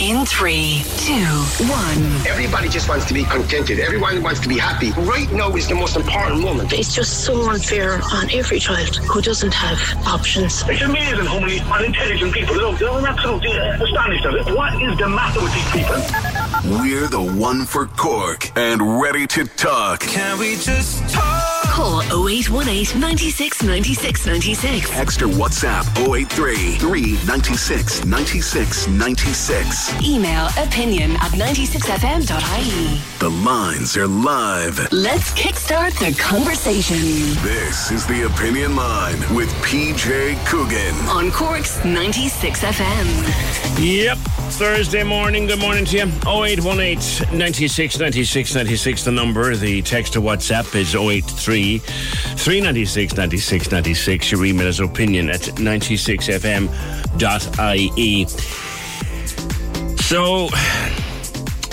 In three, two, one. Everybody just wants to be contented. Everyone wants to be happy. Right now is the most important moment. It's just so unfair on every child who doesn't have options. It's amazing how many unintelligent people there are. I'm absolutely astonished at it. What is the matter with these people? We're the one for Cork and ready to talk. Can we just talk? Call 0818 96 96 96. Extra WhatsApp 083 396 96 96. Email opinion at 96fm.ie. The lines are live. Let's kickstart the conversation This is the Opinion Line with PJ Coogan. on Cork's 96FM. Yep. Thursday morning. Good morning to you. 0818 96 96 96. The number. The text to WhatsApp is 083 396 96 96. Your email is opinion at 96fm.ie. So,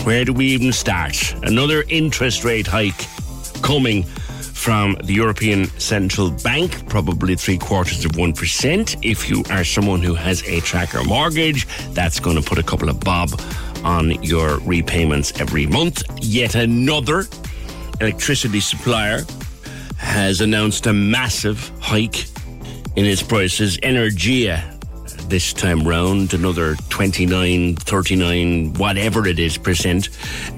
where do we even start? Another interest rate hike coming from the European Central Bank, probably three quarters of 1%. If you are someone who has a tracker mortgage, that's going to put a couple of bob on your repayments every month. Yet another electricity supplier has announced a massive hike in its prices. Energia this time round, another 29, 39, whatever it is percent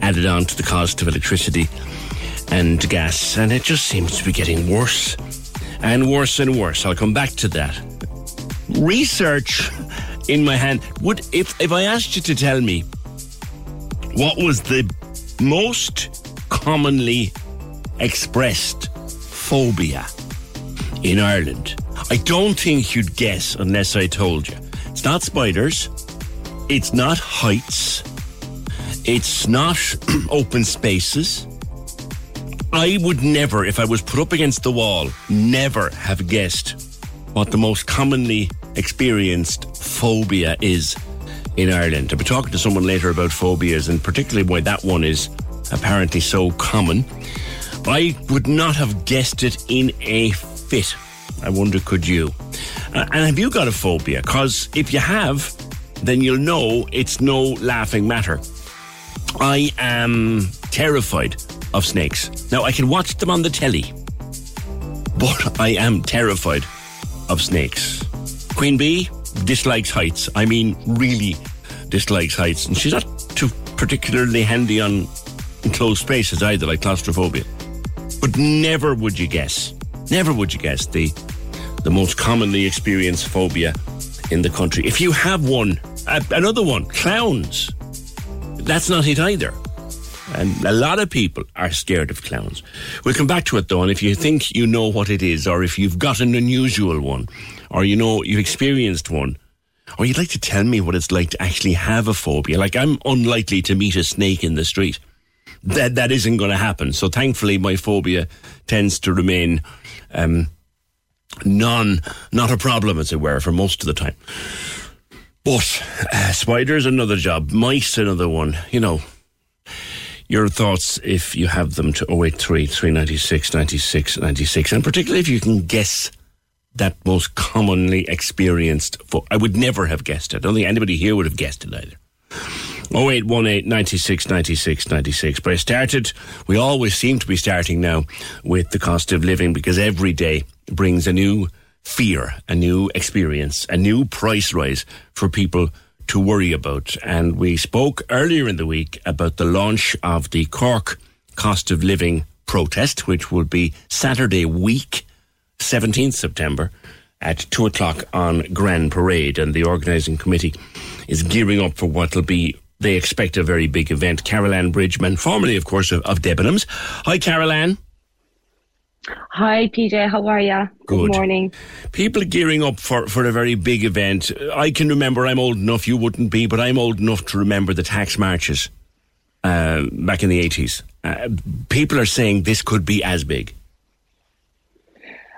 added on to the cost of electricity and gas. And it just seems to be getting worse and worse and worse. I'll come back to that. Research in my hand. Would if if I asked you to tell me what was the most commonly expressed phobia in Ireland, I don't think you'd guess unless I told you. It's not spiders. It's not heights. It's not open spaces. I would never, if I was put up against the wall, never have guessed what the most commonly experienced phobia is in Ireland. I'll be talking to someone later about phobias and particularly why that one is apparently so common. I would not have guessed it in a fit. I wonder, could you? Uh, and have you got a phobia? Because if you have, then you'll know it's no laughing matter. I am terrified of snakes. Now, I can watch them on the telly, but I am terrified of snakes. Queen Bee dislikes heights. I mean, really dislikes heights. And she's not too particularly handy on enclosed spaces either, like claustrophobia. But never would you guess, never would you guess the, the most commonly experienced phobia in the country. If you have one, another one, clowns. That's not it either. And a lot of people are scared of clowns. We'll come back to it though, and if you think you know what it is, or if you've got an unusual one, or you know you've experienced one, or you'd like to tell me what it's like to actually have a phobia, like I'm unlikely to meet a snake in the street. That that isn't going to happen. So thankfully, my phobia tends to remain um, non, not a problem, as it were, for most of the time. But uh, spiders, another job. Mice, another one. You know, your thoughts if you have them to 083 396 96 96 and particularly if you can guess that most commonly experienced fo- I would never have guessed it. I don't think anybody here would have guessed it either. 0818 96 96 96. But I started, we always seem to be starting now with the cost of living because every day brings a new fear, a new experience, a new price rise for people to worry about. And we spoke earlier in the week about the launch of the Cork cost of living protest, which will be Saturday week, 17th September at two o'clock on Grand Parade. And the organising committee is gearing up for what will be they expect a very big event. Carol Ann Bridgman, formerly, of course, of, of Debenhams. Hi, Carol Ann. Hi, PJ. How are you? Good. Good morning. People gearing up for, for a very big event. I can remember, I'm old enough, you wouldn't be, but I'm old enough to remember the tax marches uh, back in the 80s. Uh, people are saying this could be as big.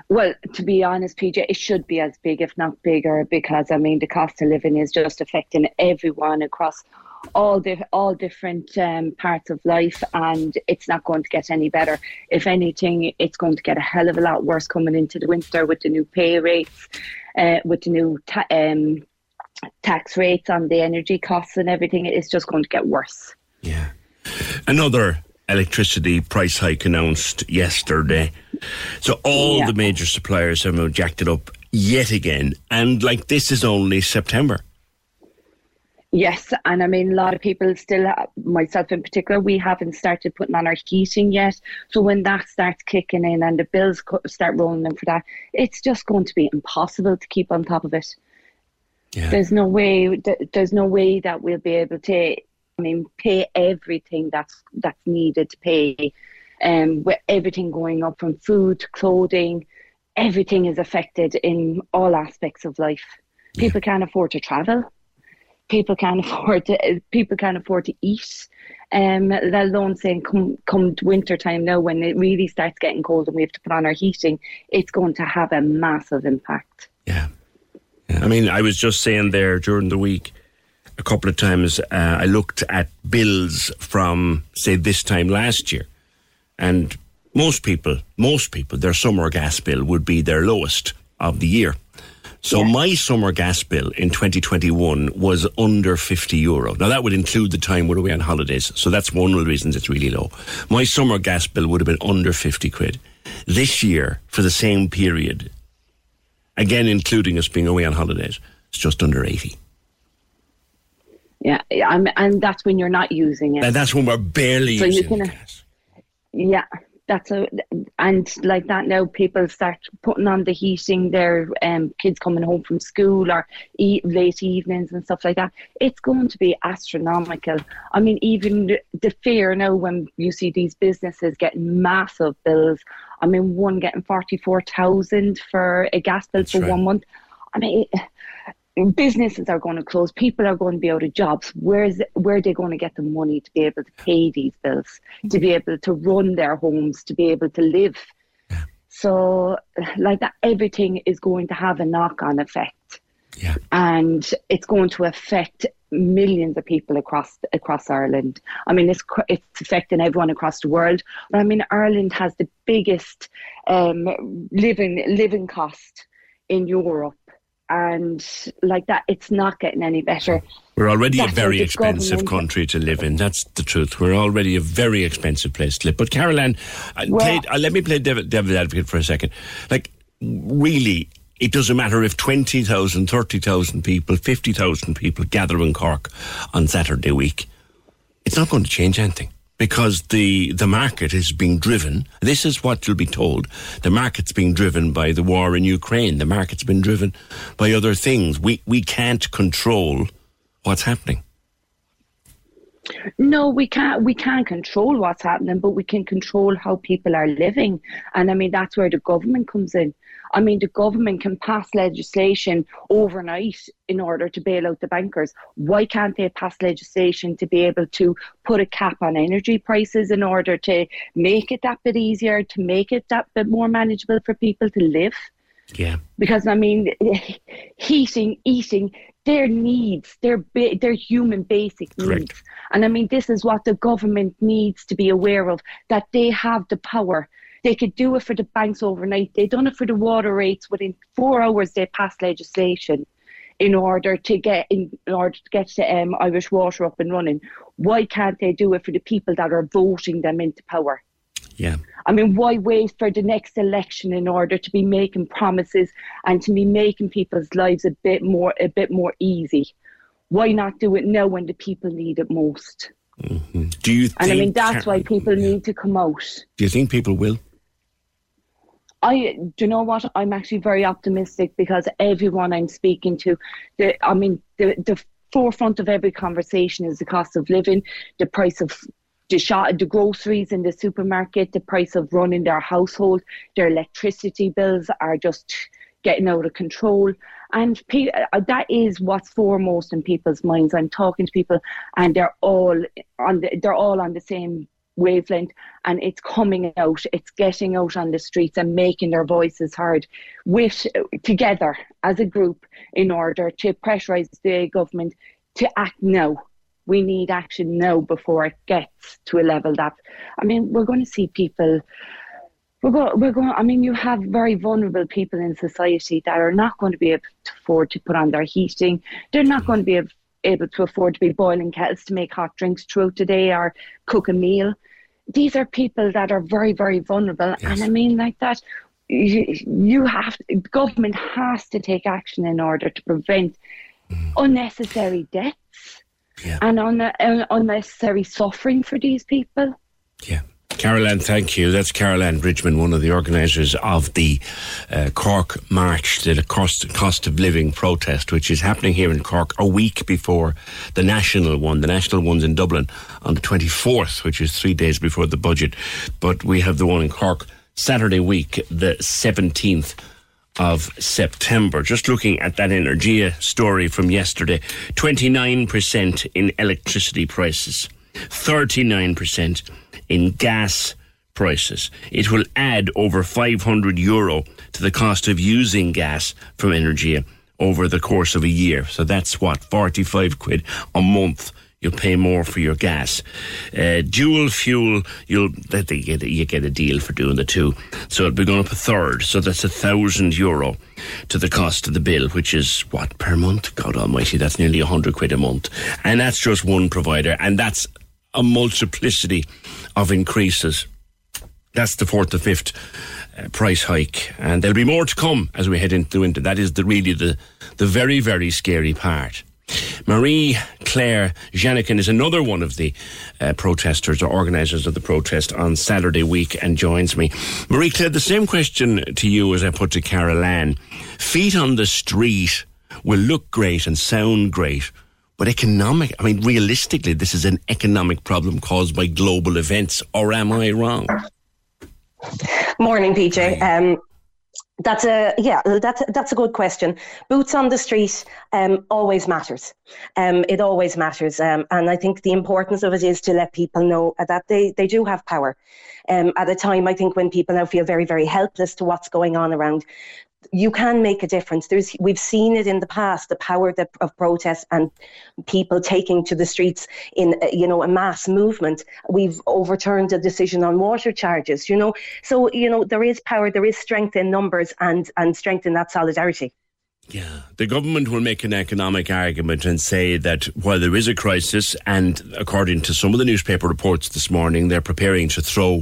Well, to be honest, PJ, it should be as big, if not bigger, because I mean, the cost of living is just affecting everyone across all the all different um, parts of life, and it's not going to get any better. If anything, it's going to get a hell of a lot worse coming into the winter with the new pay rates, uh, with the new ta- um, tax rates on the energy costs and everything. It's just going to get worse. Yeah. Another electricity price hike announced yesterday. So all Yeah. the major suppliers have now jacked it up yet again. And like this is only September. Yes, and I mean, a lot of people still, myself in particular, we haven't started putting on our heating yet. So when that starts kicking in and the bills co- start rolling in for that, it's just going to be impossible to keep on top of it. Yeah. There's no way. th- There's no way that we'll be able to. I mean, pay everything that's that's needed to pay, um, with everything going up from food to clothing, everything is affected in all aspects of life. People can't afford to travel people can't afford to people can't afford to eat. Um, let alone saying come come winter time now when it really starts getting cold and we have to put on our heating, it's going to have a massive impact. Yeah. I mean, I was just saying there during the week a couple of times, uh, I looked at bills from, say, this time last year. And most people, most people, their summer gas bill would be their lowest of the year. So my summer gas bill in 2021 was under 50 euro. Now that would include the time we're away on holidays. So that's one of the reasons it's really low. My summer gas bill would have been under 50 quid. This year, for the same period, again including us being away on holidays, it's just under 80. Yeah, I'm, and that's when you're not using it. And that's when we're barely So you using can- gas. Yeah, that's a and like that now. People start putting on the heating. Their um, kids coming home from school or eat late evenings and stuff like that. It's going to be astronomical. I mean, even the- fear now when you see these businesses getting massive bills. I mean, one getting forty four thousand for a gas bill for right. one month. I mean. Businesses are going to close. People are going to be out of jobs. Where's where are they going to get the money to be able to pay these bills, to be able to run their homes, to be able to live? So, like that, everything is going to have a knock-on effect, Yeah. and it's going to affect millions of people across across Ireland. I mean, it's it's affecting everyone across the world. But I mean, Ireland has the biggest um, living living cost in Europe, and like that, it's not getting any better. We're already That's a very expensive country to live in. That's the truth. We're already a very expensive place to live. But Carol Ann, Well- played, uh, let me play devil, devil advocate for a second. Like, really, it doesn't matter if 20,000, 30,000 people, 50,000 people gather in Cork on Saturday week. It's not going to change anything because the, the market is being driven. This is what you'll be told. The market's being driven by the war in Ukraine. The market's been driven by other things. We, we can't control what's happening. No, we can't. We can't control what's happening, but we can control how people are living. And I mean, that's where the government comes in. I mean, the government can pass legislation overnight in order to bail out the bankers. Why can't they pass legislation to be able to put a cap on energy prices in order to make it that bit easier, to make it that bit more manageable for people to live? Yeah. because I mean, heating, eating, their needs, their ba- their human basic Correct. needs, and I mean, this is what the government needs to be aware of that they have the power. They could do it for the banks overnight. They've done it for the water rates within four hours. They passed legislation. in order to get in, in order to get the um, Irish Water up and running. Why can't they do it for the people that are voting them into power? Yeah. I mean, why wait for the next election in order to be making promises and to be making people's lives a bit more a bit more easy? Why not do it now when the people need it most? Mm-hmm. Do you? and I mean, that's why people yeah. need to come out. Do you think people will? I do you know what I'm actually very optimistic because everyone I'm speaking to, the I mean the the forefront of every conversation is the cost of living, the price of the shot, the groceries in the supermarket, the price of running their household, their electricity bills are just getting out of control. And uh, that is what's foremost in people's minds. I'm talking to people, and they're all on the, they're all on the same wavelength and it's coming out it's getting out on the streets and making their voices heard with together as a group in order to pressurize the government to act now. We need action now before it gets to a level that i mean we're going to see people we're going, we're going i mean you have very vulnerable people in society that are not going to be able to afford to put on their heating. They're not going to be able able to afford to be boiling kettles to make hot drinks throughout the day or cook a meal. These are people that are very, very vulnerable. Yes. And I mean, like that, you, you have, government has to take action in order to prevent mm. unnecessary deaths yeah. and un, un, unnecessary suffering for these people. Yeah. Carol thank you. That's Carol Bridgman, one of the organisers of the uh, Cork March, the cost, cost of living protest, which is happening here in Cork a week before the national one. The national one's in Dublin on the 24th, which is three days before the budget. But we have the one in Cork Saturday week, the 17th of September. Just looking at that Energia story from yesterday 29% in electricity prices, 39% in gas prices. It will add over 500 euro to the cost of using gas from Energia over the course of a year. So that's what, 45 quid a month you'll pay more for your gas. Uh, dual fuel, you'll you get, you get a deal for doing the two, so it'll be going up a third. So that's a thousand euro to the cost of the bill, which is what per month? God Almighty, that's nearly a hundred quid a month, and that's just one provider, and that's a multiplicity of increases. That's the fourth or fifth uh, price hike, and there'll be more to come as we head into winter. That is the really the the very very scary part. Marie Claire Janikin is another one of the uh, protesters or organisers of the protest on Saturday week and joins me. Marie Claire, the same question to you as I put to Carol Ann. Feet on the street will look great and sound great, but economic, I mean, realistically, this is an economic problem caused by global events, or am I wrong? Morning, PJ. Um, that's a yeah. That's that's a good question. Boots on the street um, always matters. Um, it always matters, um, and I think the importance of it is to let people know that they they do have power. Um, at a time, I think when people now feel very very helpless to what's going on around you can make a difference. There's we've seen it in the past, the power that, of protest and people taking to the streets in you know a mass movement. We've overturned a decision on water charges. You know, so you know there is power, there is strength in numbers and and strength in that solidarity. Yeah, the government will make an economic argument and say that while there is a crisis, and according to some of the newspaper reports this morning, they're preparing to throw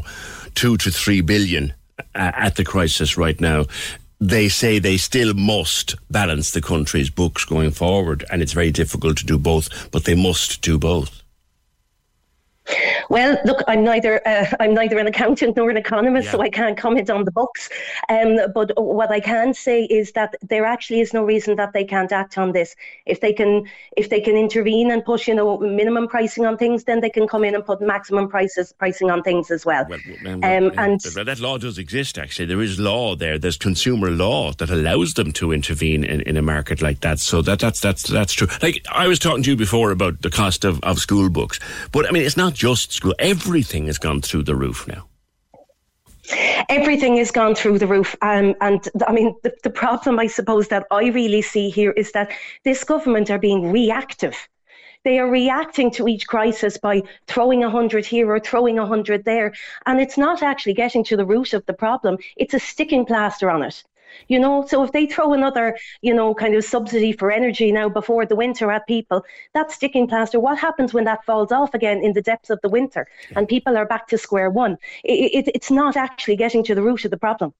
two to three billion uh, at the crisis right now they say they still must balance the country's books going forward, and it's very difficult to do both, but they must do both. Well, look, I'm neither uh, I'm neither an accountant nor an economist, yeah. so I can't comment on the books. Um, but what I can say is that there actually is no reason that they can't act on this. If they can, if they can intervene and push, you know, minimum pricing on things, then they can come in and put maximum prices pricing on things as well. well, um, um, and that law does exist. Actually, there is law there. There's consumer law that allows them to intervene in, in a market like that. So that that's that's that's true. Like I was talking to you before about the cost of, of school books, but I mean it's not just school. Everything has gone through the roof now. Everything has gone through the roof. Um, and I mean, the, the problem I suppose that I really see here is that this government are being reactive. They are reacting to each crisis by throwing a hundred here or throwing a hundred there. And it's not actually getting to the root of the problem. It's a sticking plaster on it. You know, so if they throw another, you know, kind of subsidy for energy now before the winter at people, that's sticking plaster. What happens when that falls off again in the depths of the winter and people are back to square one? It, it, it's not actually getting to the root of the problem.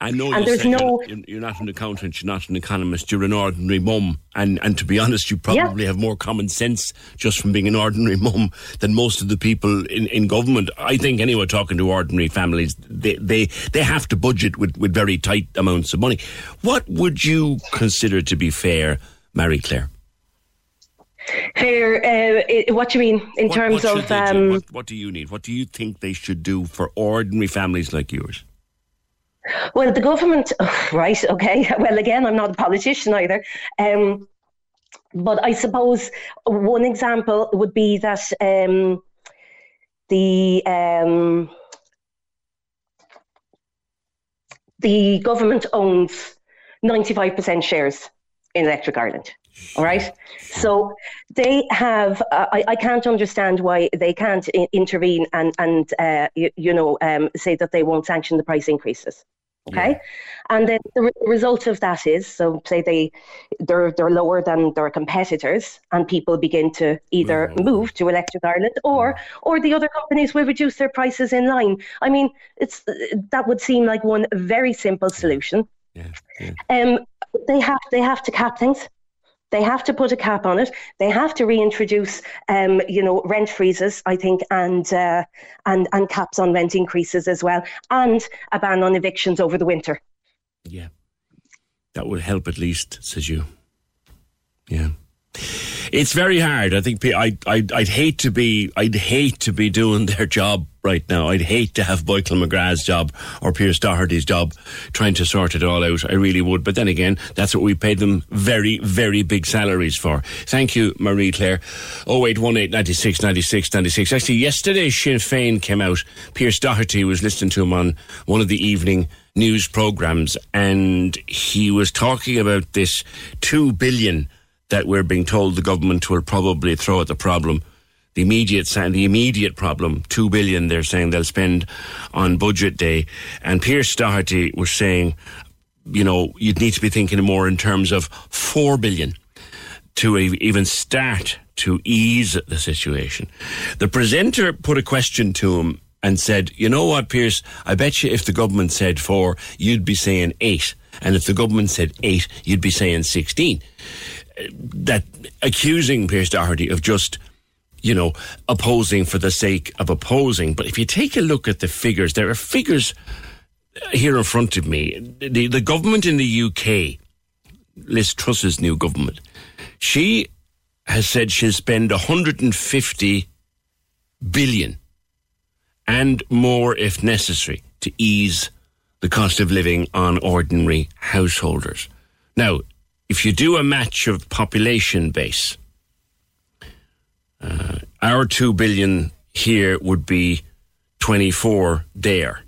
I know and there's no. You're, you're, not an accountant, you're not an economist, you're an ordinary mum. And, and to be honest, you probably yeah. have more common sense just from being an ordinary mum than most of the people in, in government. I think, anyway, talking to ordinary families, they, they, they have to budget with, with very tight amounts of money. What would you consider to be fair, Marie Claire? Fair, uh, what do you mean in what, terms what of. Um, what, what do you need? What do you think they should do for ordinary families like yours? Well, the government, oh, right, okay. Well, again, I'm not a politician either. Um, but I suppose one example would be that um, the um, the government owns 95% shares in Electric Ireland. All right. So they have, uh, I, I, can't understand why they can't I- intervene and, and uh, you, you, know, um, say that they won't sanction the price increases. Okay. Yeah. And then the re- result of that is, so say they, they're, they're lower than their competitors and people begin to either mm-hmm. move to Electric Ireland or, or the other companies will reduce their prices in line. I mean, it's, that would seem like one very simple solution. Yeah. yeah. Um, they have, they have to cap things. They have to put a cap on it. They have to reintroduce, um, you know, rent freezes, I think, and uh, and and caps on rent increases as well, and a ban on evictions over the winter. Yeah, that would help at least, says you. Yeah. It's very hard. I think I, I, I'd hate to be, I'd hate to be doing their job right now. I'd hate to have Michael McGrath's job or Pearse Doherty's job trying to sort it all out. I really would. But then again, that's what we paid them very, very big salaries for. Thank you, Marie Claire. 0818 96 96 96. Actually, yesterday Sinn Féin came out. Pearse Doherty was listening to him on one of the evening news programs and he was talking about this two billion that we're being told the government will probably throw at the problem the immediate the immediate problem, two billion they're saying they'll spend on budget day. And Pearse Doherty was saying, you know, you'd need to be thinking more in terms of four billion to even start to ease the situation. The presenter put a question to him and said, you know what, Pearse? I bet you if the government said four, you'd be saying eight. And if the government said eight, you'd be saying 16. That accusing Pearse Doherty of just you know, opposing for the sake of opposing. But if you take a look at the figures, there are figures here in front of me. The, the government in the UK, Liz Truss's new government, she has said she'll spend 150 billion and more if necessary to ease the cost of living on ordinary householders. Now, if you do a match of population base, uh, our 2 billion here would be 24 there.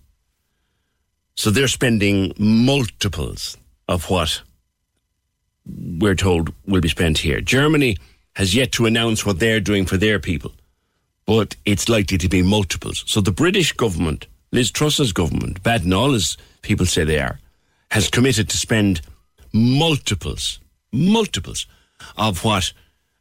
So they're spending multiples of what we're told will be spent here. Germany has yet to announce what they're doing for their people, but it's likely to be multiples. So the British government, Liz Truss's government, bad and all as people say they are, has committed to spend multiples, multiples of what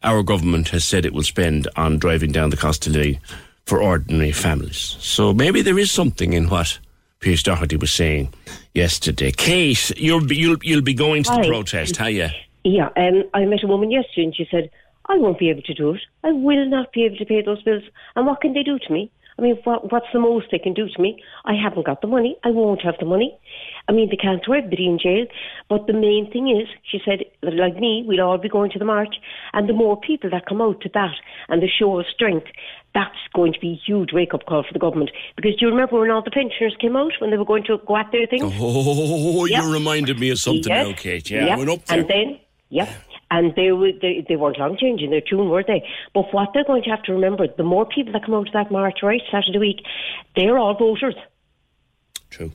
our government has said it will spend on driving down the cost of living for ordinary families. So maybe there is something in what Pearse Doherty was saying yesterday. Kate, you'll be, you'll, you'll be going to Hi. the protest, how you? Yeah, um, I met a woman yesterday and she said, I won't be able to do it. I will not be able to pay those bills. And what can they do to me? I mean, what, what's the most they can do to me? I haven't got the money. I won't have the money. I mean, they can't throw everybody in jail. But the main thing is, she said, like me, we'll all be going to the march. And the more people that come out to that and the show of strength, that's going to be a huge wake up call for the government. Because do you remember when all the pensioners came out when they were going to go at their thing? Oh, yep. you reminded me of something yes. now, Kate. Yeah, yep. I went up there. And then, yeah. And they, were, they, they weren't long changing their tune, were they? But what they're going to have to remember, the more people that come out to that march, right, Saturday week, they're all voters. True.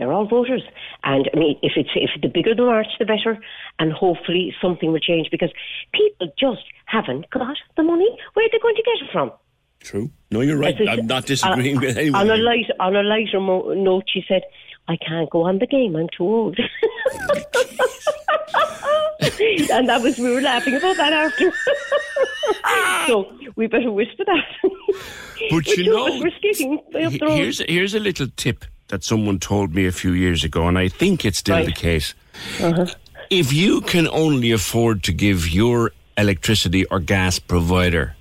They're all voters. And I mean, if it's if the bigger the march, the better. And hopefully something will change because people just haven't got the money. Where are they going to get it from? True. No, you're right. I'm not disagreeing uh, with anyone. On a light, on a lighter mo- note, she said, I can't go on the game. I'm too old. and that was we were laughing about that after. so we better whisper that. But you know, were skating up the road. Here's here's a little tip that someone told me a few years ago, and I think it's still Right. the case. Uh-huh. If you can only afford to give your electricity or gas provider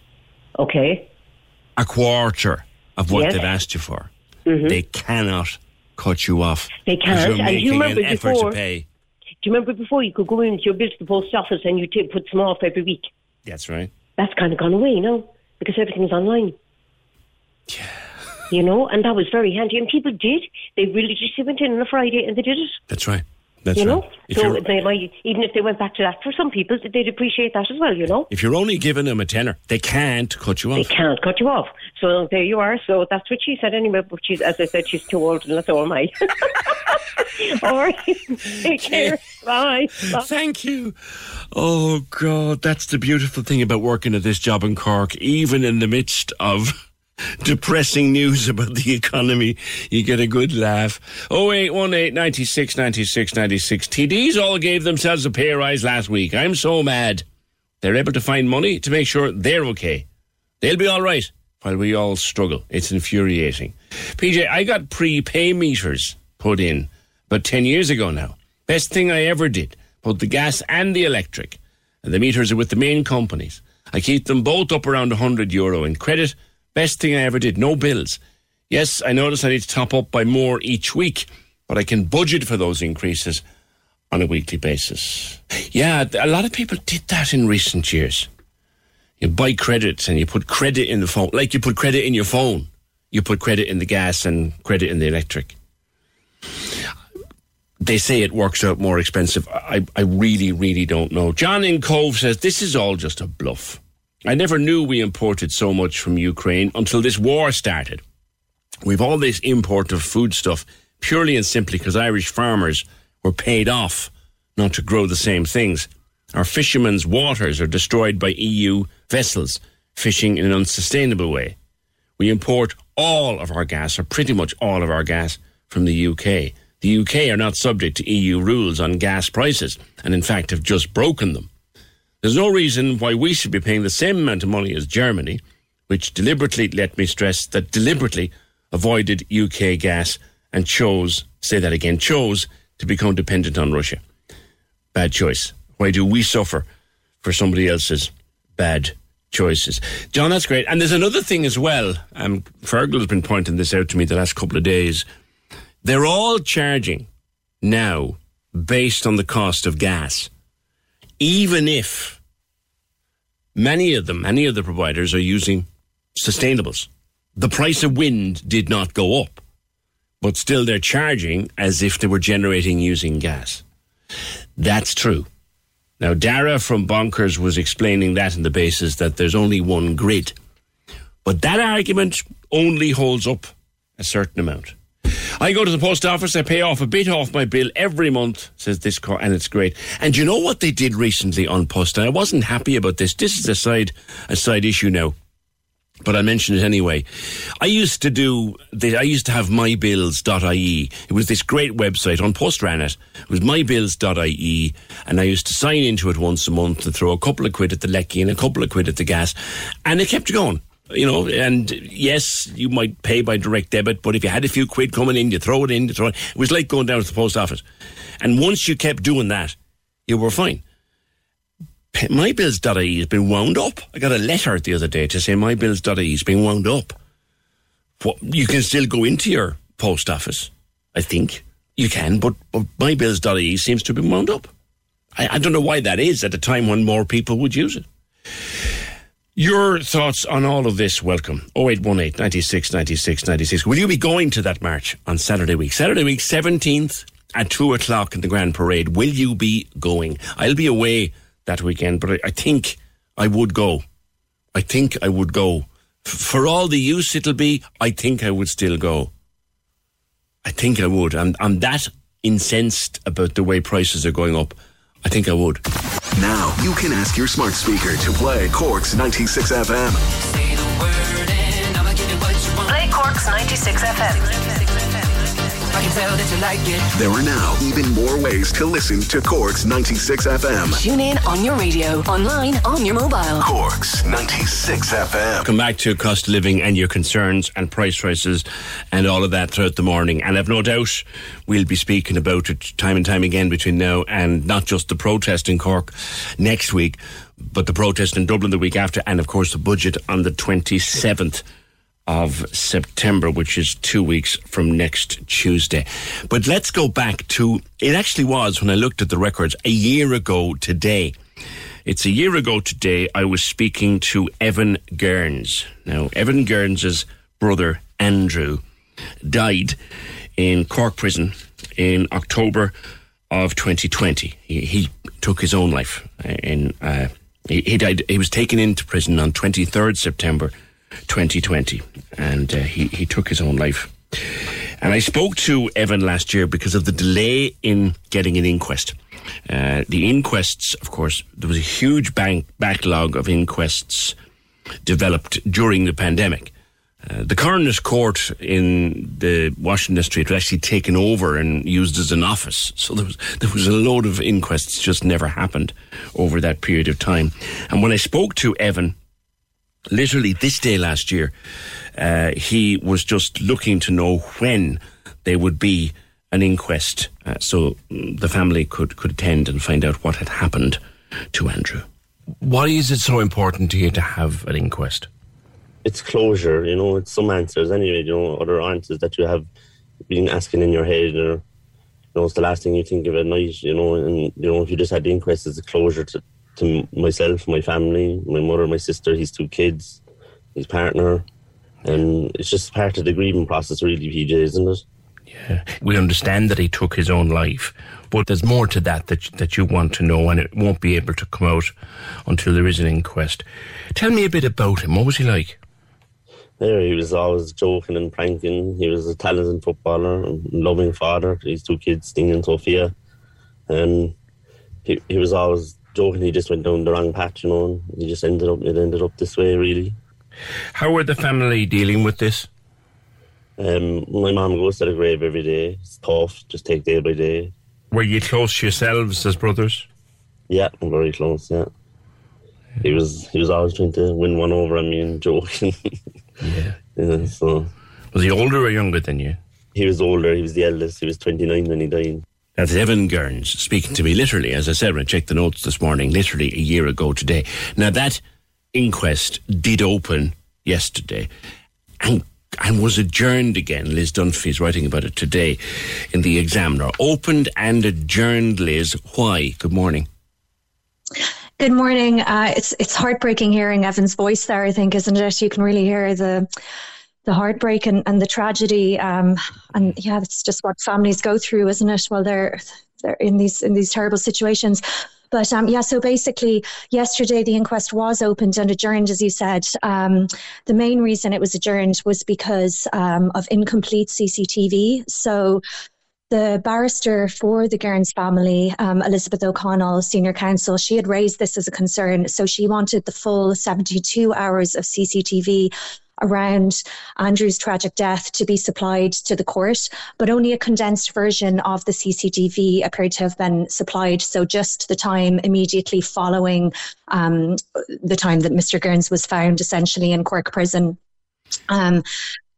okay a quarter of what Yes. they've asked you for, Mhm. they cannot cut you off. They can't, and you remember before- to pay. Do you remember before you could go into your bill to the post office and you t- put some off every week? That's right. That's kind of gone away now because everything's online. Yeah. You know, and that was very handy. And people did. They religiously went in on a Friday and they did it. That's right. That's you right. know, If so they might, even if they went back to that, for some people, they'd appreciate that as well. You know, If you're only giving them a tenner, they can't cut you off. they can't cut you off. So there you are. So that's what she said anyway. But she's, as I said, she's too old, and so am I. All right, take care. Bye. Bye. Thank you. Oh God, that's the beautiful thing about working at this job in Cork. Even in the midst of depressing news about the economy, you get a good laugh. Oh eight one eight ninety six ninety six ninety six. TDs all gave themselves a pay rise last week. I'm so mad. They're able to find money to make sure they're okay. They'll be all right while we all struggle. It's infuriating. PJ, I got prepay meters put in about 10 years ago now. Best thing I ever did. Both the gas and the electric. And the meters are with the main companies. I keep them both up around 100 euro in credit. Best thing I ever did. No bills. Yes, I notice I need to top up by more each week, but I can budget for those increases on a weekly basis. Yeah, a lot of people did that in recent years. You buy credits and you put credit in the phone, like you put credit in your phone. You put credit in the gas and credit in the electric. They say it works out more expensive. I, I really, really don't know. John in Cobh says this is all just a bluff. I never knew we imported so much from Ukraine until this war started. We've all this import of food stuff purely and simply because Irish farmers were paid off not to grow the same things. Our fishermen's waters are destroyed by EU vessels fishing in an unsustainable way. We import all of our gas, or pretty much all of our gas, from the UK. The UK are not subject to EU rules on gas prices, and in fact have just broken them. There's no reason why we should be paying the same amount of money as Germany, which deliberately, let me stress, that deliberately avoided UK gas and chose, say that again, chose to become dependent on Russia. Bad choice. Why do we suffer for somebody else's bad choices? John, that's great. And there's another thing as well. Um, Fergal has been pointing this out to me the last couple of days. They're all charging now based on the cost of gas, even if many of them, many of the providers are using sustainables. The price of wind did not go up, but still they're charging as if they were generating using gas. That's true. Now, Dara from Bonkers was explaining that on the basis that there's only one grid. But that argument only holds up a certain amount. I go to the post office, I pay off a bit off my bill every month, says this car, and it's great. And you know what they did recently An Post? And I wasn't happy about this. This is a side, a side issue now. But I mention it anyway. I used to do, the, I used to have mybills.ie. It was this great website An Post ran it. It was mybills.ie. And I used to sign into it once a month and throw a couple of quid at the lecky and a couple of quid at the gas. And it kept going. You know, and yes, you might pay by direct debit, but if you had a few quid coming in, you throw it in, you throw it. It was like going down to the post office. And once you kept doing that, you were fine. Mybills.ie has been wound up. I got a letter the other day to say mybills.ie has been wound up. What, you can still go into your post office, I think. You can, but, but mybills.ie seems to have been wound up. I, I don't know why that is at a time when more people would use it. Your thoughts on all of this, welcome. 0818 96 96 96. Will you be going to that march on Saturday week? Saturday week, 17th at 2 o'clock in the Grand Parade. Will you be going? I'll be away that weekend, but I, think I would go. I think I would go. For all the use it'll be, I think I would still go. I think I would. I'm, I'm that incensed about the way prices are going up. I think I would. Now you can ask your smart speaker to play Cork's 96 FM. Play Cork's 96 FM. I can tell that you like it. There are now even more ways to listen to Cork's 96 FM. Tune in on your radio, online, on your mobile. Cork's 96 FM. Come back to cost of living and your concerns and price rises and all of that throughout the morning. And I've no doubt we'll be speaking about it time and time again between now and not just the protest in Cork next week, but the protest in Dublin the week after, and of course the budget on the 27th of September, which is two weeks from next Tuesday. But let's go back to it actually was when I looked at the records a year ago today. It's a year ago today I was speaking to Evan Gerns. Now, Evan Gerns' brother Andrew died in Cork prison in October of 2020. He, he took his own life in uh, he, he died he was taken into prison on 23rd September 2020, and uh, he, he took his own life. And I spoke to Evan last year because of the delay in getting an inquest. Uh, the inquests, of course, there was a huge bank backlog of inquests developed during the pandemic. Uh, the coroner's court in the Washington Street was actually taken over and used as an office. So there was there was a load of inquests just never happened over that period of time. And when I spoke to Evan literally this day last year, uh, he was just looking to know when there would be an inquest uh, so the family could, could attend and find out what had happened to Andrew. Why is it so important to you to have an inquest? It's closure, you know, it's some answers anyway, you know, other answers that you have been asking in your head or you know, it's the last thing you think of at night, you know, and you know, if you just had the inquest it's a closure to to myself, my family, my mother, my sister, his two kids, his partner, and it's just part of the grieving process, really, PJ, isn't it? Yeah, we understand that he took his own life, but there's more to that that that you want to know, and it won't be able to come out until there is an inquest. Tell me a bit about him. What was he like? There, he was always joking and pranking. He was a talented footballer, and loving father to his two kids, Sting and Sophia, and he he was always joking he just went down the wrong path, you know, and he just ended up it ended up this way really. How are the family dealing with this? Um, my mom goes to the grave every day. It's tough, just take day by day. Were you close yourselves as brothers? Yeah, I'm very close, yeah. He was he was always trying to win one over on me and joking. yeah. yeah. So Was he older or younger than you? He was older, he was the eldest, he was twenty nine when he died. That's Evan Gerns speaking to me literally, as I said when I checked the notes this morning, literally a year ago today. Now that inquest did open yesterday and and was adjourned again. Liz Dunphy's writing about it today in the Examiner. Opened and adjourned, Liz. Why? Good morning. Good morning. Uh, it's it's heartbreaking hearing Evan's voice there. I think, isn't it? You can really hear the the heartbreak and, and the tragedy. Um, and yeah, it's just what families go through, isn't it? While they're they're in these in these terrible situations. But um, yeah, so basically, yesterday the inquest was opened and adjourned, as you said. Um, the main reason it was adjourned was because um, of incomplete CCTV. So the barrister for the Gerns family, um, Elizabeth O'Connell, senior counsel, she had raised this as a concern. So she wanted the full 72 hours of CCTV around Andrew's tragic death to be supplied to the court, but only a condensed version of the CCTV appeared to have been supplied. So just the time immediately following um, the time that Mr. Gerns was found essentially in Cork prison. Um,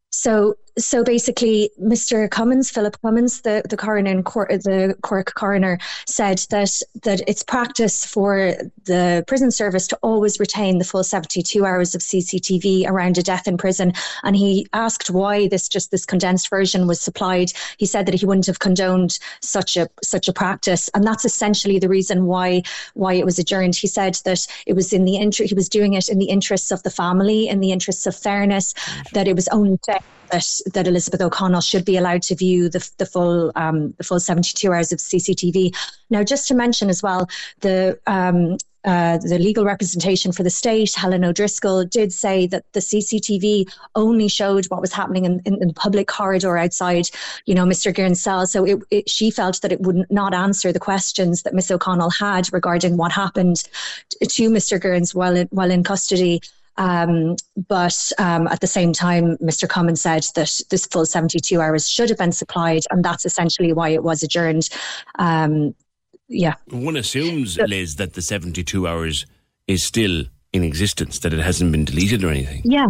so so basically, Mr. Comyn, Philip Comyn, the the coroner in Cork, the Cork coroner, said that that it's practice for the prison service to always retain the full 72 hours of CCTV around a death in prison. And he asked why this just this condensed version was supplied. He said that he wouldn't have condoned such a such a practice, and that's essentially the reason why why it was adjourned. He said that it was in the inter- he was doing it in the interests of the family, in the interests of fairness, that it was only that that Elizabeth O'Connell should be allowed to view the, the full um, the full 72 hours of CCTV. Now, just to mention as well, the um, uh, the legal representation for the state, Helen O'Driscoll, did say that the CCTV only showed what was happening in, in, the public corridor outside, you know, Mr. Guerin's cell. So it, it, she felt that it would not answer the questions that Miss O'Connell had regarding what happened to Mr. Guerin's while in, while in custody. Um, but um, at the same time, Mr. Comyn said that this full 72 hours should have been supplied, and that's essentially why it was adjourned. Um, yeah. One assumes, Liz, that the 72 hours is still in existence, that it hasn't been deleted or anything. Yeah.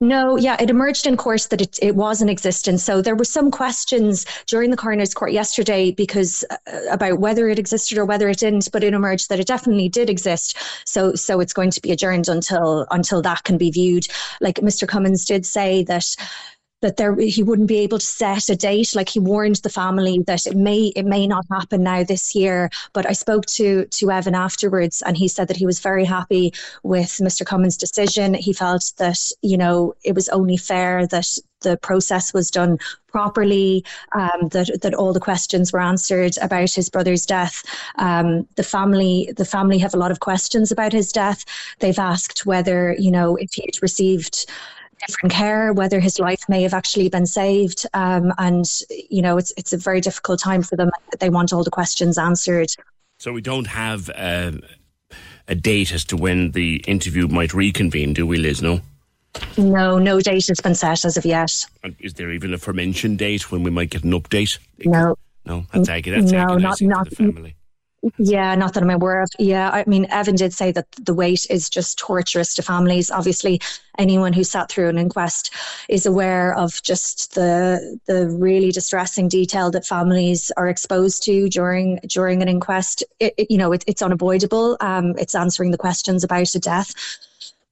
No, yeah, it emerged in court that it, it was in existence. So there were some questions during the coroner's court yesterday because uh, about whether it existed or whether it didn't, but it emerged that it definitely did exist. So so it's going to be adjourned until until that can be viewed. Like Mr. Comyn did say that that there he wouldn't be able to set a date. Like he warned the family that it may it may not happen now this year. But I spoke to to Evan afterwards, and he said that he was very happy with Mr. Comyn's decision. He felt that you know it was only fair that the process was done properly, um, that that all the questions were answered about his brother's death. Um, the family the family have a lot of questions about his death. They've asked whether you know if he'd received different care, whether his life may have actually been saved. Um, and, you know, it's, it's a very difficult time for them. They want all the questions answered. So we don't have uh, a date as to when the interview might reconvene, do we, Liz? No? No, no date has been set as of yet. And is there even a fermentation date when we might get an update? No. No, that's, ag- that's no, not, not, the family. Yeah, not that I'm aware of. Yeah, I mean, Evan did say that the wait is just torturous to families. Obviously, anyone who sat through an inquest is aware of just the the really distressing detail that families are exposed to during during an inquest. It, it- you know, it, it's unavoidable. Um, it's answering the questions about a death.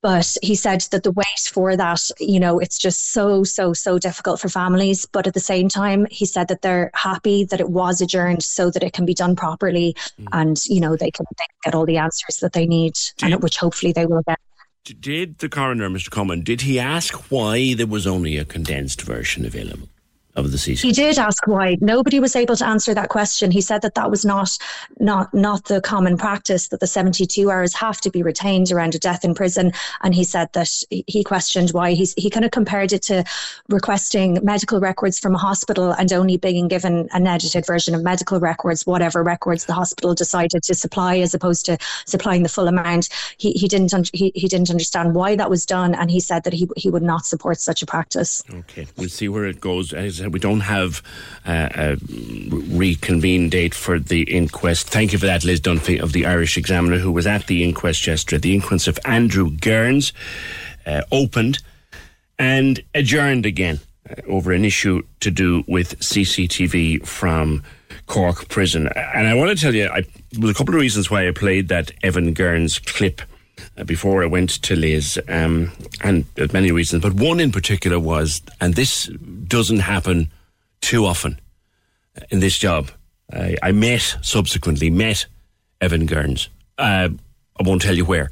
But he said that the wait for that, you know, it's just so, so, so difficult for families. But at the same time, he said that they're happy that it was adjourned so that it can be done properly mm. and, you know, they can, they can get all the answers that they need, and which hopefully they will get. Did the coroner, Mr. Comyn, did he ask why there was only a condensed version available of the CC? He did ask why. Nobody was able to answer that question. He said that that was not not not the common practice that the 72 hours have to be retained around a death in prison. And he said that he he questioned why. He's, he kind of compared it to requesting medical records from a hospital and only being given an edited version of medical records, whatever records the hospital decided to supply, as opposed to supplying the full amount. He he didn't un- he, he didn't understand why that was done, and he said that he he would not support such a practice. Okay, we'll see where it goes. As I said, we don't have uh, a reconvene date for the inquest. Thank you for that, Liz Dunphy of the Irish Examiner, who was at the inquest yesterday. The inquest of Andrew Gerns uh, opened and adjourned again uh, over an issue to do with CCTV from Cork Prison. And I want to tell you, I, there was a couple of reasons why I played that Evan Gerns clip uh, before I went to Liz, um, and many reasons, but one in particular was, and this doesn't happen too often in this job. I, I met subsequently met Evan Gerns. Uh, I won't tell you where,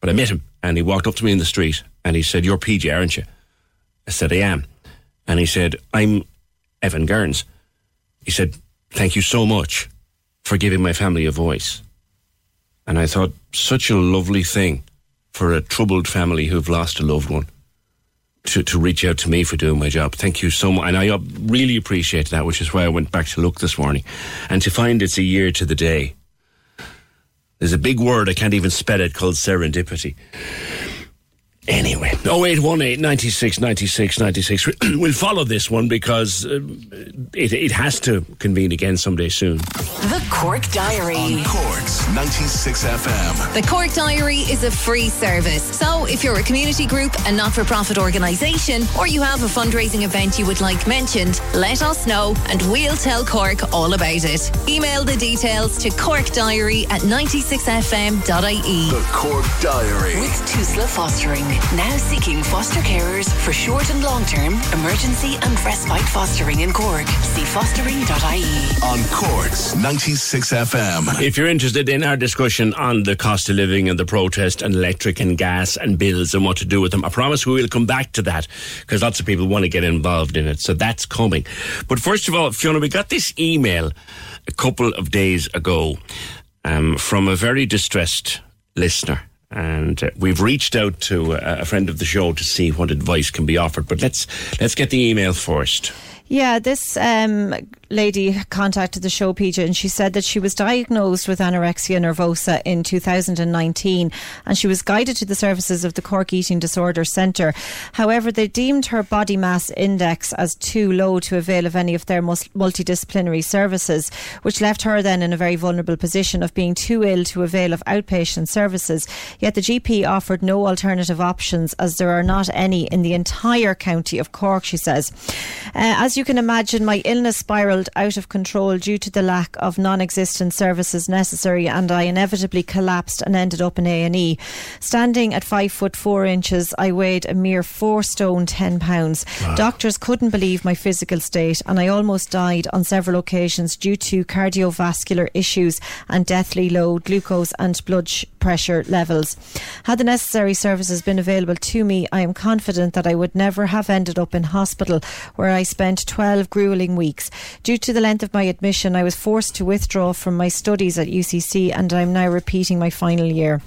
but I met him, and he walked up to me in the street, and he said, "You're PJ, aren't you?" I said, "I am," and he said, "I'm Evan Gerns." He said, "Thank you so much for giving my family a voice." And I thought, such a lovely thing for a troubled family who've lost a loved one to, to reach out to me for doing my job. Thank you so much. And I really appreciate that, which is why I went back to look this morning. And to find it's a year to the day. There's a big word, I can't even spell it, called serendipity. Anyway, 0818 96 96 96. We'll follow this one because uh, it, it has to convene again someday soon. The Cork Diary. On Cork's 96 FM. The Cork Diary is a free service. So if you're a community group, a not for profit organisation, or you have a fundraising event you would like mentioned, let us know and we'll tell Cork all about it. Email the details to corkdiary at 96fm.ie. The Cork Diary. With Tusla Fostering, now seeking foster carers for short and long term, emergency and respite fostering in Cork. See fostering.ie. On Cork's 96 FM. If you're interested in our discussion on the cost of living and the protest and electric and gas and bills and what to do with them, I promise we will come back to that because lots of people want to get involved in it. So that's coming. But first of all, Fiona, we got this email a couple of days ago um, from a very distressed listener. And uh, we've reached out to a friend of the show to see what advice can be offered. But let's let's get the email first. Yeah, this um, lady contacted the show, PJ, and she said that she was diagnosed with anorexia nervosa in 2019 and she was guided to the services of the Cork Eating Disorder Centre. However, they deemed her body mass index as too low to avail of any of their multidisciplinary services, which left her then in a very vulnerable position of being too ill to avail of outpatient services. Yet the GP offered no alternative options as there are not any in the entire county of Cork, she says. Uh, as you can imagine, my illness spiralled out of control due to the lack of non-existent services necessary, and I inevitably collapsed and ended up in A and E. Standing at five foot four inches, I weighed a mere four stone ten pounds. Wow. Doctors couldn't believe my physical state, and I almost died on several occasions due to cardiovascular issues and deathly low glucose and blood pressure levels. Had the necessary services been available to me, I am confident that I would never have ended up in hospital, where I spent 12 grueling weeks. Due to the length of my admission, I was forced to withdraw from my studies at UCC and I'm now repeating my final year.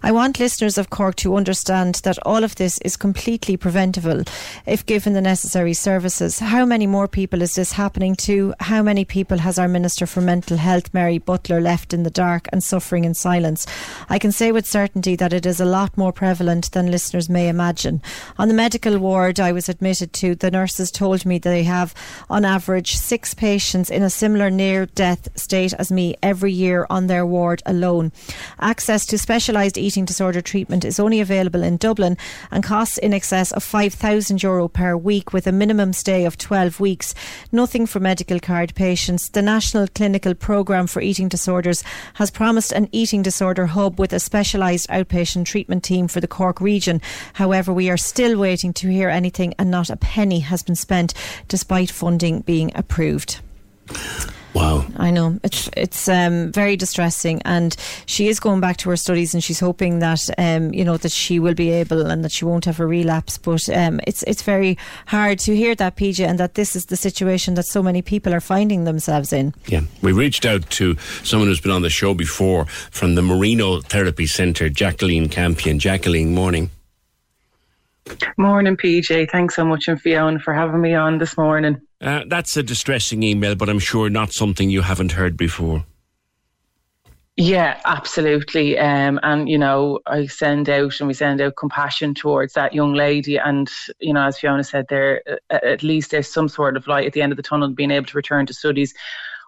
I want listeners of Cork to understand that all of this is completely preventable if given the necessary services. How many more people is this happening to? How many people has our Minister for Mental Health, Mary Butler, left in the dark and suffering in silence? I can say with certainty that it is a lot more prevalent than listeners may imagine. On the medical ward I was admitted to, the nurses told me they have have, on average, six patients in a similar near death state as me every year on their ward alone. Access to specialised eating disorder treatment is only available in Dublin and costs in excess of €5,000 Euro per week with a minimum stay of 12 weeks. Nothing for medical card patients. The National Clinical Programme for Eating Disorders has promised an eating disorder hub with a specialised outpatient treatment team for the Cork region. However, we are still waiting to hear anything and not a penny has been spent despite despite funding being approved. Wow. I know. It's it's um, very distressing and she is going back to her studies and she's hoping that um, you know that she will be able and that she won't have a relapse but um, it's it's very hard to hear that PJ and that this is the situation that so many people are finding themselves in. Yeah. We reached out to someone who's been on the show before from the Marino Therapy Centre, Jacqueline Campion. Jacqueline, morning. Morning, PJ. Thanks so much, and Fiona, for having me on this morning. Uh, that's a distressing email, but I'm sure not something you haven't heard before. Yeah, absolutely. Um, and, you know, I send out and we send out compassion towards that young lady. And, you know, as Fiona said there, at least there's some sort of light at the end of the tunnel being able to return to studies.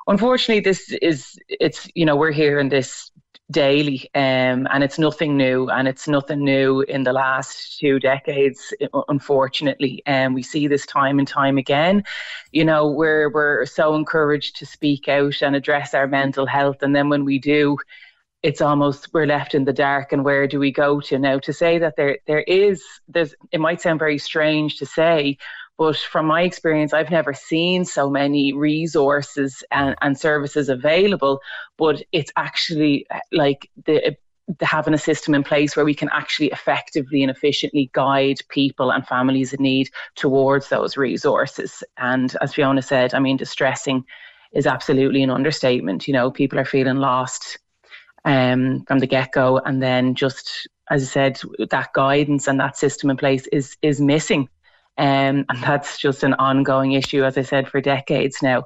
Unfortunately, this is, it's, you know, we're here in this daily um, and it's nothing new and it's nothing new in the last two decades unfortunately. And um, we see this time and time again. You know we're we're so encouraged to speak out and address our mental health and then when we do it's almost we're left in the dark and where do we go to? Now to say that there there is there's it might sound very strange to say but from my experience, I've never seen so many resources and, and services available. But it's actually uh, like the having a system in place where we can actually effectively and efficiently guide people and families in need towards those resources. And as Fiona said, I mean, distressing is absolutely an understatement. You know, people are feeling lost um, from the get go, and then just as I said, that guidance and that system in place is is missing. Um, and that's just an ongoing issue, as I said, for decades now.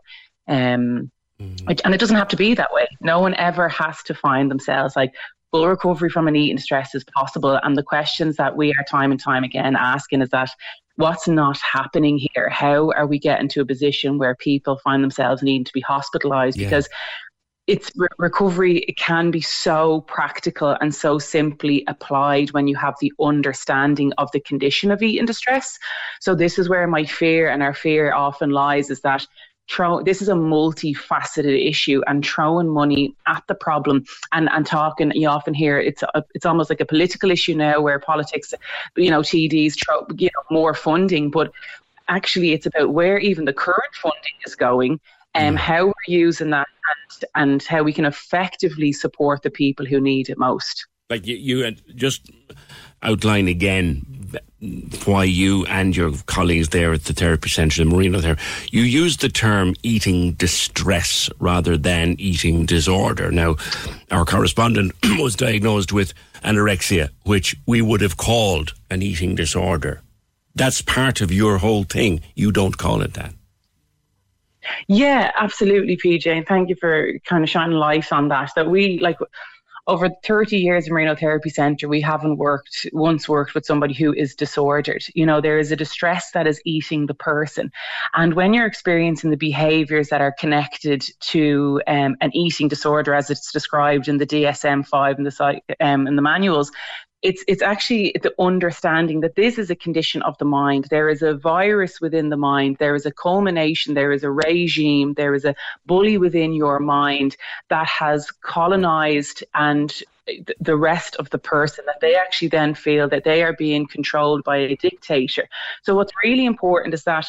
Um, mm. And it doesn't have to be that way. No one ever has to find themselves like full recovery from an eating stress is possible. And the questions that we are time and time again asking is that what's not happening here? How are we getting to a position where people find themselves needing to be hospitalized? Yeah. Because it's re- recovery it can be so practical and so simply applied when you have the understanding of the condition of eating distress. So this is where my fear and our fear often lies is that this is a multifaceted issue and throwing money at the problem and and talking you often hear it's a, it's almost like a political issue now where politics you know TDs throw you know more funding but actually it's about where even the current funding is going um, how we're using that and, and how we can effectively support the people who need it most. Like you, you just outline again why you and your colleagues there at the therapy centre, the Marino there, you use the term eating distress rather than eating disorder. Now, our correspondent was diagnosed with anorexia, which we would have called an eating disorder. That's part of your whole thing. You don't call it that. Yeah, absolutely, PJ. And thank you for kind of shining light on that. That we like over 30 years in Marino Therapy Centre, we haven't worked once worked with somebody who is disordered. You know, there is a distress that is eating the person. And when you're experiencing the behaviours that are connected to um, an eating disorder, as it's described in the DSM 5 and the, um, in the manuals, it's it's actually the understanding that this is a condition of the mind. There is a virus within the mind. There is a culmination. There is a regime. There is a bully within your mind that has colonized and the rest of the person that they actually then feel that they are being controlled by a dictator. So what's really important is that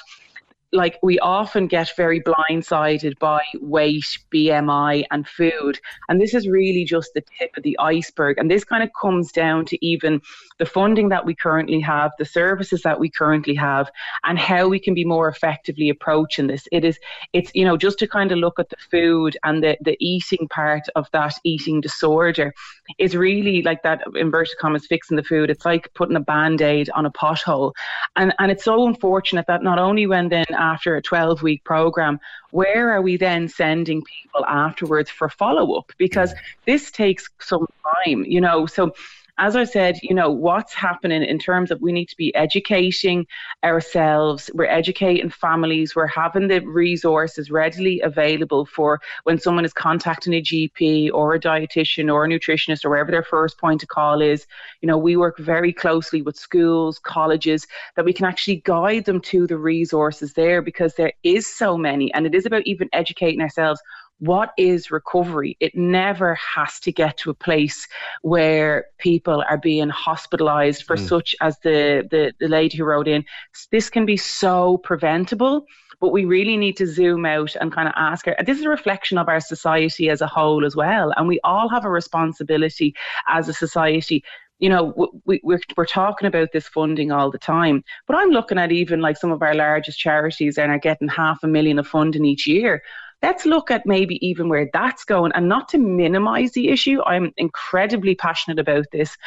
like we often get very blindsided by weight, BMI, and food. And this is really just the tip of the iceberg. And this kind of comes down to even the funding that we currently have, the services that we currently have, and how we can be more effectively approaching this. It is, it's, you know, just to kind of look at the food and the, the eating part of that eating disorder is really like that inverted commas fixing the food. It's like putting a band aid on a pothole. And, and it's so unfortunate that not only when then after a 12 week program, where are we then sending people afterwards for follow up? Because this takes some time, you know. So as I said, you know, what's happening in terms of we need to be educating ourselves, we're educating families, we're having the resources readily available for when someone is contacting a GP or a dietitian or a nutritionist or wherever their first point of call is. You know, we work very closely with schools, colleges, that we can actually guide them to the resources there because there is so many. And it is about even educating ourselves what is recovery? It never has to get to a place where people are being hospitalized for mm. such as the, the, the lady who wrote in. This can be so preventable but we really need to zoom out and kind of ask her. This is a reflection of our society as a whole as well, and we all have a responsibility as a society. You know, we, we're, we're talking about this funding all the time, but I'm looking at even like some of our largest charities and are getting half a million of funding each year let's look at maybe even where that's going and not to minimize the issue. I'm incredibly passionate about this.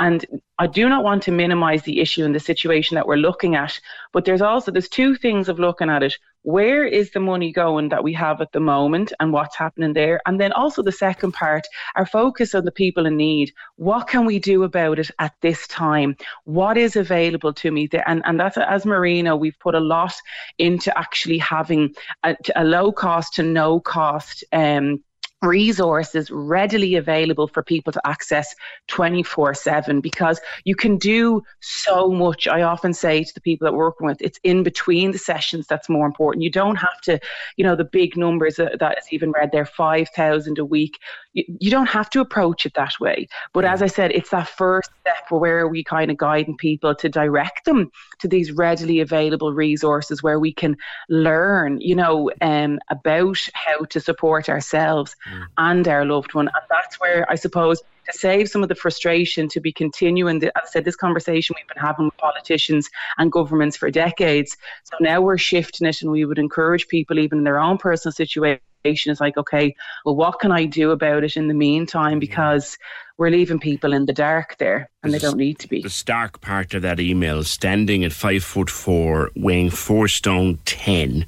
And I do not want to minimize the issue and the situation that we're looking at. But there's also there's two things of looking at it. Where is the money going that we have at the moment and what's happening there? And then also the second part, our focus on the people in need. What can we do about it at this time? What is available to me there? And, and that's as Marino, we've put a lot into actually having a, a low cost to no cost um, resources readily available for people to access 24 7 because you can do so much. I often say to the people that we're working with, it's in between the sessions that's more important. You don't have to, you know, the big numbers that is even read there 5,000 a week. You, you don't have to approach it that way. But as I said, it's that first step where we kind of guiding people to direct them to these readily available resources where we can learn, you know, um, about how to support ourselves mm. and our loved one. And that's where I suppose to save some of the frustration to be continuing, the, as I said, this conversation we've been having with politicians and governments for decades. So now we're shifting it and we would encourage people, even in their own personal situation, is like, okay, well, what can I do about it in the meantime? Because we're leaving people in the dark there and they don't need to be. The stark part of that email, standing at five foot four, weighing four stone ten,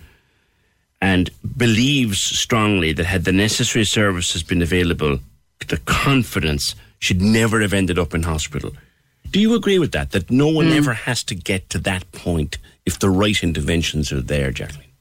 and believes strongly that had the necessary services been available, the confidence should never have ended up in hospital. Do you agree with that? That no one mm. ever has to get to that point if the right interventions are there, Jacqueline?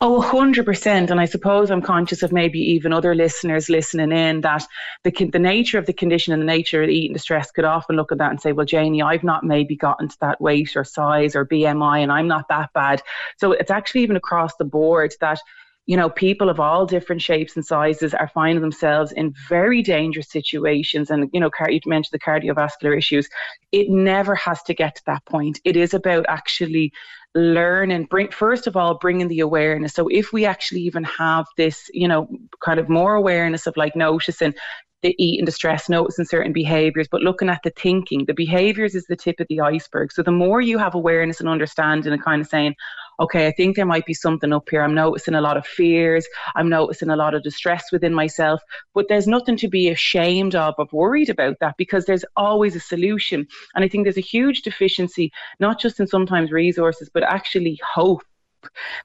Oh, 100%. And I suppose I'm conscious of maybe even other listeners listening in that the, the nature of the condition and the nature of the eating distress could often look at that and say, well, Janie, I've not maybe gotten to that weight or size or BMI and I'm not that bad. So it's actually even across the board that you know, people of all different shapes and sizes are finding themselves in very dangerous situations. And, you know, you mentioned the cardiovascular issues. It never has to get to that point. It is about actually learn and bring first of all bringing the awareness so if we actually even have this you know kind of more awareness of like noticing the eating distress, noticing certain behaviors, but looking at the thinking. The behaviors is the tip of the iceberg. So the more you have awareness and understanding and kind of saying, okay, I think there might be something up here. I'm noticing a lot of fears. I'm noticing a lot of distress within myself. But there's nothing to be ashamed of, or worried about that because there's always a solution. And I think there's a huge deficiency, not just in sometimes resources, but actually hope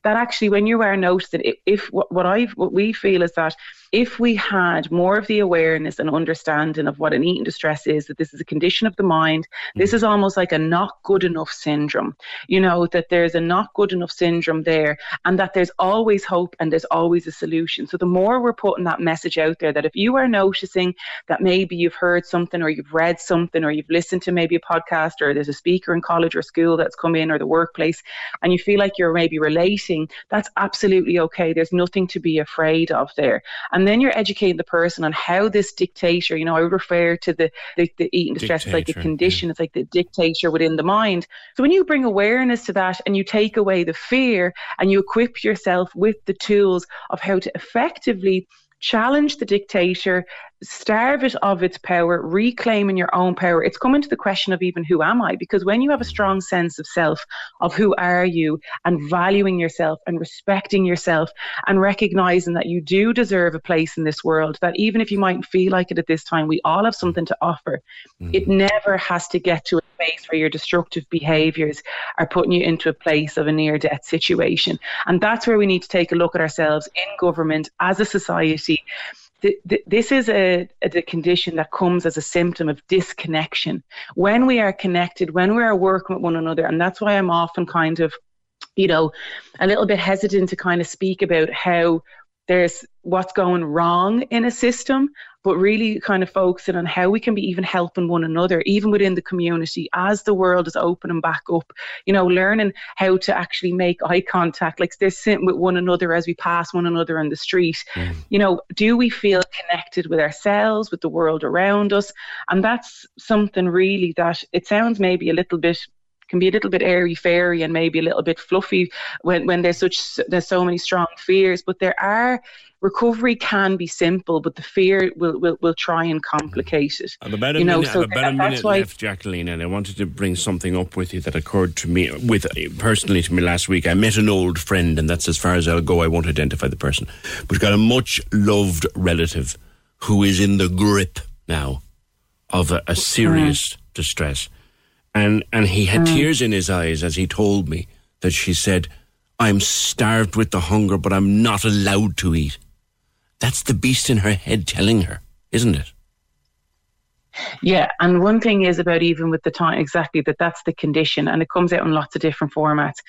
that actually when you are noticing if, if what, what I what we feel is that if we had more of the awareness and understanding of what an eating distress is, that this is a condition of the mind, this mm. is almost like a not good enough syndrome, you know, that there's a not good enough syndrome there and that there's always hope and there's always a solution. So the more we're putting that message out there that if you are noticing that maybe you've heard something or you've read something or you've listened to maybe a podcast or there's a speaker in college or school that's come in or the workplace and you feel like you're maybe relating, that's absolutely okay. There's nothing to be afraid of there. And then you're educating the person on how this dictator, you know, I would refer to the, the, the eating distress as like a condition, it's like the dictator within the mind. So when you bring awareness to that and you take away the fear and you equip yourself with the tools of how to effectively challenge the dictator, starve it of its power, reclaiming your own power. It's coming to the question of even who am I? Because when you have a strong sense of self, of who are you, and valuing yourself and respecting yourself and recognizing that you do deserve a place in this world, that even if you might feel like it at this time, we all have something to offer. Mm-hmm. It never has to get to a place where your destructive behaviors are putting you into a place of a near death situation. And that's where we need to take a look at ourselves in government as a society this is a, a, condition that comes as a symptom of disconnection. When we are connected, when we are working with one another, and that's why I'm often kind of, you know, a little bit hesitant to kind of speak about how there's what's going wrong in a system, but really kind of focusing on how we can be even helping one another, even within the community as the world is opening back up. You know, learning how to actually make eye contact, like they're sitting with one another as we pass one another on the street. Mm. You know, do we feel connected with ourselves, with the world around us? And that's something really that it sounds maybe a little bit can be a little bit airy fairy and maybe a little bit fluffy when, when there's such there's so many strong fears but there are recovery can be simple but the fear will will, will try and complicate it. About a you know, minute, so about that, a minute left Jacqueline and I wanted to bring something up with you that occurred to me with personally to me last week. I met an old friend and that's as far as I'll go. I won't identify the person. But got a much loved relative who is in the grip now of a, a serious mm. distress and and he had mm. tears in his eyes as he told me that she said, "I'm starved with the hunger, but I'm not allowed to eat." That's the beast in her head telling her, isn't it? Yeah, and one thing is about even with the time exactly that that's the condition, and it comes out in lots of different formats,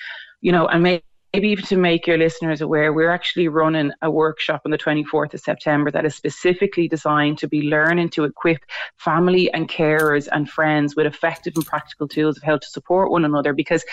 you know, and maybe maybe even to make your listeners aware, we're actually running a workshop on the 24th of September that is specifically designed to be learning to equip family and carers and friends with effective and practical tools of how to support one another. Because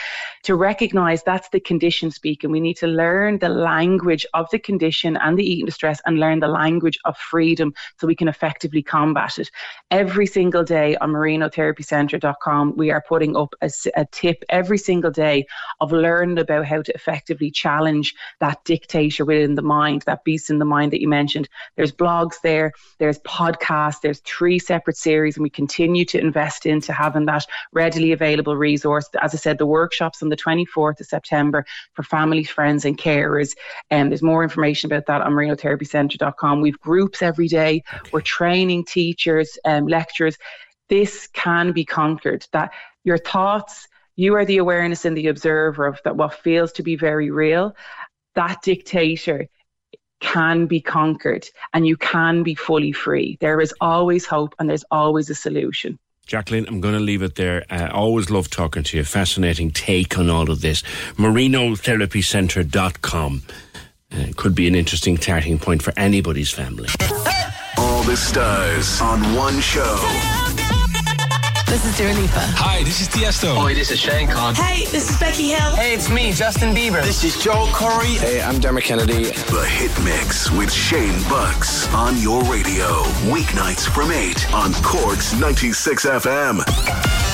to recognize that's the condition speaking, we need to learn the language of the condition and the eating distress and learn the language of freedom so we can effectively combat it. Every single day on marinotherapycentre.com, we are putting up a, a tip every single day of learning about how to effectively effectively challenge that dictator within the mind, that beast in the mind that you mentioned. There's blogs there, there's podcasts, there's three separate series, and we continue to invest into having that readily available resource. As I said, the workshops on the 24th of September for families, friends, and carers. And um, there's more information about that on marinotherapycentre.com. We've groups every day. Okay. We're training teachers, um, lecturers. This can be conquered. That your thoughts, you are the awareness and the observer of that what feels to be very real. That dictator can be conquered and you can be fully free. There is always hope and there's always a solution. Jacqueline, I'm going to leave it there. I uh, always love talking to you. Fascinating take on all of this. MarinoTherapyCenter.com uh, could be an interesting starting point for anybody's family. All the stars on one show. This is Dua Lipa. Hi, this is Tiesto. Hi, this is Shane Codd. Hey, this is Becky Hill. Hey, it's me, Justin Bieber. This is Joel Corry. Hey, I'm Dermot Kennedy. The Hit Mix with Shane Bucks on your radio. Weeknights from 8 on Cork's 96 FM.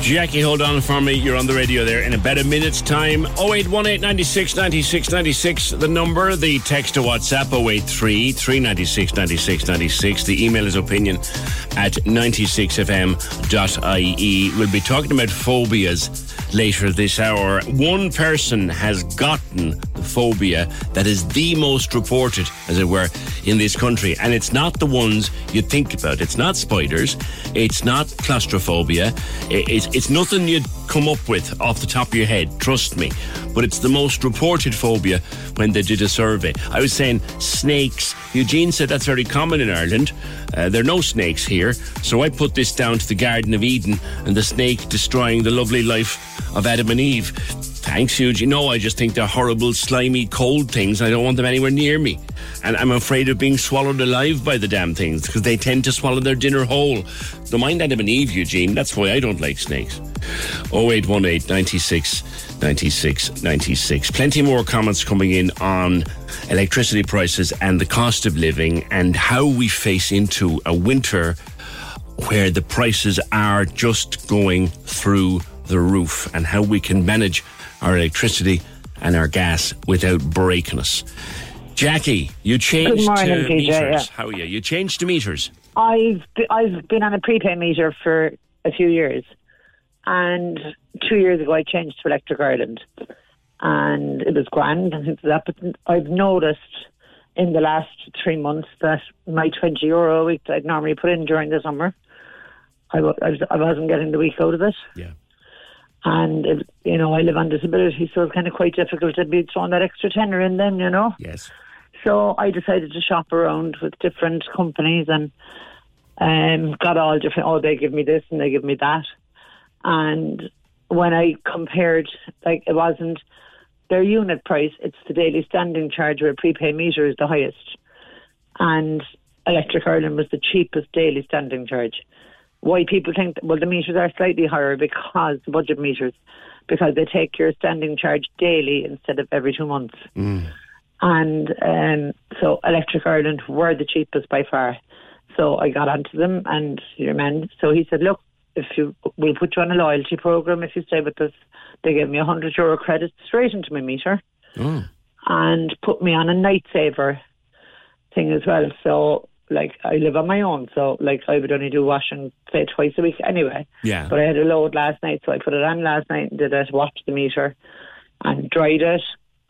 Jackie, hold on for me. You're on the radio there in about a minute's time. 0818 96 96 96, the number. The text to WhatsApp 083 396 96 96. The email is opinion at 96fm.ie. We'll be talking about phobias later this hour. One person has gotten the phobia that is the most reported, as it were, in this country. And it's not the ones you think about. It's not spiders. It's not claustrophobia. It's, it's nothing you'd come up with off the top of your head, trust me. But it's the most reported phobia when they did a survey. I was saying snakes. Eugene said that's very common in Ireland. Uh, there are no snakes here. So I put this down to the Garden of Eden and the snake destroying the lovely life of Adam and Eve. Thanks, Eugene. No, I just think they're horrible, slimy, cold things. I don't want them anywhere near me. And I'm afraid of being swallowed alive by the damn things because they tend to swallow their dinner whole. Don't mind Adam and Eve, Eugene. That's why I don't like snakes. 0818 96 96 96. Plenty more comments coming in on electricity prices and the cost of living and how we face into a winter where the prices are just going through the roof and how we can manage our electricity and our gas without breaking us. Jackie, you changed Good morning, to PJ, meters. yeah. How are you? You changed to meters. I've I've been on a prepay meter for a few years, and two years ago I changed to Electric Ireland, and it was grand and things like that. But I've noticed in the last three months that my twenty euro a week that I'd normally put in during the summer, I, I, was, I wasn't getting the week out of it. Yeah. And you know I live on disability, so it's kind of quite difficult to be throwing that extra tenner in. Then you know. Yes. So I decided to shop around with different companies and um, got all different. Oh, they give me this and they give me that. And when I compared, like it wasn't their unit price; it's the daily standing charge where prepay meter is the highest, and Electric Ireland was the cheapest daily standing charge. Why people think well the meters are slightly higher because the budget meters because they take your standing charge daily instead of every two months. And um, so Electric Ireland were the cheapest by far. So I got onto them and your man, so he said, look, if you, we'll put you on a loyalty program if you stay with us. They gave me a hundred euro credit straight into my meter Oh. and put me on a night saver thing as well. So like I live on my own, so like I would only do washing say twice a week anyway. Yeah. But I had a load last night, so I put it on last night and did it, watched the meter and dried it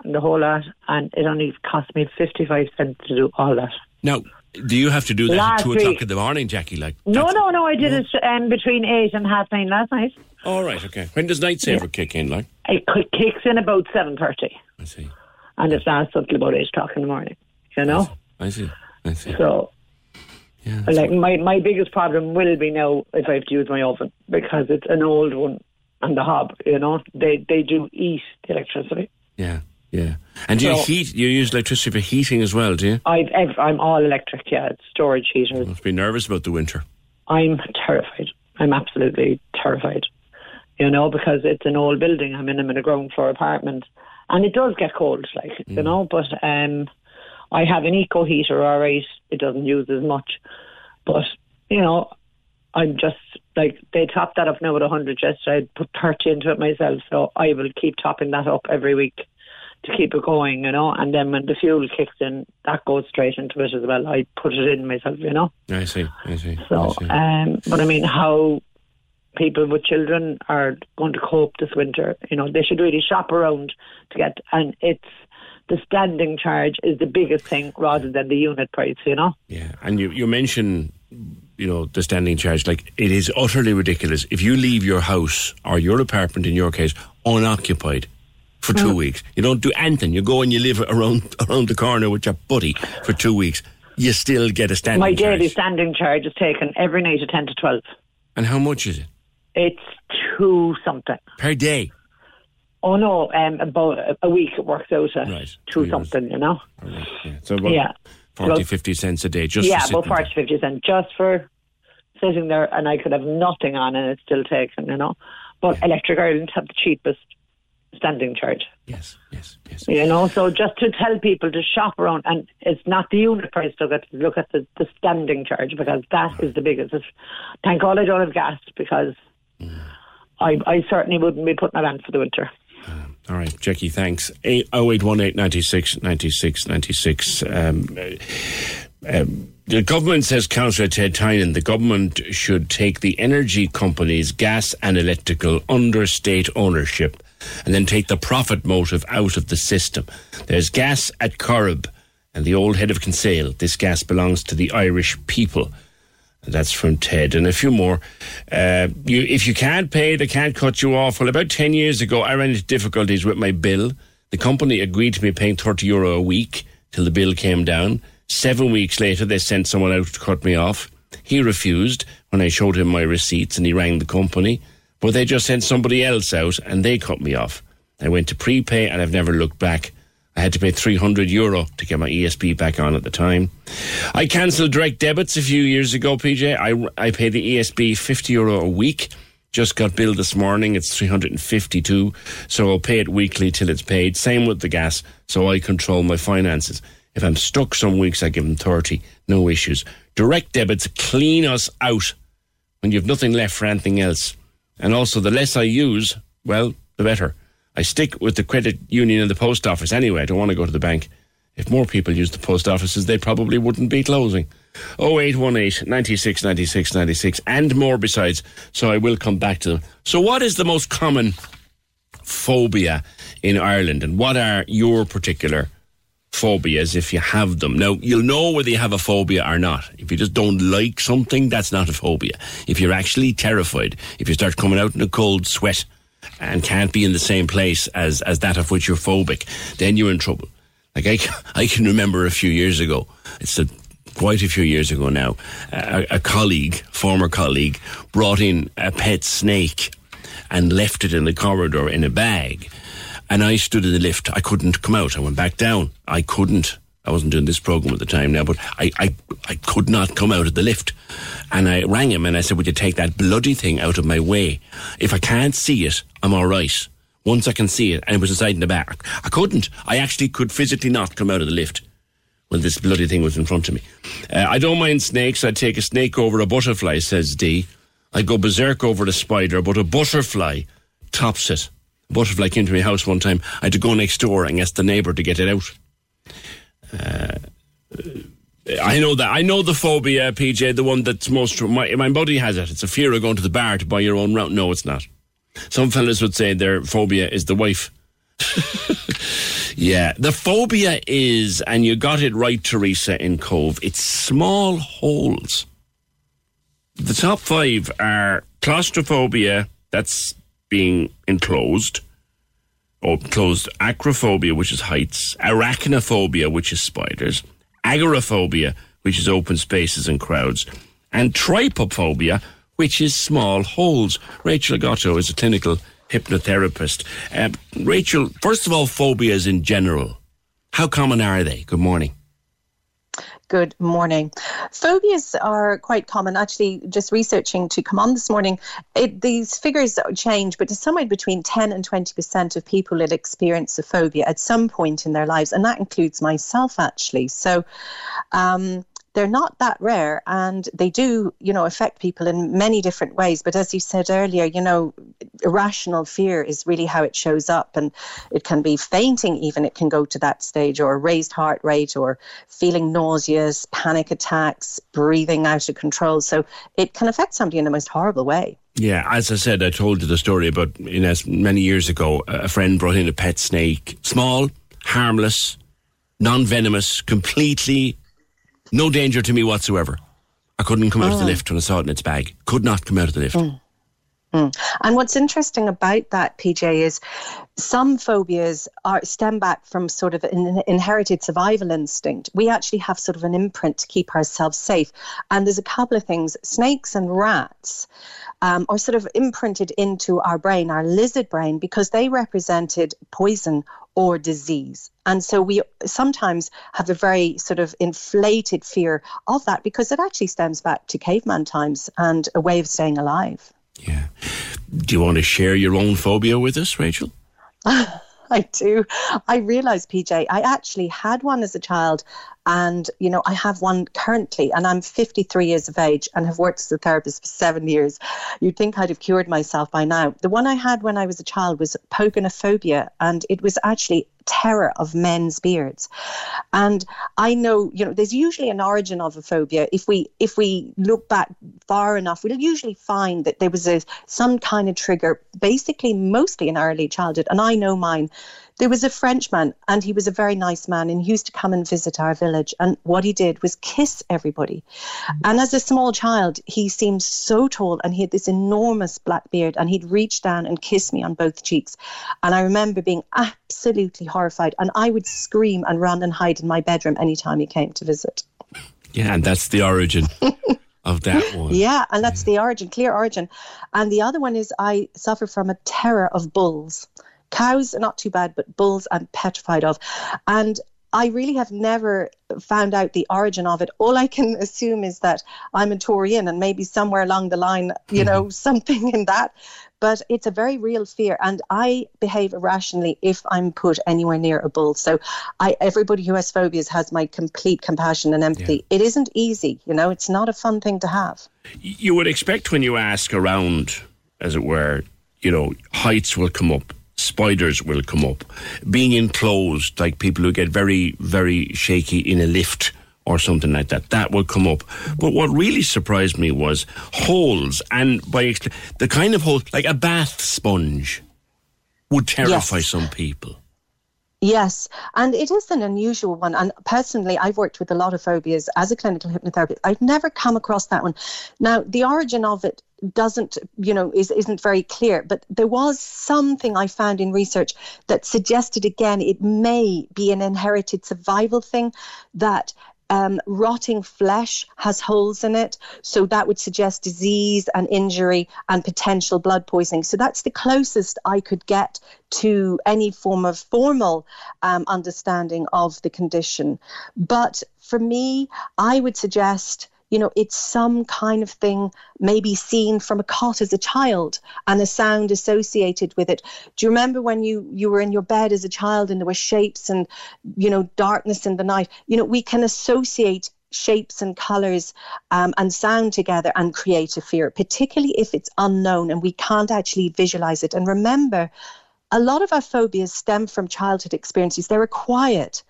and the whole lot and it only cost me fifty five cents to do all that. Now, do you have to do that Last at two o'clock week. in the morning, Jackie? Like, No, no, no, I did it um, between eight and half nine last night. all right, okay. When does night saver kick in? Like, It kicks in about seven thirty. I see. And it lasts until about eight o'clock in the morning. You know? I see. I see. So like my, my biggest problem will be now if I have to use my oven because it's an old one and the hob, you know. They they do eat the electricity. Yeah, yeah. And do you heat? You use electricity for heating as well, do you? I've ev- I'm all electric, yeah, it's storage heaters. Must be nervous about the winter. I'm terrified. I'm absolutely terrified. You know, because it's an old building. I'm in, I'm in a ground floor apartment. And it does get cold, like, you know, but um I have an eco heater, all right. It doesn't use as much. But, you know, I'm just like they topped that up now with hundred yesterday. I put thirty into it myself, so I will keep topping that up every week to keep it going, you know. And then when the fuel kicks in, that goes straight into it as well. I put it in myself, you know. I see. I see. So, I see. um, but I mean, how people with children are going to cope this winter, you know, they should really shop around to get, and it's the standing charge is the biggest thing rather than the unit price, you know. Yeah, and you you mention you know the standing charge like it is utterly ridiculous if you leave your house or your apartment in your case unoccupied for two Mm. weeks you don't do anything you go and you live around around the corner with your buddy for two weeks you still get a standing charge. My charge daily standing charge is taken every night at 10 to 12. and how much is it It's two something. per day Oh no, um, about a- week it works out at Right, two something, you know. yeah, so about Yeah. 40 Well, 50 cents a day just yeah, for about sitting 40, 50 cents just for sitting there, and I could have nothing on and it's still taken, you know. But Electric Ireland have the cheapest standing charge. Yes, yes, yes. You know, so just to tell people to shop around, and it's not the unit price, look at, look at the, the standing charge because that is the biggest. It's, thank God I don't have gas because I, I certainly wouldn't be putting that on for the winter. All right, Jackie, thanks. 0818 96 96 96. Um, um, the government says, Councillor Ted Tynan, the government should take the energy companies, gas and electrical, under state ownership and then take the profit motive out of the system. There's gas at Corrib and the old head of Kinsale. This gas belongs to the Irish people. That's from Ted and a few more. Uh, you, if you can't pay, they can't cut you off. Well, about 10 years ago, I ran into difficulties with my bill. The company agreed to me paying 30 euro a week till the bill came down. Seven weeks later, they sent someone out to cut me off. He refused when I showed him my receipts and he rang the company. But they just sent somebody else out and they cut me off. I went to prepay and I've never looked back. I had to pay 300 euro to get my ESB back on at the time. I cancelled direct debits a few years ago, PJ. I, I pay the ESB 50 euro a week. Just got billed this morning. It's 352. So I'll pay it weekly till it's paid. Same with the gas. So I control my finances. If I'm stuck some weeks, I give them 30. No issues. Direct debits clean us out when you've nothing left for anything else. And also, the less I use, well, the better. I stick with the credit union and the post office anyway. I don't want to go to the bank. If more people used the post offices, they probably wouldn't be closing. 0818 96 96 96 and more besides. So I will come back to them. So, what is the most common phobia in Ireland, and what are your particular phobias if you have them? Now, you'll know whether you have a phobia or not. If you just don't like something, that's not a phobia. If you're actually terrified, if you start coming out in a cold sweat and can't be in the same place as, as that of which you're phobic, then you're in trouble. Like I, I can remember a few years ago, it's a, quite a few years ago now, a, a colleague, former colleague, brought in a pet snake and left it in the corridor in a bag. And I stood in the lift. I couldn't come out. I went back down. I couldn't. I wasn't doing this program at the time now, but I, I, I could not come out of the lift. And I rang him and I said, Would you take that bloody thing out of my way? If I can't see it, I'm all right. Once I can see it, and it was inside in the back. I couldn't. I actually could physically not come out of the lift when this bloody thing was in front of me. Uh, I don't mind snakes. I'd take a snake over a butterfly, says D. I'd go berserk over a spider, but a butterfly tops it. A butterfly came to my house one time. I had to go next door and ask the neighbour to get it out. Uh, I know that. I know the phobia, PJ, the one that's most. My, my buddy has it. It's a fear of going to the bar to buy your own round. No, it's not. Some fellas would say their phobia is the wife. yeah, the phobia is, and you got it right, Teresa, in Cobh, it's small holes. The top five are claustrophobia, that's being enclosed, or closed acrophobia, which is heights, arachnophobia, which is spiders, agoraphobia, which is open spaces and crowds, and trypophobia, which is small holes. Rachel Gatto is a clinical hypnotherapist. Uh, Rachel, first of all, phobias in general. How common are they? Good morning. Good morning. Phobias are quite common. Actually, just researching to come on this morning, it, these figures change, but somewhere between 10 and 20% of people will experience a phobia at some point in their lives, and that includes myself, actually. So, um, they're not that rare and they do you know affect people in many different ways. But as you said earlier you know irrational fear is really how it shows up and it can be fainting even. It can go to that stage or raised heart rate or feeling nauseous panic attacks breathing out of control. So it can affect somebody in the most horrible way. Yeah, as I said, I told you the story about Ines many years ago. A friend brought in a pet snake, small, harmless, non venomous, completely no danger to me whatsoever. I couldn't come out of the lift when I saw it in its bag. Could not come out of the lift. Mm. Mm. And what's interesting about that, PJ, is some phobias are stem back from sort of an inherited survival instinct. We actually have sort of an imprint to keep ourselves safe. And there's a couple of things. Snakes and rats um, are sort of imprinted into our brain, our lizard brain, because they represented poison or disease. And so we sometimes have a very sort of inflated fear of that because it actually stems back to caveman times and a way of staying alive. Yeah. Do you want to share your own phobia with us, Rachel? I do. I realize, PJ, I actually had one as a child. And, you know, I have one currently, and I'm 53 years of age and have worked as a therapist for seven years. You'd think I'd have cured myself by now. The one I had when I was a child was pogonophobia, and it was actually terror of men's beards. And I know, you know, there's usually an origin of a phobia. If we if we look back far enough, we'll usually find that there was a some kind of trigger, basically mostly in early childhood. And I know mine there was a Frenchman, and he was a very nice man, and he used to come and visit our village. And what he did was kiss everybody. And as a small child, he seemed so tall, and he had this enormous black beard, and he'd reach down and kiss me on both cheeks. And I remember being absolutely horrified, and I would scream and run and hide in my bedroom anytime he came to visit. Yeah, and that's the origin. of that one. Yeah, and that's the origin, clear origin. And the other one is I suffer from a terror of bulls. Cows are not too bad, but bulls I'm petrified of. And I really have never found out the origin of it. All I can assume is that I'm a Taurian and maybe somewhere along the line, you know, mm-hmm. something in that. But it's a very real fear, and I behave irrationally if I'm put anywhere near a bull. So, I everybody who has phobias has my complete compassion and empathy. Yeah. It isn't easy, you know. It's not a fun thing to have. You would expect when you ask around, as it were, you know, heights will come up spiders will come up. Being enclosed, like people who get very, very shaky in a lift or something like that, that will come up. But what really surprised me was holes, and by the kind of hole, like a bath sponge, would terrify yes. some people. Yes, and it is an unusual one. And personally, I've worked with a lot of phobias as a clinical hypnotherapist. I've never come across that one. Now, the origin of it doesn't, you know, is, isn't very clear. But there was something I found in research that suggested again it may be an inherited survival thing that um, rotting flesh has holes in it. So that would suggest disease and injury and potential blood poisoning. So that's the closest I could get to any form of formal um, understanding of the condition. But for me, I would suggest you know, it's some kind of thing maybe seen from a cot as a child and a sound associated with it. Do you remember when you you were in your bed as a child and there were shapes and you know darkness in the night? You know, we can associate shapes and colors um, and sound together and create a fear, particularly if it's unknown and we can't actually visualize it. And remember, a lot of our phobias stem from childhood experiences. They're acquired.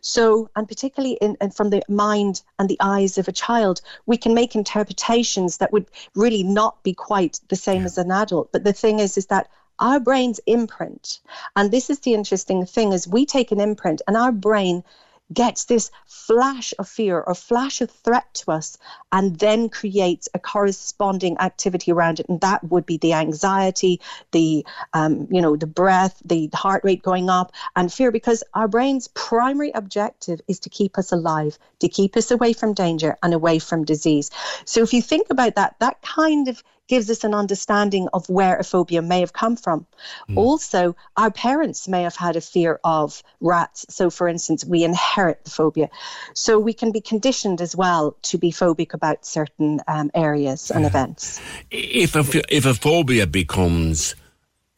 So, and particularly in, in, from the mind and the eyes of a child, we can make interpretations that would really not be quite the same yeah. as an adult. But the thing is, is that our brain's imprint, and this is the interesting thing, is we take an imprint and our brain gets this flash of fear or flash of threat to us and then creates a corresponding activity around it. And that would be the anxiety the um, you know the breath the heart rate going up and fear because our brain's primary objective is to keep us alive to keep us away from danger and away from disease. So if you think about that that kind of gives us an understanding of where a phobia may have come from. Mm. Also, our parents may have had a fear of rats. So, for instance, we inherit the phobia. So, we can be conditioned as well to be phobic about certain um, areas and events. If a, if a phobia becomes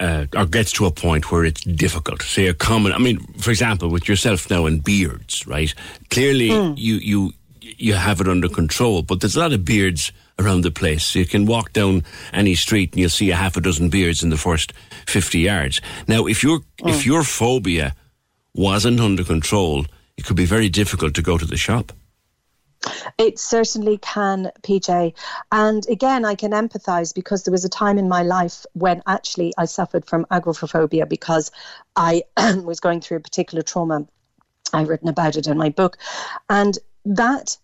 uh, or gets to a point where it's difficult. Say a common, I mean, for example, with yourself now and beards, right? Clearly, mm. you you you have it under control, but there's a lot of beards around the place. So you can walk down any street and you'll see a half a dozen beards in the first 50 yards. Now, if your oh. if your phobia wasn't under control, it could be very difficult to go to the shop. It certainly can, PJ. And again, I can empathize because there was a time in my life when actually I suffered from agoraphobia because I was going through a particular trauma. I've written about it in my book. And that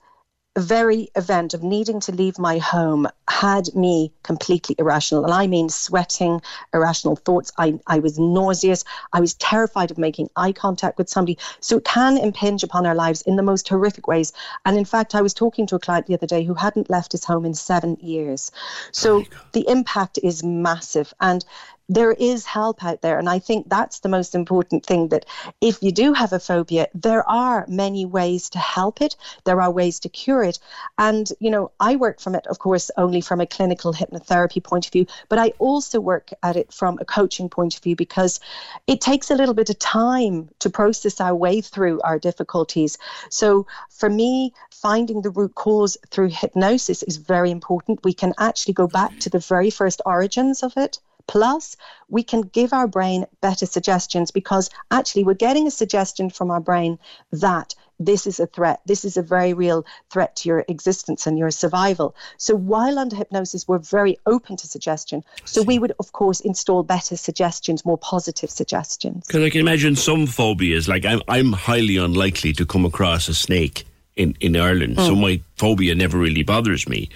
very event of needing to leave my home had me completely irrational. And I mean sweating, irrational thoughts. I, I was nauseous. I was terrified of making eye contact with somebody. So it can impinge upon our lives in the most horrific ways. And in fact, I was talking to a client the other day who hadn't left his home in seven years. So oh the impact is massive. And there is help out there. And I think that's the most important thing that if you do have a phobia, there are many ways to help it, there are ways to cure it. And, you know, I work from it, of course, only from a clinical hypnotherapy point of view, but I also work at it from a coaching point of view because it takes a little bit of time to process our way through our difficulties. So for me, finding the root cause through hypnosis is very important. We can actually go back to the very first origins of it. Plus, we can give our brain better suggestions because actually we're getting a suggestion from our brain that this is a threat. This is a very real threat to your existence and your survival. So while under hypnosis, we're very open to suggestion. So we would, of course, install better suggestions, more positive suggestions. Because I can imagine some phobias, like I'm, I'm highly unlikely to come across a snake in, in Ireland. Mm. So my phobia never really bothers me.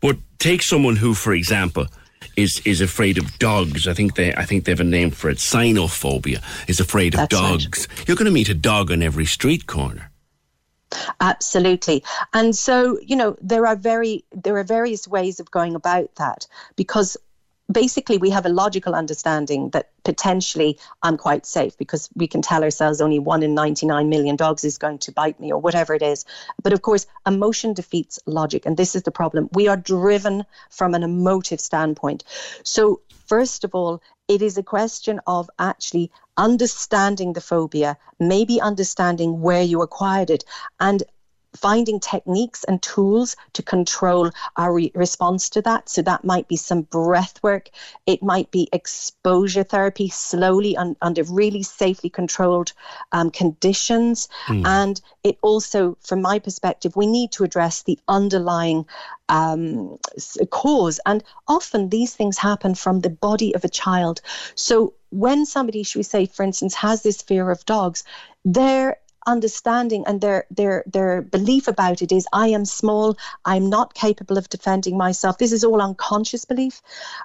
But take someone who, for example, is is afraid of dogs. I think they I think they have a name for it. Cynophobia is afraid of That's dogs. Right. You're going to meet a dog on every street corner. Absolutely. And so, you know, there are very there are various ways of going about that because basically we have a logical understanding that potentially I'm quite safe because we can tell ourselves only one in 99 million dogs is going to bite me or whatever it is. But of course, emotion defeats logic. And this is the problem. We are driven from an emotive standpoint. So, first of all, it is a question of actually understanding the phobia, maybe understanding where you acquired it, and finding techniques and tools to control our re- response to that. So that might be some breath work, it might be exposure therapy slowly un- under really safely controlled um, conditions. Mm. And it also, from my perspective, we need to address the underlying um, cause. And often these things happen from the body of a child. So when somebody, should we say, for instance, has this fear of dogs, they're understanding and their their their belief about it is I am small, I'm not capable of defending myself. This is all unconscious belief,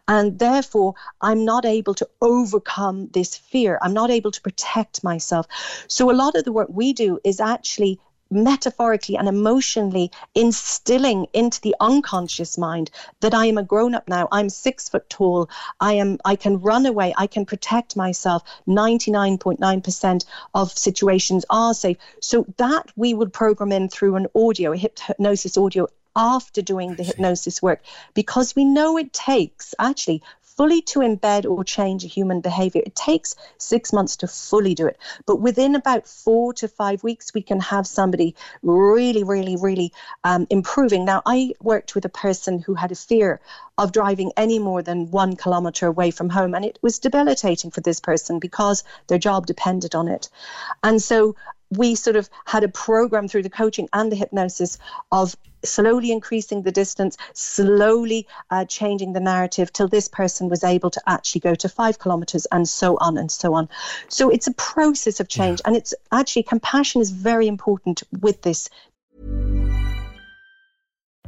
and therefore I'm not able to overcome this fear. I'm not able to protect myself. So a lot of the work we do is actually metaphorically and emotionally instilling into the unconscious mind that I am a grown up now. I'm six foot tall. I am. I can run away. I can protect myself. Ninety nine point nine percent of situations are safe. So that we would program in through an audio, a hypnosis audio after doing the hypnosis work because we know it takes actually fully to embed or change a human behavior, it takes six months to fully do it. But within about four to five weeks, we can have somebody really, really, really um, improving. Now, I worked with a person who had a fear of driving any more than one kilometer away from home, and it was debilitating for this person because their job depended on it. And so we sort of had a program through the coaching and the hypnosis of slowly increasing the distance, slowly uh, changing the narrative till this person was able to actually go to five kilometers and so on and so on. So it's a process of change. Yeah. And it's actually compassion is very important with this.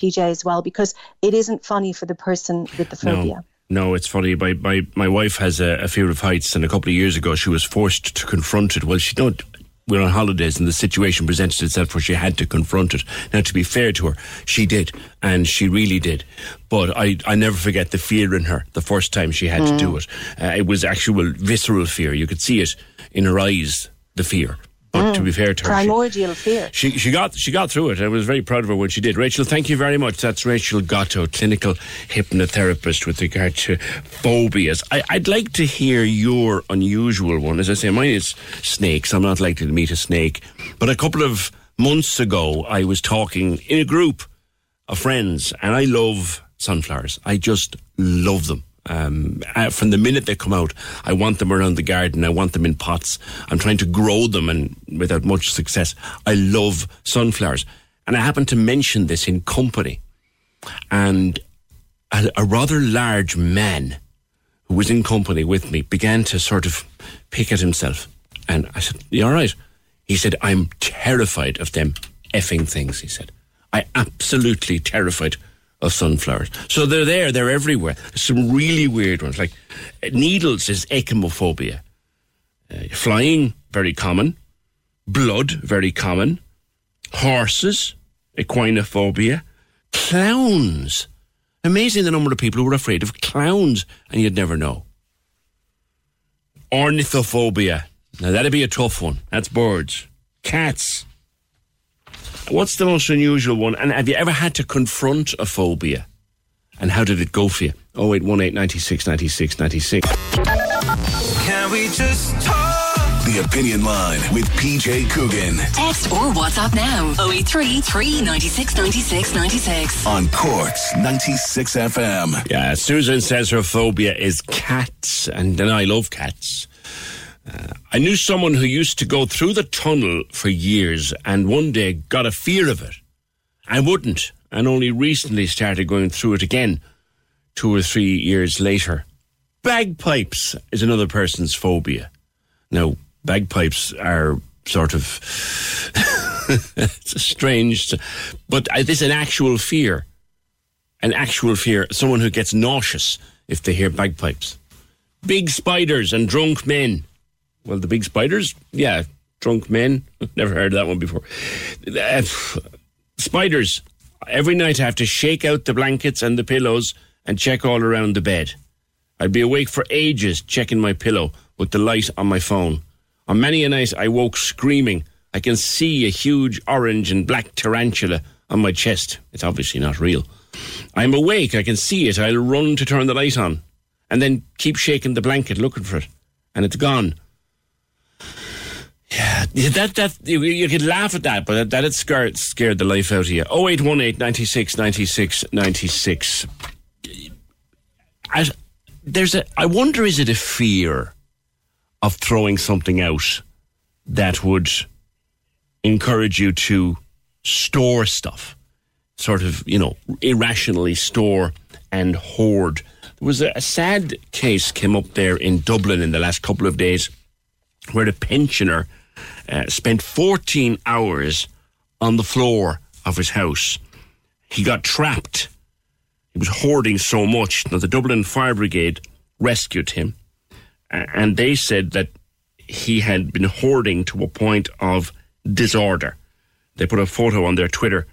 PJ as well, because it isn't funny for the person with the phobia. No. No, it's funny. My, my, my wife has a, a fear of heights, and a couple of years ago, she was forced to confront it. Well, she don't We're on holidays and the situation presented itself where she had to confront it. Now, to be fair to her, she did, and she really did. But I, I never forget the fear in her the first time she had mm. to do it. Uh, it was actual visceral fear. You could see it in her eyes, the fear. But mm. to be fair to her, primordial she, fear. She she got she got through it. I was very proud of her when she did. Rachel, thank you very much. That's Rachel Gatto, clinical hypnotherapist with regard to phobias. I, would like to hear your unusual one. As I say, mine is snakes. I'm not likely to meet a snake, but a couple of months ago, I was talking in a group of friends, and I love sunflowers. I just love them. Um, from the minute they come out, I want them around the garden. I want them in pots. I'm trying to grow them, and without much success, I love sunflowers. And I happened to mention this in company, and a, a rather large man who was in company with me began to sort of pick at himself. And I said, "You all right?" He said, "I'm terrified of them effing things." He said, "I absolutely terrified." Of sunflowers. So they're there, they're everywhere. Some really weird ones, like needles is aichmophobia. Uh, flying, very common. Blood, very common. Horses, equinophobia. Clowns. Amazing the number of people who are afraid of clowns, and you'd never know. Ornithophobia. Now that'd be a tough one. That's birds. Cats. What's the most unusual one? And have you ever had to confront a phobia? And how did it go for you? 0818 96 96 96. Can we just talk? The Opinion Line with PJ Coogan. Text or WhatsApp now 083 396 96 96. On Cork's 96 FM. Yeah, Susan says her phobia is cats, and then I love cats. I knew someone who used to go through the tunnel for years and one day got a fear of it. I wouldn't, and only recently started going through it again two or three years later. Bagpipes is another person's phobia. Now, bagpipes are sort of strange, but it's an actual fear. An actual fear. Someone who gets nauseous if they hear bagpipes. Big spiders and drunk men well, the big spiders, yeah, drunk men. Never heard of that one before. Uh, spiders. Every night I have to shake out the blankets and the pillows and check all around the bed. I'd be awake for ages checking my pillow with the light on my phone. On many a night I woke screaming. I can see a huge orange and black tarantula on my chest. It's obviously not real. I'm awake, I can see it. I'll run to turn the light on and then keep shaking the blanket looking for it. And it's gone. Yeah, that that you, could laugh at that, but that, had scared scared the life out of you. Oh eight one eight ninety six ninety six ninety six. There's a. I wonder, is it a fear of throwing something out that would encourage you to store stuff, sort of, you know, irrationally store and hoard? There was a, a sad case came up there in Dublin in the last couple of days, where the pensioner uh, spent 14 hours on the floor of his house. He got trapped. He was hoarding so much. Now, the Dublin Fire Brigade rescued him, and they said that he had been hoarding to a point of disorder. They put a photo on their Twitter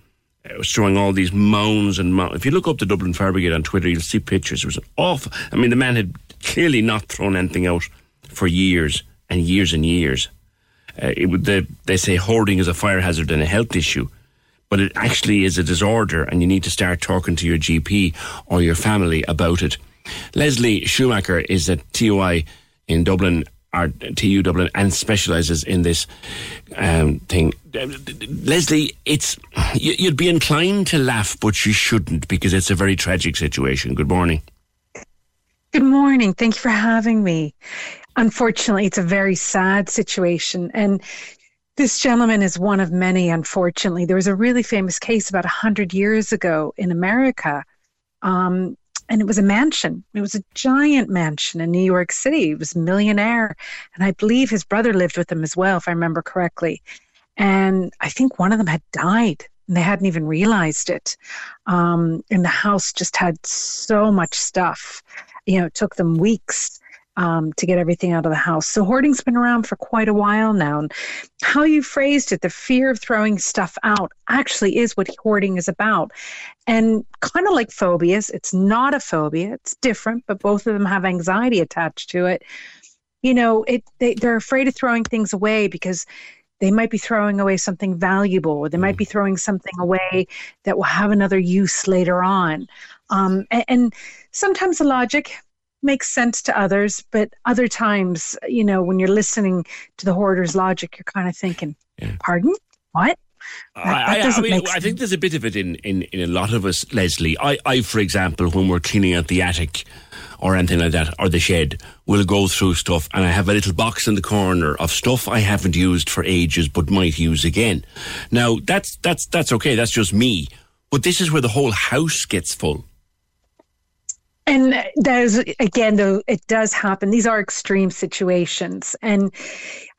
uh, showing all these mounds and mounds. If you look up the Dublin Fire Brigade on Twitter, you'll see pictures. It was awful. I mean, the man had clearly not thrown anything out for years and years and years uh, it, the, they say hoarding is a fire hazard and a health issue, but it actually is a disorder, and you need to start talking to your GP or your family about it. Leslie Schumacher is at TUI in Dublin, or TU Dublin, and specialises in this um, thing. Leslie, it's you'd be inclined to laugh, but you shouldn't because it's a very tragic situation. Good morning. Good morning. Thank you for having me unfortunately, it's a very sad situation. And this gentleman is one of many, unfortunately. There was a really famous case about 100 years ago in America. Um, and it was a mansion. It was a giant mansion in New York City. He was a millionaire. And I believe his brother lived with him as well, if I remember correctly. And I think one of them had died and they hadn't even realized it. Um, and the house just had so much stuff. You know, it took them weeks um, to get everything out of the house. So hoarding's been around for quite a while now. And how you phrased it, the fear of throwing stuff out, actually is what hoarding is about. And kind of like phobias, it's not a phobia, it's different, but both of them have anxiety attached to it. You know, it they, they're afraid of throwing things away because they might be throwing away something valuable or they might be throwing something away that will have another use later on um, and, and, sometimes the logic makes sense to others but other times you know when you're listening to the hoarder's logic you're kind of thinking yeah. pardon what that, that I, I, mean, I, think there's a bit of it in, in, in a lot of us, Leslie. I, I, for example, when we're cleaning out the attic, or anything like that, or the shed, we'll go through stuff. And I have a little box in the corner of stuff I haven't used for ages but might use again. Now, that's, that's, that's okay. That's just me. But this is where the whole house gets full. And there's again, though, it does happen. These are extreme situations. And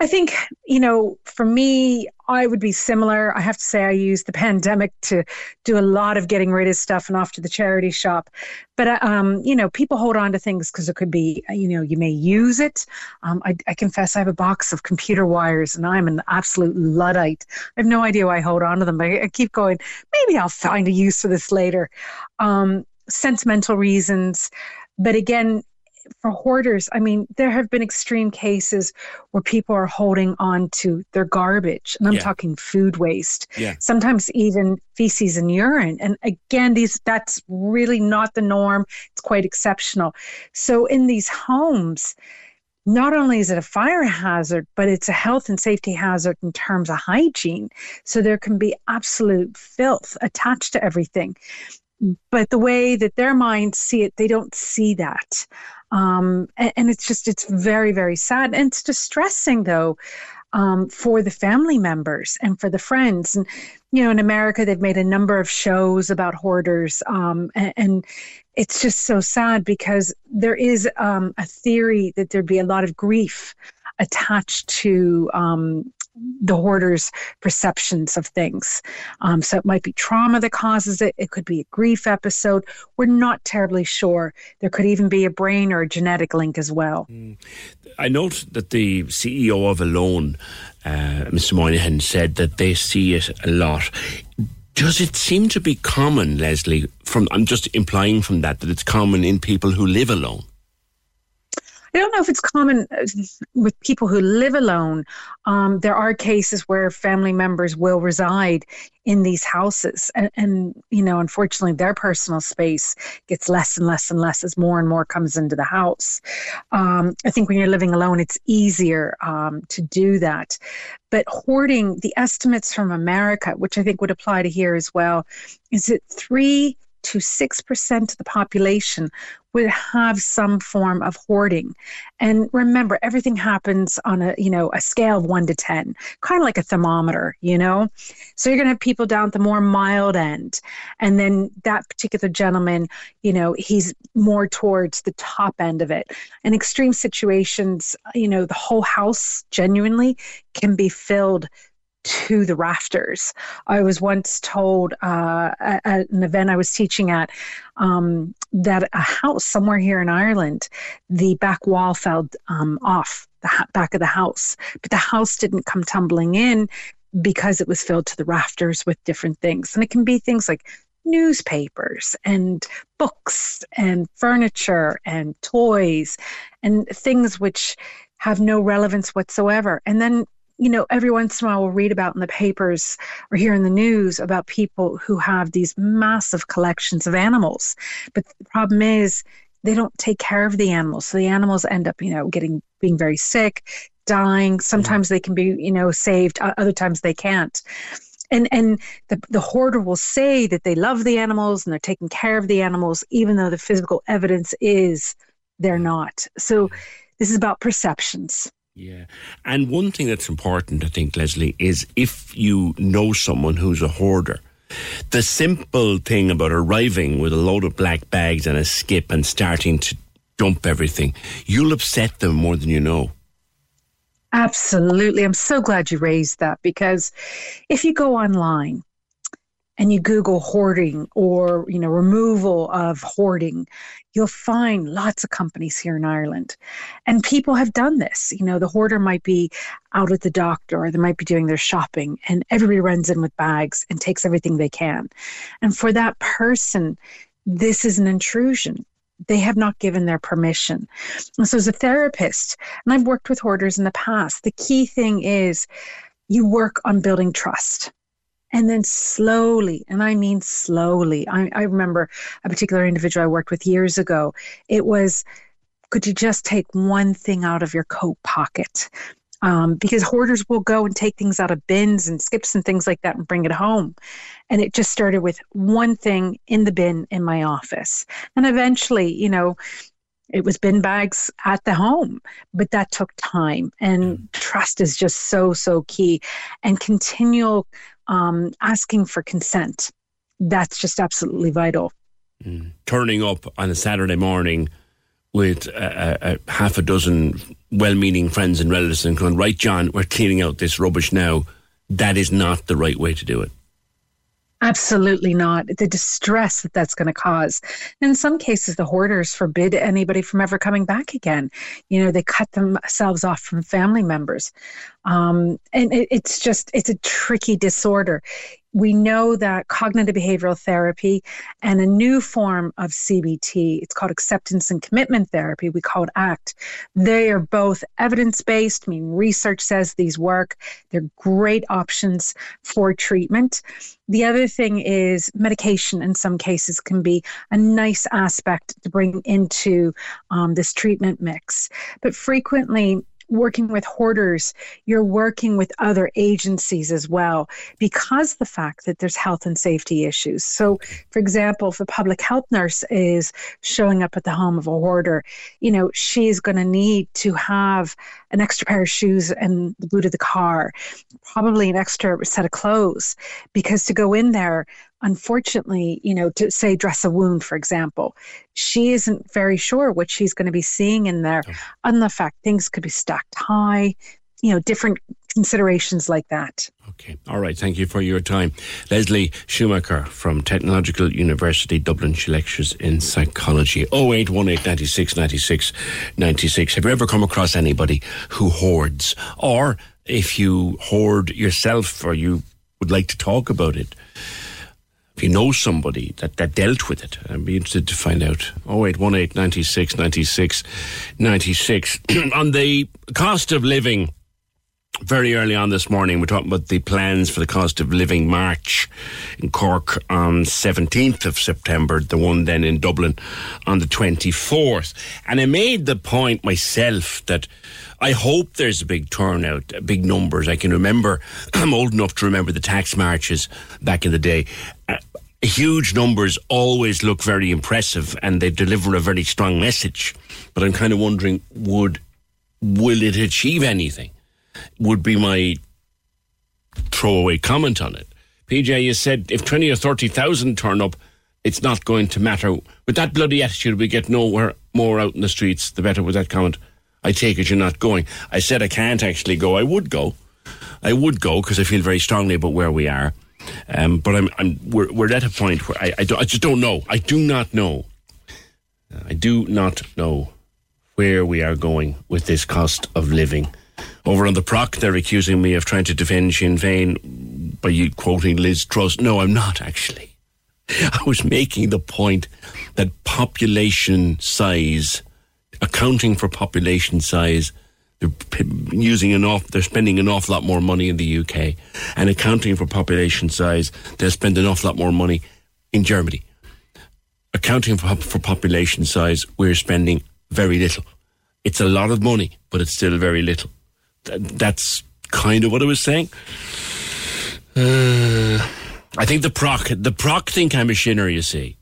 I think, you know, for me, I would be similar. I have to say, I used the pandemic to do a lot of getting rid of stuff and off to the charity shop. But, uh, um, you know, people hold on to things because it could be, uh, you know, you may use it. Um, I, I, confess I have a box of computer wires and I'm an absolute Luddite. I have no idea why I hold on to them. I, I keep going, maybe I'll find a use for this later. Um, sentimental reasons. But again, for hoarders, I mean, there have been extreme cases where people are holding on to their garbage, and I'm yeah. talking food waste. Yeah. Sometimes even feces and urine. And again, these that's really not the norm. It's quite exceptional. So in these homes, not only is it a fire hazard, but it's a health and safety hazard in terms of hygiene. So there can be absolute filth attached to everything but the way that their minds see it, they don't see that. Um, and, and, it's just, it's very, very sad. And it's distressing, though, um, for the family members and for the friends. And, you know, in America, they've made a number of shows about hoarders. Um, and, and, it's just so sad because there is um, a theory that there'd be a lot of grief attached to um, the hoarder's perceptions of things. Um, so it might be trauma that causes it. It could be a grief episode. We're not terribly sure. There could even be a brain or a genetic link as well. Mm. I note that the CEO of Alone, uh, Mr. Moynihan, said that they see it a lot. Does it seem to be common, Leslie? From I'm just implying from that that it's common in people who live alone. I don't know if it's common uh, with people who live alone. Um, there are cases where family members will reside in these houses, and, and, you know, unfortunately, their personal space gets less and less and less as more and more comes into the house. Um, I think when you're living alone, it's easier um, to do that. But hoarding, the estimates from America, which I think would apply to here as well, is that three to 6% of the population would have some form of hoarding. And remember, everything happens on a, you know, a scale of 1 to 10, kind of like a thermometer, you know? So you're going to have people down at the more mild end. And then that particular gentleman, you know, he's more towards the top end of it. In extreme situations, you know, the whole house genuinely can be filled to the rafters. I was once told uh, at an event I was teaching at um, that a house somewhere here in Ireland, the back wall fell um, off the back of the house, but the house didn't come tumbling in because it was filled to the rafters with different things. And it can be things like newspapers and books and furniture and toys and things which have no relevance whatsoever. And then you know, every once in a while we'll read about in the papers or hear in the news about people who have these massive collections of animals. But the problem is they don't take care of the animals. So the animals end up, you know, getting being very sick, dying. Sometimes they can be, you know, saved, other times they can't. And and the the hoarder will say that they love the animals and they're taking care of the animals, even though the physical evidence is they're not. So this is about perceptions. Yeah. And one thing that's important, I think, Leslie, is if you know someone who's a hoarder, the simple thing about arriving with a load of black bags and a skip and starting to dump everything, you'll upset them more than you know. Absolutely. I'm so glad you raised that because if you go online and you Google hoarding or, you know, removal of hoarding, you'll find lots of companies here in Ireland. And people have done this. You know, the hoarder might be out at the doctor or they might be doing their shopping and everybody runs in with bags and takes everything they can. And for that person, this is an intrusion they have not given their permission. And so, as a therapist, and I've worked with hoarders in the past, the key thing is you work on building trust. And then slowly, and I mean slowly, I, I remember a particular individual I worked with years ago. It was, could you just take one thing out of your coat pocket? Um, because hoarders will go and take things out of bins and skips and things like that and bring it home. And it just started with one thing in the bin in my office. And eventually, you know, it was bin bags at the home, but that took time. And mm. trust is just so, so key. And continual um, asking for consent. That's just absolutely vital. Mm. Turning up on a Saturday morning with a, a, a half a dozen well-meaning friends and relatives and going, right, John, we're cleaning out this rubbish now. That is not the right way to do it. Absolutely not. The distress that that's going to cause. In some cases, the hoarders forbid anybody from ever coming back again. You know, they cut themselves off from family members. Um, and it, it's just, it's a tricky disorder we know that cognitive behavioral therapy and a new form of CBT, it's called acceptance and commitment therapy, we call it ACT. They are both evidence based, I mean, research says these work. They're great options for treatment. The other thing is medication in some cases can be a nice aspect to bring into um, this treatment mix. But frequently, working with hoarders, you're working with other agencies as well because the fact that there's health and safety issues. So, for example, if a public health nurse is showing up at the home of a hoarder, you know, she's going to need to have an extra pair of shoes and the boot of the car, probably an extra set of clothes, because to go in there, unfortunately, you know, to say dress a wound, for example, she isn't very sure what she's going to be seeing in there. Oh. And the fact things could be stacked high, you know, different considerations like that. Okay. All right. Thank you for your time. Leslie Schumacher from Technological University Dublin. She lectures in psychology. 0818 96 96 96. Have you ever come across anybody who hoards? Or if you hoard yourself or you would like to talk about it, if you know somebody that, that dealt with it, I'd be interested to find out. 0818 96 96 96. on the cost of living, very early on this morning, we're talking about the plans for the cost of living march in Cork on 17th of September, the one then in Dublin on the 24th. And I made the point myself that I hope there's a big turnout, big numbers. I can remember, I'm old enough to remember the tax marches back in the day. Uh, huge numbers always look very impressive and they deliver a very strong message. But I'm kind of wondering, would will it achieve anything? Would be my throwaway comment on it. PJ, you said if 20 or 30,000 turn up, it's not going to matter. With that bloody attitude, we get nowhere more out in the streets, the better with that comment. I take it you're not going. I said I can't actually go. I would go. I would go because I feel very strongly about where we are. Um, but I'm, I'm, we're, we're at a point where I, I, I just don't know. I do not know. I do not know where we are going with this cost of living. Over on the Proc, they're accusing me of trying to defend Sinn Féin by you quoting Liz Truss. No, I'm not actually. I was making the point that population size accounting for population size, they're using off, they're spending an awful lot more money in the UK, and accounting for population size, they'll spend an awful lot more money in Germany. Accounting for, for population size, we're spending very little. It's a lot of money, but it's still very little. Th- that's kind of what I was saying. Uh, I think the proc, the proc think I'm a shinner, you see.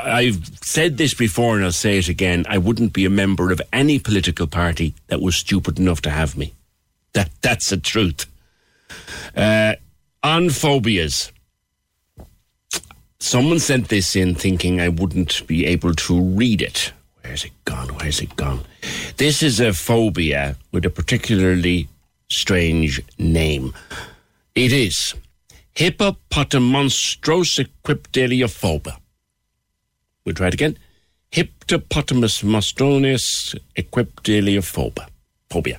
I've said this before and I'll say it again. I wouldn't be a member of any political party that was stupid enough to have me. That that's the truth. Uh, on phobias. Someone sent this in thinking I wouldn't be able to read it. Where's it gone? Where's it gone? This is a phobia with a particularly strange name. It is Hippopotamonstrosequipdaliophoba. We'll try it again. Hippopotamus monstronius equipdaliophoba. Phobia.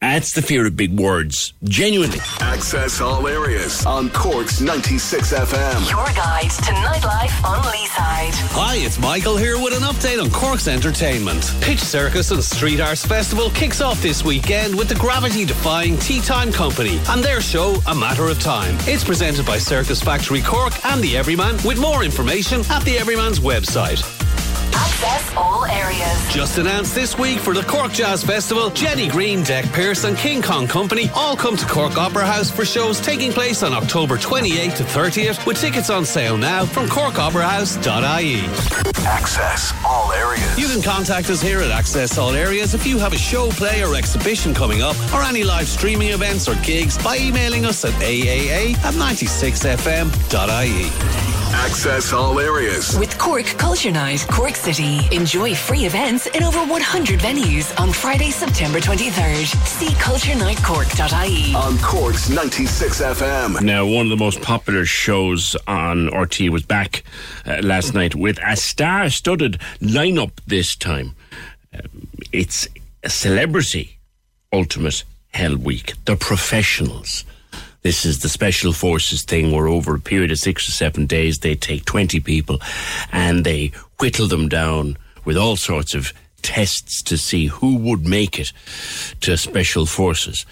That's the fear of big words. Genuinely. Access all areas on Cork's 96 FM. Your guide to nightlife on Leeside. Hi, it's Michael here with an update on Cork's entertainment. Pitch Circus and Street Arts Festival kicks off this weekend with the gravity defying Tea Time Company and their show A Matter of Time. It's presented by Circus Factory Cork and the Everyman with more information at the Everyman's website. Access all areas. Just announced this week for the Cork Jazz Festival, Jenny Greene, Deck Pierce, and King Kong Company all come to Cork Opera House for shows taking place on October 28th to 30th, with tickets on sale now from corkoperahouse.ie. Access all areas. You can contact us here at Access All Areas if you have a show, play, or exhibition coming up, or any live streaming events or gigs by emailing us at aaa at 96fm.ie. Access all areas. With Cork Culture Night, Cork City. Enjoy free events in over 100 venues on Friday, September 23rd. See culturenightcork.ie. On Cork's 96 FM. Now, one of the most popular shows on RTÉ was back uh, last night with a star studded lineup this time. Um, it's a celebrity ultimate hell week. The professionals. This is the special forces thing where over a period of six or seven days they take 20 people and they whittle them down with all sorts of tests to see who would make it to special forces.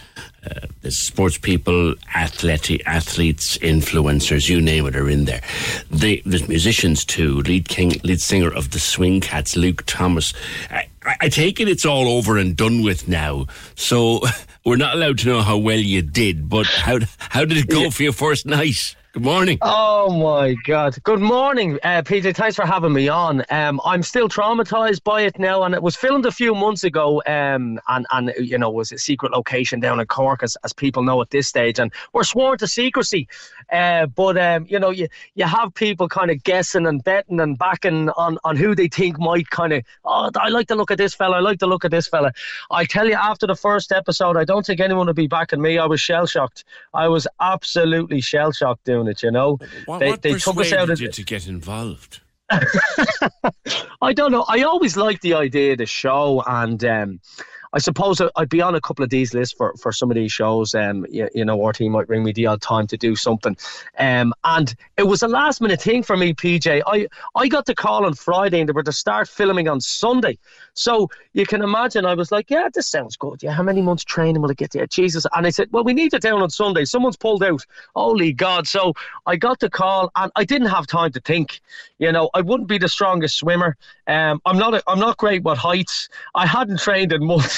Uh, sports people, athletic, athletes, influencers, you name it, are in there. They, there's musicians too. Lead king, lead singer of the Swing Cats, Luke Thomas. I, I take it it's all over and done with now. So we're not allowed to know how well you did. But how how did it go yeah. for your first night? Good morning. Oh my God. Good morning, uh, PJ. Thanks for having me on. Um, I'm still traumatized by it now, and it was filmed a few months ago. Um, and and you know was a secret location down in Cork, as, as people know at this stage, and we're sworn to secrecy. Uh, but um, you know, you you have people kind of guessing and betting and backing on on who they think might kind of. Oh, I like to look at this fella. I like to look at this fella. I tell you, after the first episode, I don't think anyone would be backing me. I was shell shocked. I was absolutely shell shocked doing it. You know, what, they, what they took us out of you to get involved. I don't know. I always liked the idea of the show, and um, I suppose I'd be on a couple of these lists for, for some of these shows. Um, you, you know, our team might ring me the odd time to do something. Um, and it was a last minute thing for me, PJ. I, I got the call on Friday and they were to start filming on Sunday. So you can imagine I was like, yeah, this sounds good. Yeah, how many months training will it get there? Jesus. And I said, well, we need it down on Sunday. Someone's pulled out. Holy God. So I got the call and I didn't have time to think. You know, I wouldn't be the strongest swimmer. Um, I'm not. A, I'm not great with heights. I hadn't trained in months,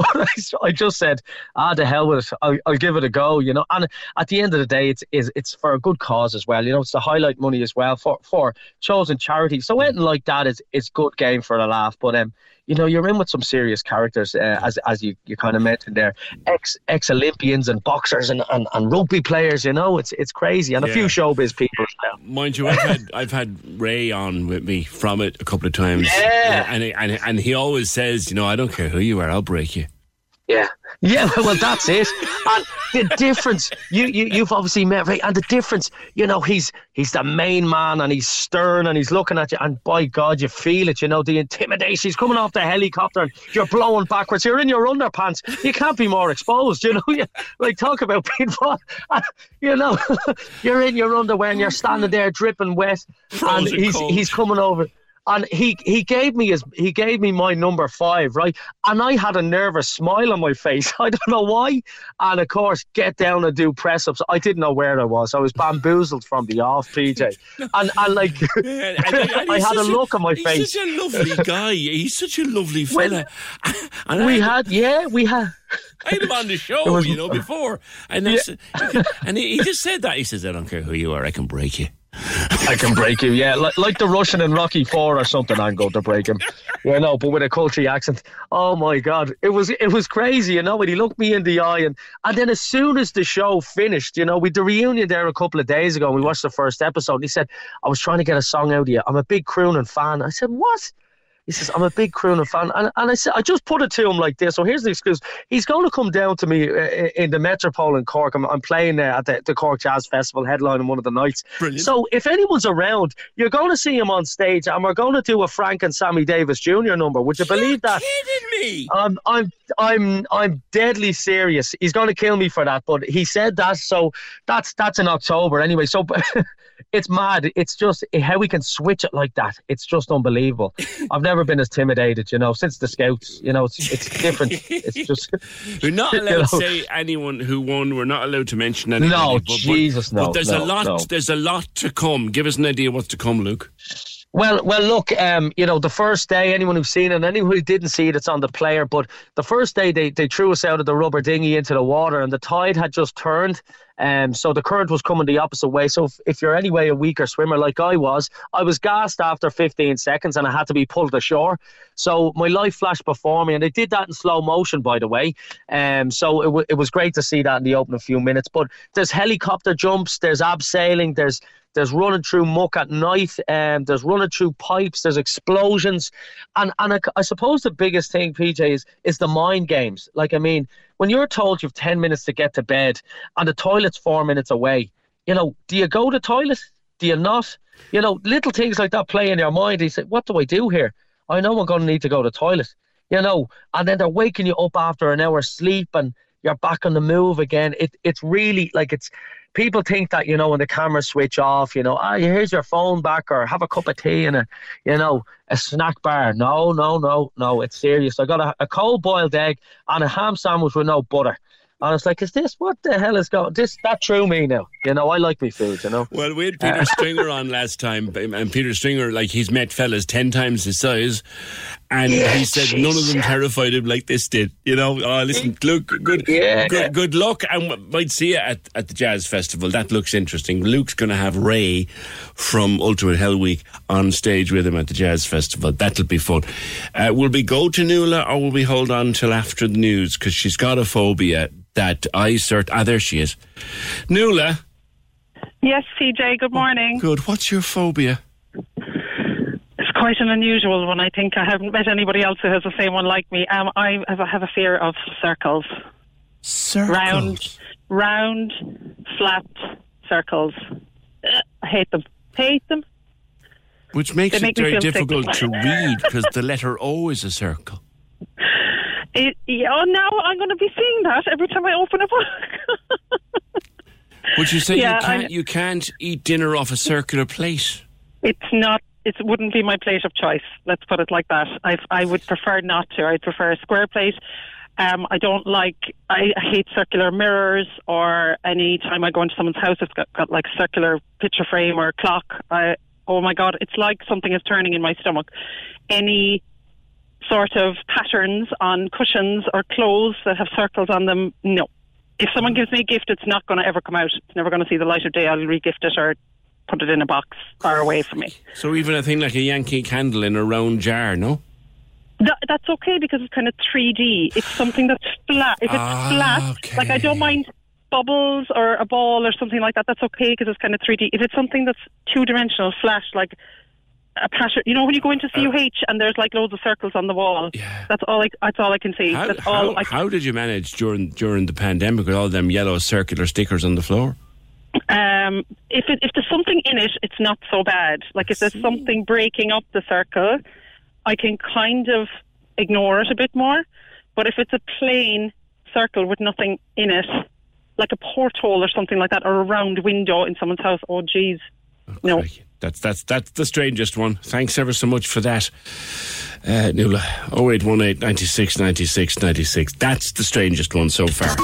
but I, I just said, ah, the hell with it. I'll, I'll, give it a go. You know, and at the end of the day, it's is it's for a good cause as well. You know, it's the highlight money as well for for chosen charity. So anything like that is is good game for a laugh. But um, you know, you're in with some serious characters, uh, as as you, you kind of mentioned there, ex ex Olympians and boxers and, and, and rugby players. You know, it's it's crazy, and yeah. a few showbiz people as well. Mind you, I've had I've had Ray on with me from it a couple of times, yeah, and and and he always says, you know, I don't care who you are, I'll break you. Yeah, yeah, well, that's it. And the difference, you, you, you've obviously met Ray, and the difference, you know, he's he's the main man, and he's stern, and he's looking at you, and by God, you feel it. You know, the intimidation. He's coming off the helicopter, and you're blowing backwards. You're in your underpants. You can't be more exposed. You know, you, like talk about being You know, you're in your underwear, and you're standing there dripping wet, Frozen and he's cold. he's coming over and he he gave me his he gave me my number five right and i had a nervous smile on my face i don't know why and of course get down and do press ups i didn't know where i was i was bamboozled from the off pj and and like And- and i had a look on my face. he's face such a lovely guy. He's such a lovely fella. And we I- had yeah we had I had him on the show, was- you know, before, and that's, and he, he just said that. He says, "I don't care who you are, I can break you." I can break you, yeah, like, like the Russian in Rocky Four or something. I'm going to break him, you know, but with a culture accent. Oh my God, it was it was crazy, you know. When he looked me in the eye, and and then as soon as the show finished, you know, we the reunion there a couple of days ago. and We watched the first episode. And he said, "I was trying to get a song out of you. I'm a big crooning fan." I said, "What?" He says, I'm a big Crooner fan. And, and I said, I just put it to him like this. So here's the excuse. He's going to come down to me uh, in the Metropole in Cork. I'm, I'm playing uh, at the, the Cork Jazz Festival headline on one of the nights. Brilliant. So if anyone's around, you're going to see him on stage and we're going to do a Frank and Sammy Davis Jr. number. Would you believe that? kidding me? I'm, I'm, I'm, I'm deadly serious. He's going to kill me for that, but he said that. So that's, that's in October anyway. So it's mad. It's just how we can switch it like that. It's just unbelievable. I've never been as intimidated, you know, since the Scouts. You know, it's it's different. It's just We're not you allowed to say anyone who won. We're not allowed to mention anybody. No, but, Jesus, no, But there's a lot. no. There's a lot to come. Give us an idea what's to come, Luke. Well, well, look, um, you know, the first day, anyone who's seen it, anyone who didn't see it, it's on the player. But the first day, they, they threw us out of the rubber dinghy into the water, and the tide had just turned. Um, so the current was coming the opposite way. So if, if you're anyway a weaker swimmer like I was, I was gassed after 15 seconds and I had to be pulled ashore. So my life flashed before me, and they did that in slow motion, by the way. Um, so it, w- it was great to see that in the opening few minutes. But there's helicopter jumps, there's abseiling, there's there's running through muck at night, um, there's running through pipes, there's explosions, and and I, I suppose the biggest thing, PJ, is is the mind games. Like I mean, when you're told you've ten minutes to get to bed and the toilet's four minutes away, you know, do you go to the toilet? Do you not? You know, little things like that play in your mind. You say, what do I do here? I know I'm going to need to go to the toilet. You know, and then they're waking you up after an hour's sleep and you're back on the move again. It it's really like it's people think that you know when the cameras switch off, you know, ah, here's your phone back or have a cup of tea and a you know a snack bar. No, no, no, no. It's serious. I got a, a cold boiled egg and a ham sandwich with no butter. And it's like, is this what the hell is going? This that threw me now. You know, I like my food. You know. Well, we had Peter Uh, Stringer on last time, and Peter Stringer, like he's met fellas ten times his size, and Yeah, he said none of them jeez. terrified him like this did. You know, oh, listen, Luke, good, Yeah. good, good luck, and might see you at, at the Jazz Festival. That looks interesting. Luke's going to have Ray from Ultimate Hell Week on stage with him at the Jazz Festival. That'll be fun. Uh, will we go to Nuala or will we hold on till after the news because she's got a phobia that I cert. Ah, there she is. Nuala. Yes, CJ, good morning. Good. What's your phobia? Quite an unusual one. I think I haven't met anybody else who has the same one like me. Um, I have, a fear of circles. Circles? Round, round, flat circles. I hate them. Hate them. Which makes They it make very sick. difficult to read because the letter O is a circle. It, yeah, oh, now I'm going to be seeing that every time I open a book. Would you say Yeah, you can't I- you can't eat dinner off a circular plate? It's not. It wouldn't be my plate of choice. Let's put it like that. I I would prefer not to. I'd prefer a square plate. Um, I don't like. I hate circular mirrors or any time I go into someone's house, it's got, got like circular picture frame or clock. I, oh my god, it's like something is turning in my stomach. Any sort of patterns on cushions or clothes that have circles on them, no. If someone gives me a gift, it's not going to ever come out. It's never going to see the light of day. I'll re-gift it or put it in a box far away from me. So even a thing like a Yankee candle in a round jar, no? That, that's okay because it's kind of 3D. It's something that's flat. If it's Ah, flat, like I don't mind bubbles or a ball or something like that. That's okay because it's kind of 3D. If it's something that's two dimensional, flat, like a pattern, you know, when you go into Uh, CUH and there's like loads of circles on the wall. That's all. I, that's all I can see. How, that's how, all. I, how did you manage during during the pandemic with all them yellow circular stickers on the floor? Um, if it, if there's something in it, it's not so bad. Like if there's something breaking up the circle, I can kind of ignore it a bit more. But if it's a plain circle with nothing in it, like a porthole or something like that, or a round window in someone's house, oh geez, no. That's that's that's the strangest one. Thanks ever so much for that. Uh, Nuala, 0818 96 96 96. That's the strangest one so far.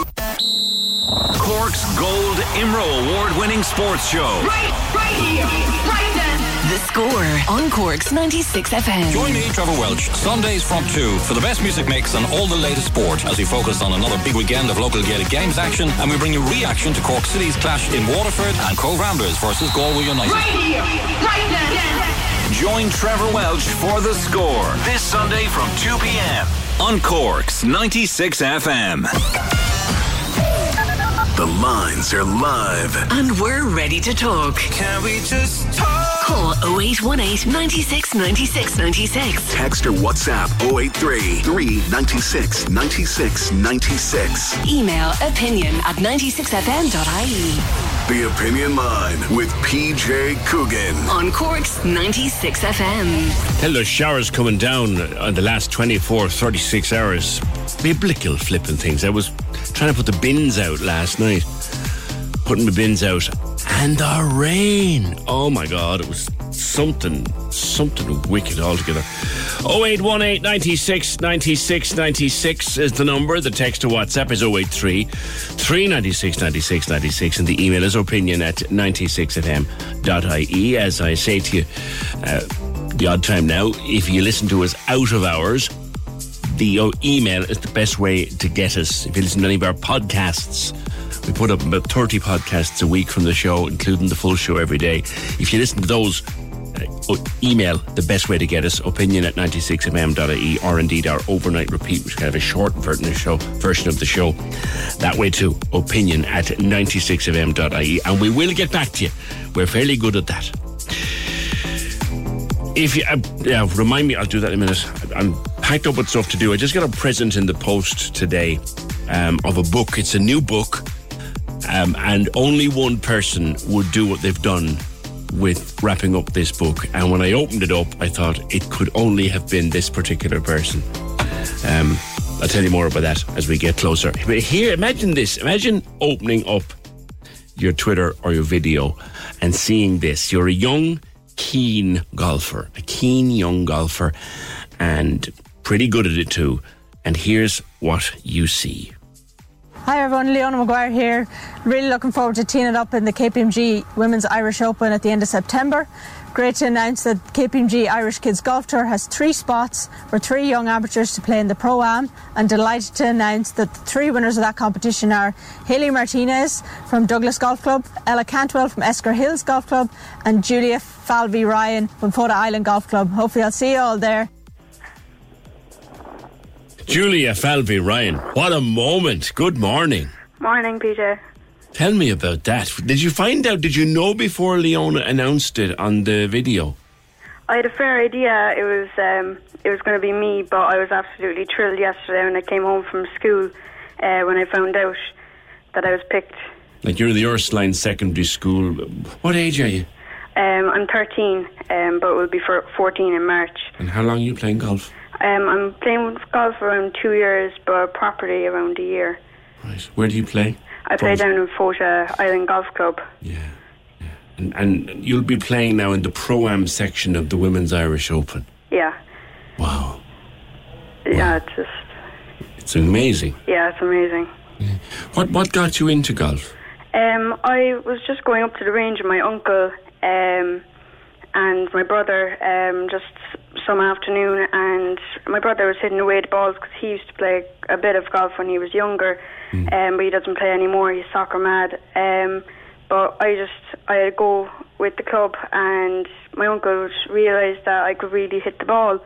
Cork's Gold Imro Award winning sports show. Right, right here, right then. The score on Cork's 96 FM. Join me, Trevor Welch, Sundays from 2 for the best music mix and all the latest sport as we focus on another big weekend of local Gaelic games action and we bring you reaction to Cork City's clash in Waterford and Cobh Ramblers versus Galway United. Right here, right then. Join Trevor Welch for the score this Sunday from 2 p.m. on Cork's 96 FM. The lines are live. And we're ready to talk. Can we just talk? Call 0818 96 96 96. Text or WhatsApp 083 396 96 96. Email opinion at 96fm.ie. The Opinion Line with PJ Coogan. On Cork's 96 FM. Tell those showers coming down on the last 24, 36 hours. Biblical flipping things. I was trying to put the bins out last night. Putting the bins out. And the rain. Oh my God, it was something, something wicked altogether. 0818 96 96 96 is the number. The text to WhatsApp is 083 396 96 96. And the email is opinion at 96fm.ie. As I say to you, uh, the odd time now, if you listen to us out of hours, the uh, email is the best way to get us. If you listen to any of our podcasts, we put up about 30 podcasts a week from the show, including the full show every day. If you listen to those, uh, email the best way to get us opinion at 96fm.ie or indeed our overnight repeat, which is kind of a short version of the show, version of the show. That way too, opinion at 96fm.ie. And we will get back to you. We're fairly good at that. If you, uh, yeah, remind me, I'll do that in a minute. I'm packed up with stuff to do. I just got a present in the post today um, of a book. It's a new book, um, and only one person would do what they've done with wrapping up this book. And when I opened it up, I thought it could only have been this particular person. Um, I'll tell you more about that as we get closer. But here, imagine this. Imagine opening up your Twitter or your video and seeing this. You're a young, keen golfer, a keen young golfer, and pretty good at it too. And here's what you see. Hi everyone, Leona Maguire here. Really looking forward to teeing it up in the KPMG Women's Irish Open at the end of September. Great to announce that KPMG Irish Kids Golf Tour has three spots for three young amateurs to play in the Pro Am, and delighted to announce that the three winners of that competition are Haley Martinez from Douglas Golf Club, Ella Cantwell from Esker Hills Golf Club, and Julia Falvey Ryan from Fota Island Golf Club. Hopefully, I'll see you all there. Julia Falvey Ryan, what a moment. Good morning. Morning, PJ. Tell me about that. Did you find out, did you know before Leona announced it on the video? I had a fair idea it was um, it was going to be me, but I was absolutely thrilled yesterday when I came home from school uh, when I found out that I was picked. Like you're in the Ursuline Secondary School. What age are you? Um, I'm 13, um, but will be for 14 in March. And how long are you playing golf? Um, I'm playing golf around two years, but properly around a year. Right. Where do you play? I play down in Fota Island Golf Club. And, and you'll be playing now in the Pro Am section of the Women's Irish Open. Yeah. Wow. Yeah, it's just It's amazing. yeah, it's amazing. What what got you into golf? Um, I was just going up to the range with my uncle um, and my brother um, just some afternoon, and my brother was hitting away the balls because he used to play a bit of golf when he was younger, um, but he doesn't play anymore. He's soccer mad. Um, but I just I go with the club, and my uncle realised that I could really hit the ball,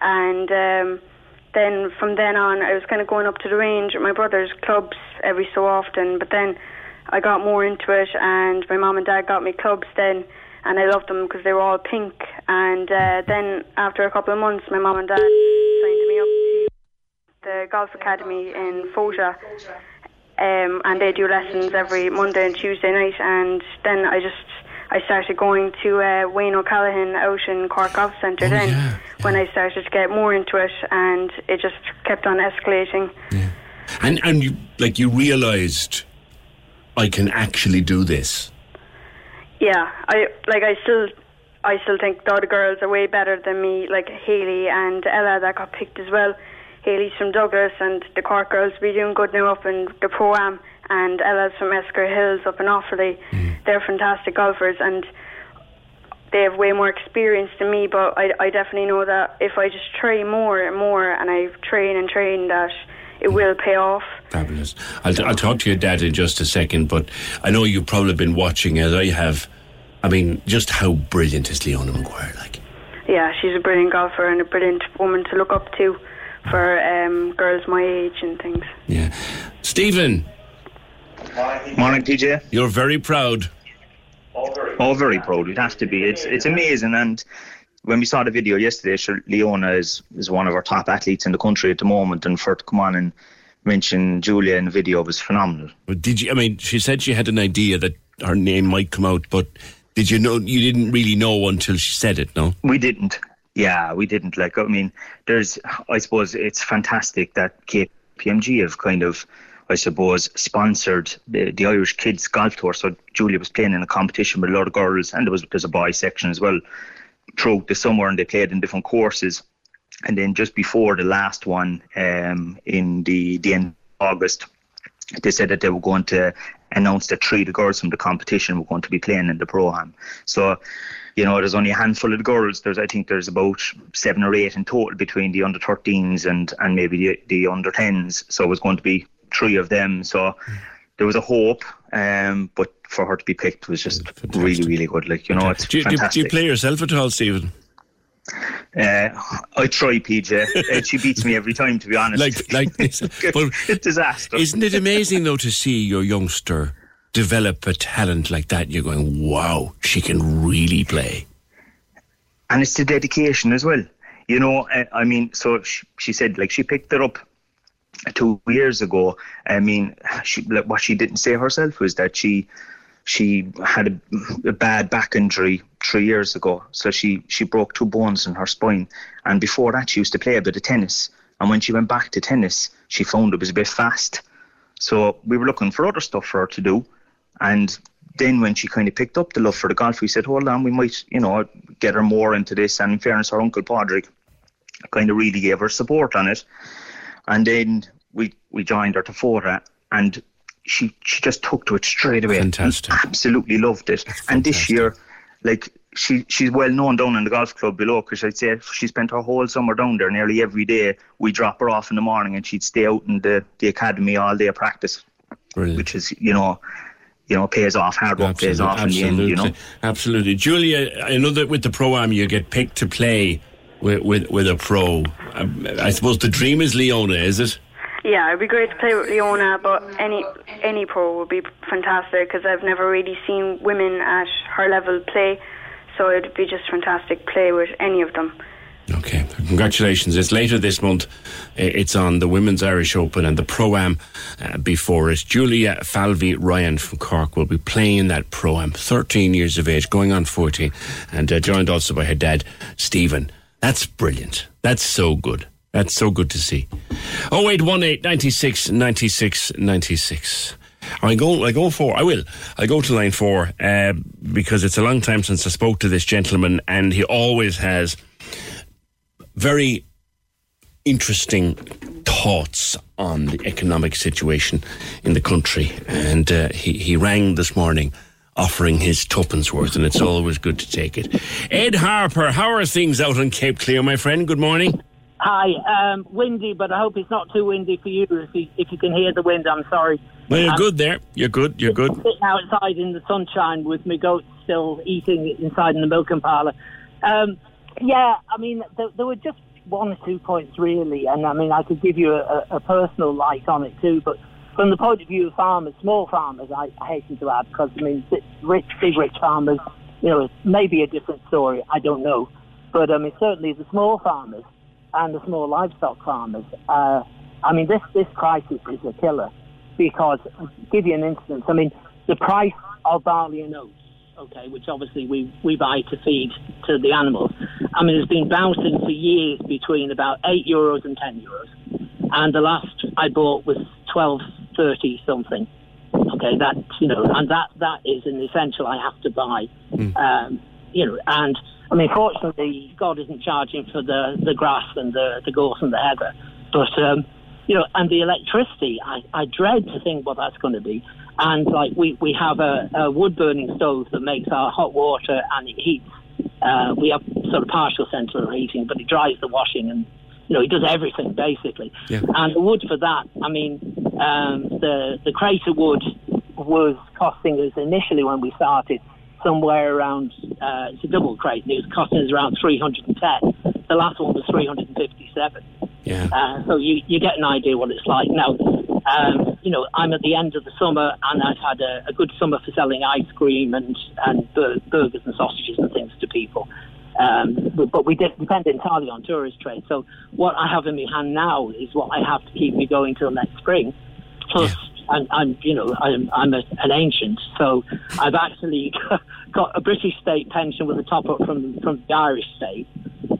and. Um, then from then on, I was kind of going up to the range with my brother's clubs every so often. But then I got more into it, and my mom and dad got me clubs then, and I loved them because they were all pink. And uh, then after a couple of months, my mom and dad signed me up to the golf academy in Fota. Um, and they do lessons every Monday and Tuesday night. And then I just I started going to uh, Wayne O'Callaghan out in Cork Golf Centre. then when I started to get more into it, and it just kept on escalating. Yeah. And and you like you realised I can actually do this. Yeah, I like I still I still think the other girls are way better than me, like Haley and Ella that got picked as well. Haley's from Douglas and the Cork girls be doing good now up in the Pro Am and Ella's from Esker Hills up in Offaly. Mm. They're fantastic golfers and they have way more experience than me but I, I definitely know that if I just try more and more and I train and train that it will pay off. Fabulous. I'll, I'll talk to your dad in just a second, but I know you've probably been watching as I have. I mean, just how brilliant is Leona Maguire? Like, Yeah, she's a brilliant golfer and a brilliant woman to look up to for um, girls my age and things. yeah. Stephen, Morning, PJ. you're very proud. Well, Oh, very proud. It has to be. It's it's amazing. And when we saw the video yesterday, sure, Leona is is one of our top athletes in the country at the moment, and for her to come on and mention Julia in the video was phenomenal. But did you? I mean, she said she had an idea that her name might come out, but did you know? You didn't really know until she said it, no? We didn't. Yeah, we didn't. Like, I mean, there's. I suppose it's fantastic that KPMG have kind of. I suppose, sponsored the, the Irish Kids Golf Tour. So Julia was playing in a competition with a lot of girls, and there was there's a boy section as well throughout the summer, and they played in different courses. And then just before the last one, um, in the the end of August, they said that they were going to announce that three of the girls from the competition were going to be playing in the pro-am. So, you know, there's only a handful of the girls. There's, I think, there's about seven or eight in total between the under 13s and and maybe the the under 10s. So it was going to be three of them. So there was a hope, um, but for her to be picked was just really, really good. Like you know, it's Do you, do, you- do you play yourself at all, Stephen? Uh, I try, PJ. Uh, she beats me every time, to be honest. Like, like this. But disaster. Isn't it amazing though to see your youngster develop a talent like that? You're going, wow, she can really play. and it's the dedication as well. You know, uh, I mean, so she, she said like she picked it up two years ago. I mean, she like, what she didn't say herself was that she she had a, a bad back injury three years ago. So she she broke two bones in her spine, and before that she used to play a bit of tennis. And when she went back to tennis, she found it was a bit fast. So we were looking for other stuff for her to do, and then when she kind of picked up the love for the golf, we said, hold on, we might, you know, get her more into this. And in fairness, her uncle Padraig kind of really gave her support on it. And then we we joined her to Fota, and she she just took to it straight away. Fantastic. Absolutely loved it. And this year, like she she's well known down in the golf club below because I'd say she spent her whole summer down there. Nearly every day, we drop her off in the morning, and she'd stay out in the the academy all day practice, Brilliant. which is you know. You know, pays off. Hard work pays off in the end. You know, absolutely. Julia, I know that with the pro am you get picked to play with with, with a pro. Um, I suppose the dream is Leona, is it? Yeah, it'd be great to play with Leona, but any any pro would be fantastic because I've never really seen women at her level play, so it'd be just fantastic to play with any of them. Okay, congratulations. It's later this month. It's on the Women's Irish Open and the Pro Am uh, before it. Julia Falvey Ryan from Cork will be playing that Pro Am, 13 years of age, going on 14, and uh, joined also by her dad, Stephen. That's brilliant. That's so good. That's so good to see. 0818 96 96 96. I go, I go for, I will. I go to line four uh, because it's a long time since I spoke to this gentleman, and he always has very interesting thoughts on the economic situation in the country. And uh, he, he rang this morning offering his tuppence worth, and it's always good to take it. Ed Harper, how are things out on Cape Clear, my friend? Good morning. Hi, um, windy, but I hope it's not too windy for you. If you, if you can hear the wind, I'm sorry. Well, you're Um, good there. You're good. You're good. Sitting outside in the sunshine with my goats still eating inside in the milking parlour. Um, yeah, I mean, there, there were just one or two points really, and I mean, I could give you a, a personal light on it too, but from the point of view of farmers, small farmers, I, I hasten to add, because I mean, rich, big, rich farmers, you know, it's maybe a different story. I don't know, but I mean, certainly the small farmers and the small livestock farmers. Uh, I mean, this this crisis is a killer because, I'll give you an instance. I mean, the price of barley and oats, okay, which obviously we we buy to feed to the animals. I mean, it's been bouncing for years between about eight euros and ten euros, and the last I bought was twelve thirty something. Okay, that you know, and that that is an essential I have to buy. Um, you know, and I mean, fortunately, God isn't charging for the the grass and the the gorse and the heather, but um, you know, and the electricity, I, I dread to think what that's going to be. And like we we have a, a wood burning stove that makes our hot water and it heats. Uh, we have sort of partial central heating, but it dries the washing and you know it does everything basically. Yeah. And the wood for that, I mean, um, the the crater wood was costing us initially when we started somewhere around uh, it's a double crate. and It was costing us around 310. The last one was 357. Yeah. Uh, so you, you get an idea what it's like. Now, um, you know, I'm at the end of the summer and I've had a, a good summer for selling ice cream and, and bur- burgers and sausages and things to people. Um, but, but we depend entirely on tourist trade. So what I have in my hand now is what I have to keep me going till next spring. Plus, I'm, I'm, you know, I'm, I'm a, an ancient, so I've actually got a British state pension with a top up from from the Irish state,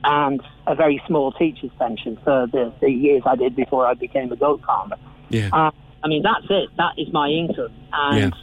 and a very small teacher's pension for the, the years I did before I became a goat farmer. Yeah. Uh, I mean, that's it. That is my income, and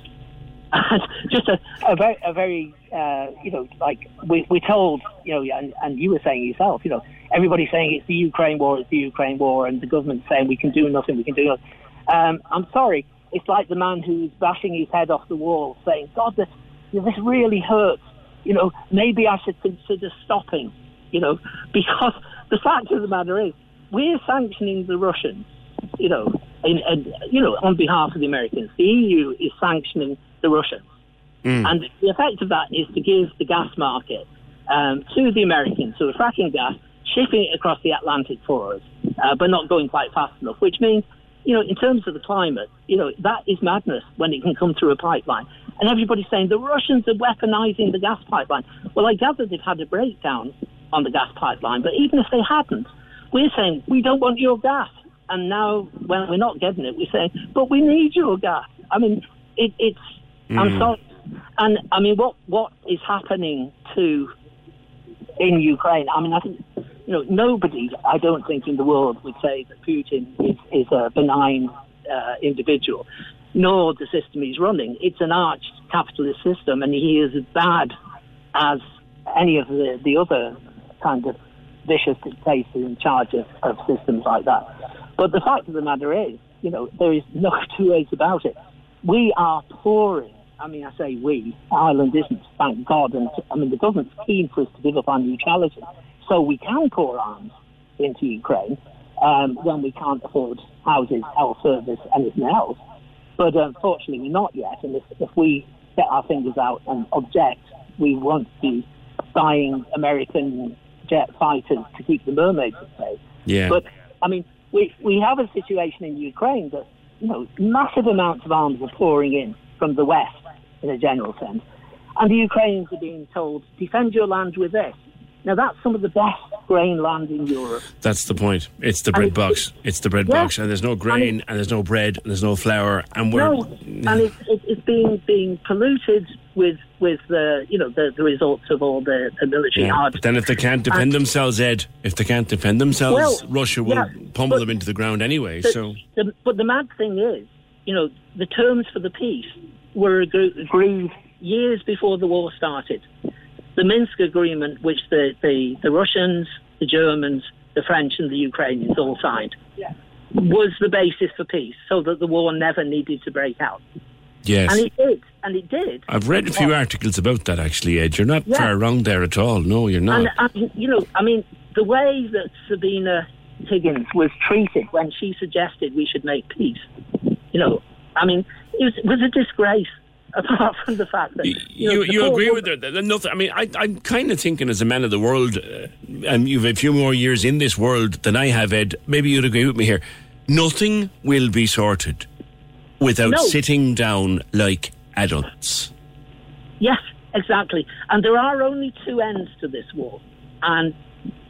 and just a, a very, a very, uh, you know, like we, we're told, you know, and, and you were saying yourself, you know, everybody's saying it's the Ukraine war, it's the Ukraine war, and the government's saying we can do nothing, we can do nothing. Um, I'm sorry, it's like the man who's bashing his head off the wall, saying, God, this, you know, this really hurts. You know, maybe I should consider stopping. You know, because the fact of the matter is, we're sanctioning the Russians. You know, in, in, you know, on behalf of the Americans. The EU is sanctioning the Russians. And the effect of that is to give the gas market um, to the Americans who are fracking gas, shipping it across the Atlantic for us, uh, but not going quite fast enough, which means, you know, in terms of the climate, you know, that is madness when it can come through a pipeline. And everybody's saying the Russians are weaponizing the gas pipeline. Well, I gather they've had a breakdown on the gas pipeline, but even if they hadn't, we're saying we don't want your gas. And now, when we're not getting it, we're saying, but we need your gas. I mean, it, it's, I'm Mm. sorry. And I mean, what, what is happening to in Ukraine? I mean, I think, know, nobody, I don't think, in the world would say that Putin is, is a benign uh, individual, nor the system he's running. It's an arch capitalist system, and he is as bad as any of the, the other kind of vicious dictators in charge of, of systems like that. But the fact of the matter is, you know, there is no two ways about it. We are pouring. I mean, I say we. Ireland isn't, thank God. And I mean, the government's keen for us to give up our neutrality, so we can pour arms into Ukraine um, when we can't afford houses, health service, anything else. But unfortunately, we're not yet. And if, if we get our fingers out and object, we won't be buying American jet fighters to keep the mermaids at bay. Yeah. But I mean, we we have a situation in Ukraine that you know massive amounts of arms are pouring in from the west in a general sense, and the Ukrainians are being told defend your land with this. Now that's some of the best grain land in Europe. That's the point. It's the bread box. It's the bread Yeah. box, and there's no grain, and there's no bread, and there's no flour, and we're No, and it's, it, it's being being polluted with with the you know the, the results of all the, the military Yeah, hard. But then if they can't defend themselves, Ed, if they can't defend themselves, Well, Russia will yeah, pummel them into the ground anyway. So the, but the mad thing is, you know, the terms for the peace were agreed years before the war started. The Minsk agreement, which the, the, the Russians, the Germans, the French, and the Ukrainians all signed, was the basis for peace, so that the war never needed to break out. yes, And it did, and it did. I've read a few articles about that actually, Ed. You're not Yeah. far wrong there at all. No, you're not. And, and you know, I mean, the way that Sabina Higgins was treated when she suggested we should make peace, you know, I mean, it was, it was a disgrace. Apart from the fact that you, know, you the you agree with her? that Nothing. I mean, I, I'm kind of thinking as a man of the world, uh, and you've a few more years in this world than I have, Ed. Maybe you'd agree with me here. Nothing will be sorted without No. sitting down like adults. Yes, exactly. And there are only two ends to this war, and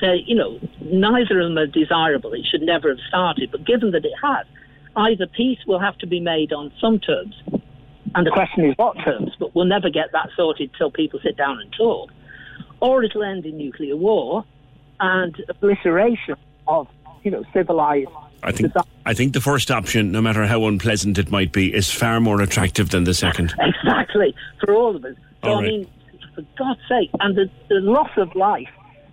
you know, neither of them are desirable. It should never have started. But given that it has, either peace will have to be made on some terms, and the question is what terms. But we'll never get that sorted till people sit down and talk, or it'll end in nuclear war and obliteration of, you know, civilized. I think I think the first option, no matter how unpleasant it might be, is far more attractive than the second. Exactly, for all of us. So, I mean, for God's sake, and the, the loss of life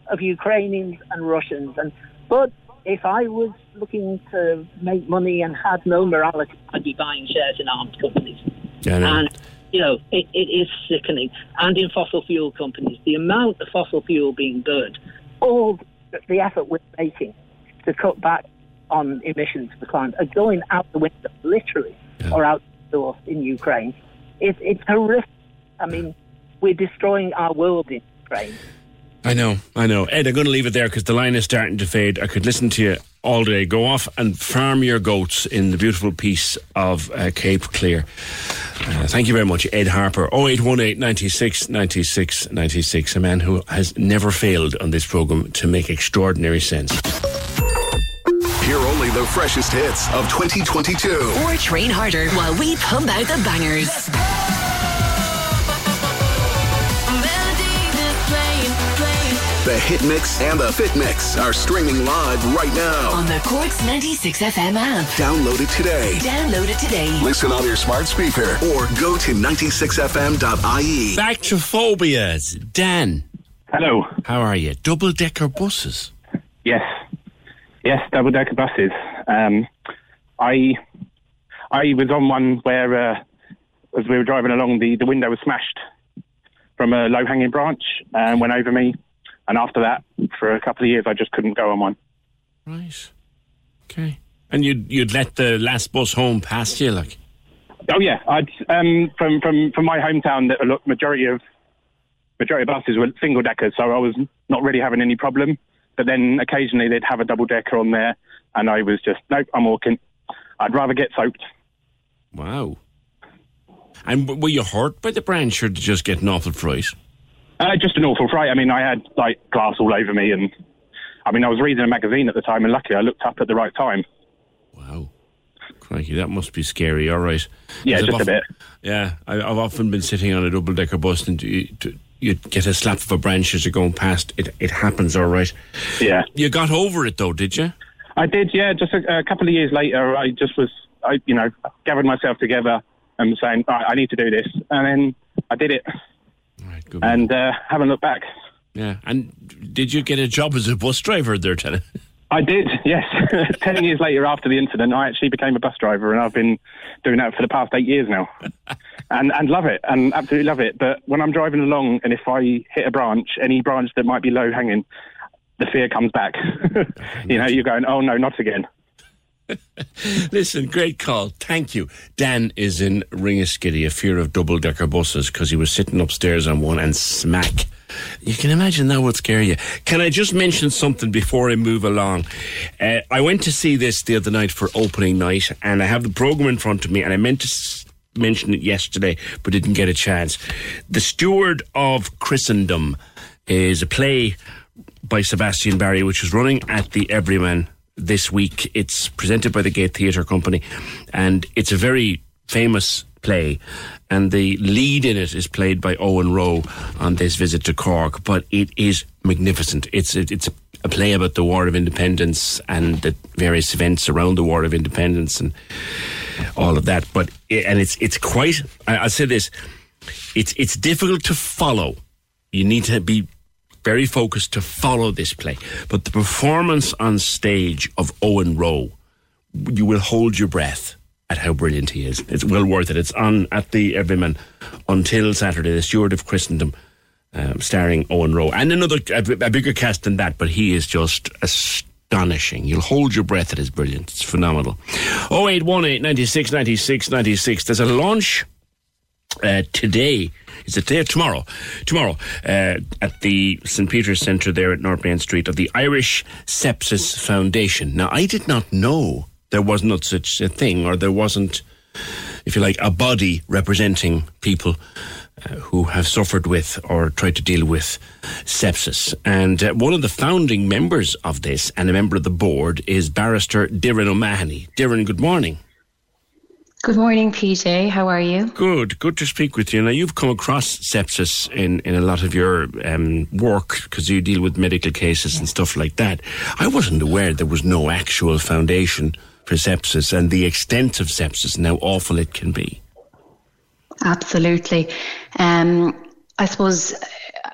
of Ukrainians and Russians. And But if I was looking to make money and had no morality, I'd be buying shares in armed companies. Yeah, And, you know, it, it is sickening. And in fossil fuel companies, the amount of fossil fuel being burned, all the- effort we're making to cut back on emissions for climate are going out the window, literally, or out the door in Ukraine. It, it's horrific. I mean, we're destroying our world in Ukraine. I know, I know. Ed, I'm going to leave it there because the line is starting to fade. I could listen to you all day. Go off and farm your goats in the beautiful piece of uh, Cape Clear. Uh, thank you very much, Ed Harper. 0818 96 96 96, a man who has never failed on this programme to make extraordinary sense. Hear only the freshest hits of 2022. Or train harder while we pump out the bangers. The Hit Mix and the Fit Mix are streaming live right now. On the Corks 96 FM app. Download it today. Download it today. Listen on your smart speaker or go to 96fm.ie. Back to phobias. Dan. Hello. How are you? Double decker buses. Yes, yes, double decker buses. Um, I I was on one where uh, as we were driving along, the, the window was smashed from a low hanging branch and went over me. And after that, for a couple of years, I just couldn't go on one. Right. Okay. And you'd you'd let the last bus home past you, like. Oh yeah, I'd um, from from from my hometown. The look, majority of majority of buses were single deckers, so I was not really having any problem. But then occasionally they'd have a double decker on there, and I was just nope, I'm walking. I'd rather get soaked. Wow. And were you hurt by the branch, or did you just get an awful fright? Uh, just an awful fright. I mean, I had like glass all over me, and I mean, I was reading a magazine at the time, and luckily I looked up at the right time. Wow. Crikey, that must be scary. All right. Yeah, just I've a bit. Yeah, I, I've often been sitting on a double decker bus and you, you get a slap of a branch as you're going past. It it happens, all right. Yeah. You got over it though, did you? I did, yeah. Just a, a couple of years later, I just was, I you know, gathered myself together and saying, right, I need to do this, and then I did it, good and uh, haven't looked back. Yeah. And did you get a job as a bus driver there, Tenny? I did, yes. Ten years later, after the incident, I actually became a bus driver, and I've been doing that for the past eight years now, and and love it, and absolutely love it. But when I'm driving along, and if I hit a branch, any branch that might be low hanging, the fear comes back. you know, you're going, oh no, not again. Listen, great call. Thank you. Dan is in Ringaskiddy, a fear of double decker buses, because he was sitting upstairs on one and smack. You can imagine that would scare you. Can I just mention something before I move along? Uh, I went to see this the other night for opening night, and I have the program in front of me, and I meant to s- mention it yesterday, but didn't get a chance. The Steward of Christendom is a play by Sebastian Barry, which is running at the Everyman this week. It's presented by the Gate Theatre Company, and it's a very famous play. And the lead in it is played by Owen Rowe on this visit to Cork, but it is magnificent. It's it, it's a, play about the War of Independence and the various events around the War of Independence and all of that. But and it's it's quite. I, I'll say this: it's it's difficult to follow. You need to be very focused to follow this play. But the performance on stage of Owen Rowe, you will hold your breath at how brilliant he is. It's well worth it. It's on at the Everyman until Saturday, the Steward of Christendom, um, starring Owen Rowe. And another, a, a bigger cast than that, but he is just astonishing. You'll hold your breath at his brilliance. It's phenomenal. 0818 96 96 96. There's a launch uh, today. Is it today or tomorrow? Tomorrow uh, at the St. Peter's Centre there at North Main Street of the Irish Sepsis Foundation. Now, I did not know there was not such a thing, or there wasn't, if you like, a body representing people uh, who have suffered with or tried to deal with sepsis. And uh, one of the founding members of this and a member of the board is barrister Doireann O'Mahony. Doireann, good morning. Good morning, PJ. How are you? Good, good to speak with you. Now, you've come across sepsis in, in a lot of your um, work because you deal with medical cases and stuff like that. I wasn't aware there was no actual foundation for sepsis and the extent of sepsis and how awful it can be. Absolutely. Um, I suppose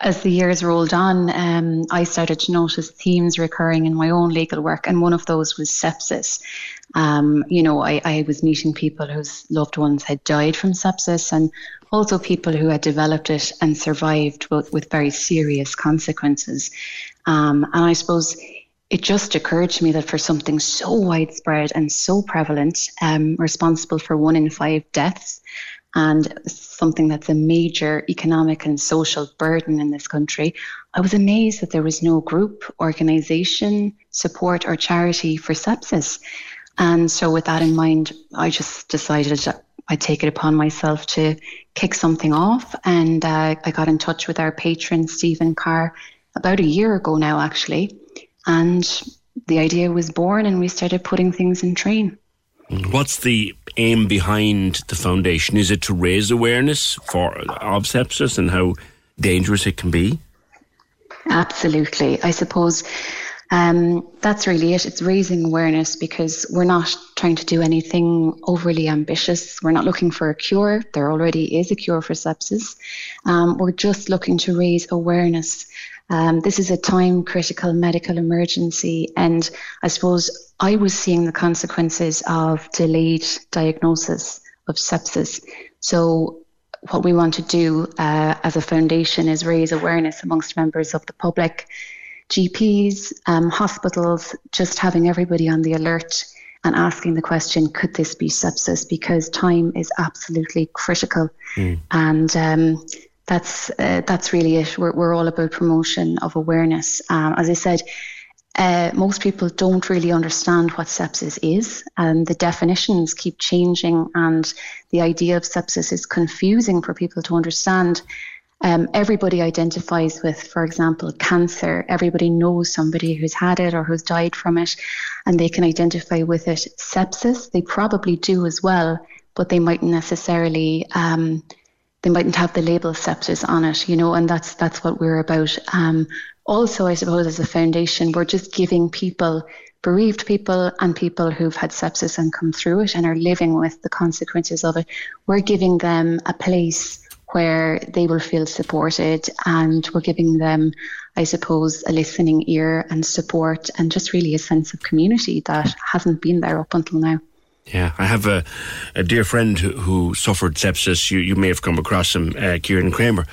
as the years rolled on, um, I started to notice themes recurring in my own legal work, and one of those was sepsis. Um, you know, I, I was meeting people whose loved ones had died from sepsis, and also people who had developed it and survived with, with very serious consequences. Um, and I suppose it just occurred to me that for something so widespread and so prevalent, um, responsible for one in five deaths, and something that's a major economic and social burden in this country, I was amazed that there was no group, organization, support, or charity for sepsis. And so, with that in mind, I just decided I'd take it upon myself to kick something off. And uh, I got in touch with our patron, Stephen Carr, about a year ago now, actually. And the idea was born, and we started putting things in train. What's the aim behind the foundation? Is it to raise awareness for of sepsis and how dangerous it can be? Absolutely. I suppose um, that's really it. It's raising awareness because we're not trying to do anything overly ambitious. We're not looking for a cure. There already is a cure for sepsis. Um, we're just looking to raise awareness. Um, this is a time critical medical emergency, and I suppose I was seeing the consequences of delayed diagnosis of sepsis. So, what we want to do uh, as a foundation is raise awareness amongst members of the public GPs, um, hospitals, just having everybody on the alert and asking the question, could this be sepsis? Because time is absolutely critical. Mm. And um, that's uh, that's really it. We're, we're all about promotion of awareness. Um, as I said, uh, most people don't really understand what sepsis is, and the definitions keep changing, and the idea of sepsis is confusing for people to understand. Um, everybody identifies with, for example, cancer. Everybody knows somebody who's had it or who's died from it, and they can identify with it. Sepsis, they probably do as well, but they mightn't necessarily. Um, they mightn't have the label sepsis on it, you know, and that's that's what we're about. Um, also, I suppose as a foundation, we're just giving people, bereaved people, and people who've had sepsis and come through it and are living with the consequences of it. We're giving them a place where they will feel supported and we're giving them, I suppose, a listening ear and support and just really a sense of community that hasn't been there up until now. Yeah, I have a, a dear friend who, who, suffered sepsis. You you may have come across him, uh, Kieran Kramer,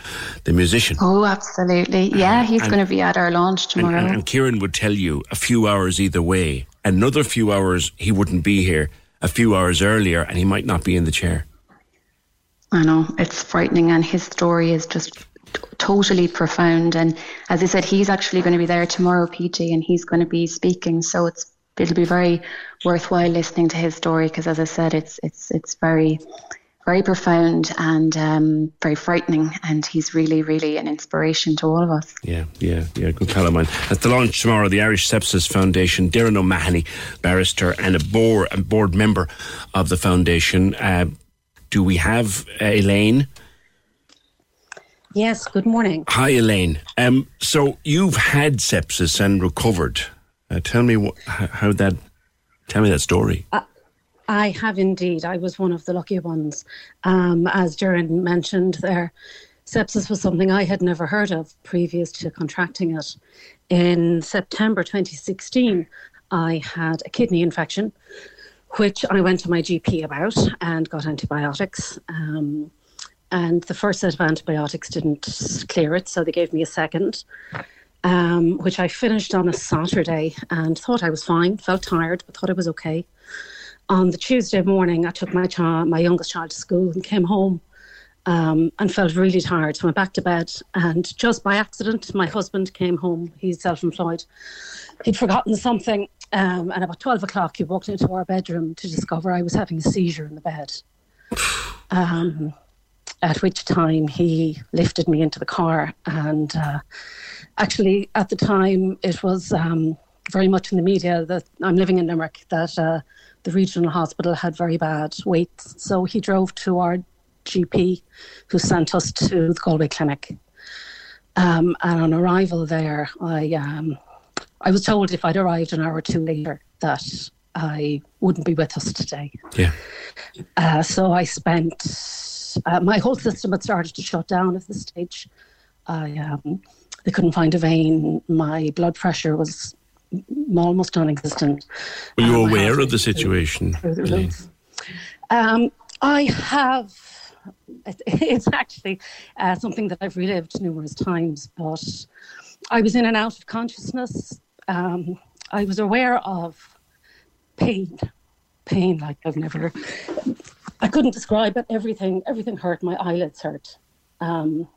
the musician. Oh, absolutely. Yeah, he's going to be at our launch tomorrow. And, and, and Kieran would tell you a few hours either way. Another few hours, he wouldn't be here. A few hours earlier, and he might not be in the chair. I know it's frightening, and his story is just t- totally profound. And as I said, he's actually going to be there tomorrow, PJ, and he's going to be speaking. So it's it'll be very worthwhile listening to his story because, as I said, it's it's it's very very profound and um, very frightening. And he's really, really an inspiration to all of us. Yeah, yeah, yeah. Good fellow mine. At the launch tomorrow, the Irish Sepsis Foundation, Doireann O'Mahony, barrister and a board, a board member of the foundation. Uh, do we have uh, Elaine? Yes, good morning. Hi, Elaine. Um, so you've had sepsis and recovered. Uh, tell me wh- how that. Tell me that story. Uh, I have indeed. I was one of the lucky ones. Um, as Doireann mentioned there, sepsis was something I had never heard of previous to contracting it. In September 2016, I had a kidney infection which I went to my GP about and got antibiotics. Um, and the first set of antibiotics didn't clear it, so they gave me a second, um, which I finished on a Saturday and thought I was fine, felt tired, but thought I was okay. On the Tuesday morning, I took my child, my youngest child to school and came home um, and felt really tired. So I went back to bed, and just by accident, my husband came home. He's self employed. He'd forgotten something um, and about 12 o'clock, he walked into our bedroom to discover I was having a seizure in the bed. Um, at which time he lifted me into the car. And uh, actually, at the time, it was um, very much in the media that I'm living in Limerick, that uh, the regional hospital had very bad waits. So he drove to our GP, who sent us to the Galway Clinic. Um, and on arrival there, I um, I was told if I'd arrived an hour or two later that I wouldn't be with us today. Yeah. Uh, so I spent, uh, my whole system had started to shut down at this stage. I, um, they couldn't find a vein. My blood pressure was almost non-existent. Were you um, aware of the situation? Um, I have. It's actually uh, something that I've relived numerous times, but I was in and out of consciousness um, I was aware of pain, pain like I've never. I couldn't describe it. Everything, everything hurt. My eyelids hurt. Um,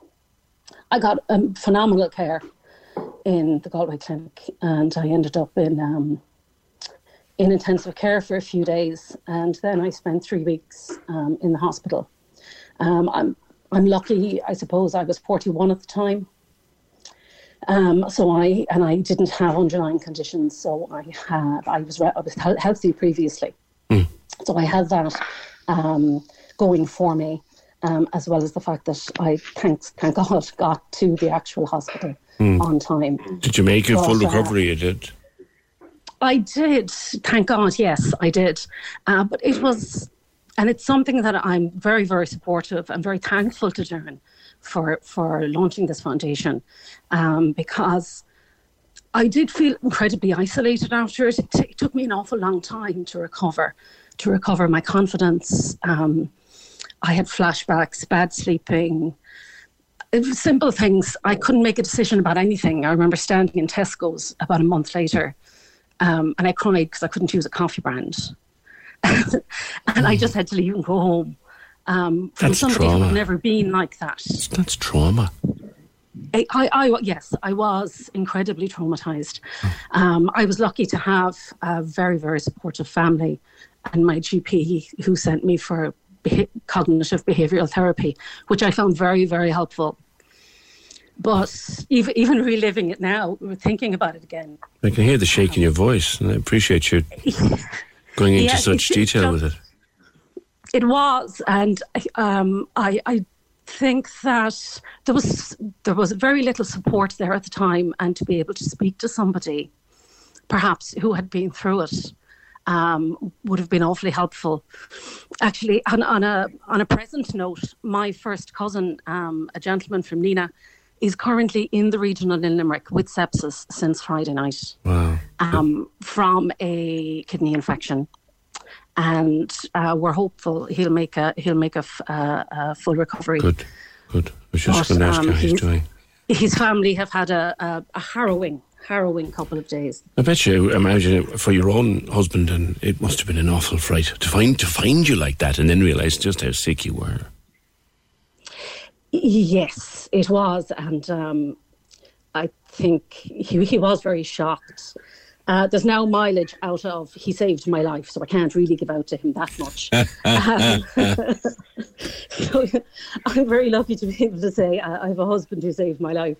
I got um, phenomenal care. in the Galway clinic, and I ended up in um, in intensive care for a few days, and then I spent three weeks um, in the hospital. Um, I'm I'm lucky, I suppose. I was 41 at the time, um, so I and I didn't have underlying conditions, so I had I was I was healthy previously, mm. so I had that um, going for me, um, as well as the fact that I thanks thank God got to the actual hospital mm. on time. Did you make a but, full uh, recovery? Uh, you did. I did, thank God. Yes, I did, uh, but it was, and it's something that I'm very very supportive and very thankful to Doireann for for launching this foundation um, because I did feel incredibly isolated after it. It, t- it, took me an awful long time to recover, to recover my confidence. Um, I had flashbacks, bad sleeping, simple things. I couldn't make a decision about anything. I remember standing in Tesco's about a month later, um, and I cried because I couldn't choose a coffee brand. and I just had to leave and go home um, from That's somebody trauma. who'd never been like that. That's trauma. I, I, I, yes, I was incredibly traumatized. Um, I was lucky to have a very, very supportive family and my GP who sent me for beha- cognitive behavioral therapy, which I found very, very helpful. But even, even reliving it now, thinking about it again. I can hear the shake in your voice, and I appreciate you going into yeah, such detail with it. It was, and um, I, I think that there was there was very little support there at the time, and to be able to speak to somebody, perhaps who had been through it, um, would have been awfully helpful. Actually, on, on a on a present note, my first cousin, um, a gentleman from Nenagh, is currently in the regional in Limerick with sepsis since Friday night. Wow. Um, from a kidney infection and uh, we're hopeful he'll make a he'll make a, f- uh, a full recovery. Good, good. I was just going to ask um, how he's doing. His family have had a, a, a, harrowing, harrowing couple of days. I bet you imagine it for your own husband, and it must have been an awful fright to find to find you like that, and then realise just how sick you were. Yes, it was, and um, I think he, he was very shocked. Uh, there's now mileage out of he saved my life, so I can't really give out to him that much. um, so I'm very lucky to be able to say I, I have a husband who saved my life,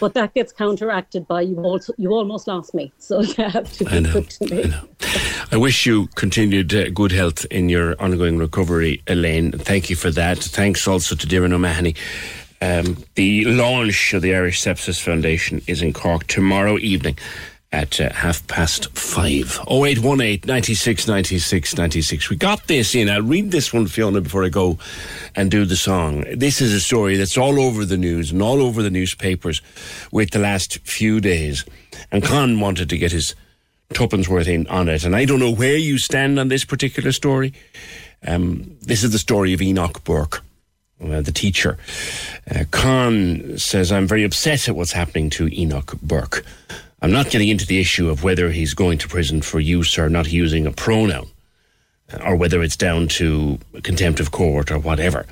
but that gets counteracted by you. Also, you almost lost me, so you have to be good to me. I, I wish you continued uh, good health in your ongoing recovery, Elaine. Thank you for that. Thanks also to Darren O'Mahony. Um, the launch of the Irish Sepsis Foundation is in Cork tomorrow evening at uh, half past five. 0818 96 96 96. We got this in. I'll read this one, Fiona, before I go and do the song. This is a story that's all over the news and all over the newspapers with the last few days. And Con wanted to get his tuppence worth in on it. And I don't know where you stand on this particular story. Um, this is the story of Enoch Burke. Uh, the teacher. Uh, Con says, I'm very upset at what's happening to Enoch Burke. I'm not getting into the issue of whether he's going to prison for use or not using a pronoun, or whether it's down to contempt of court or whatever.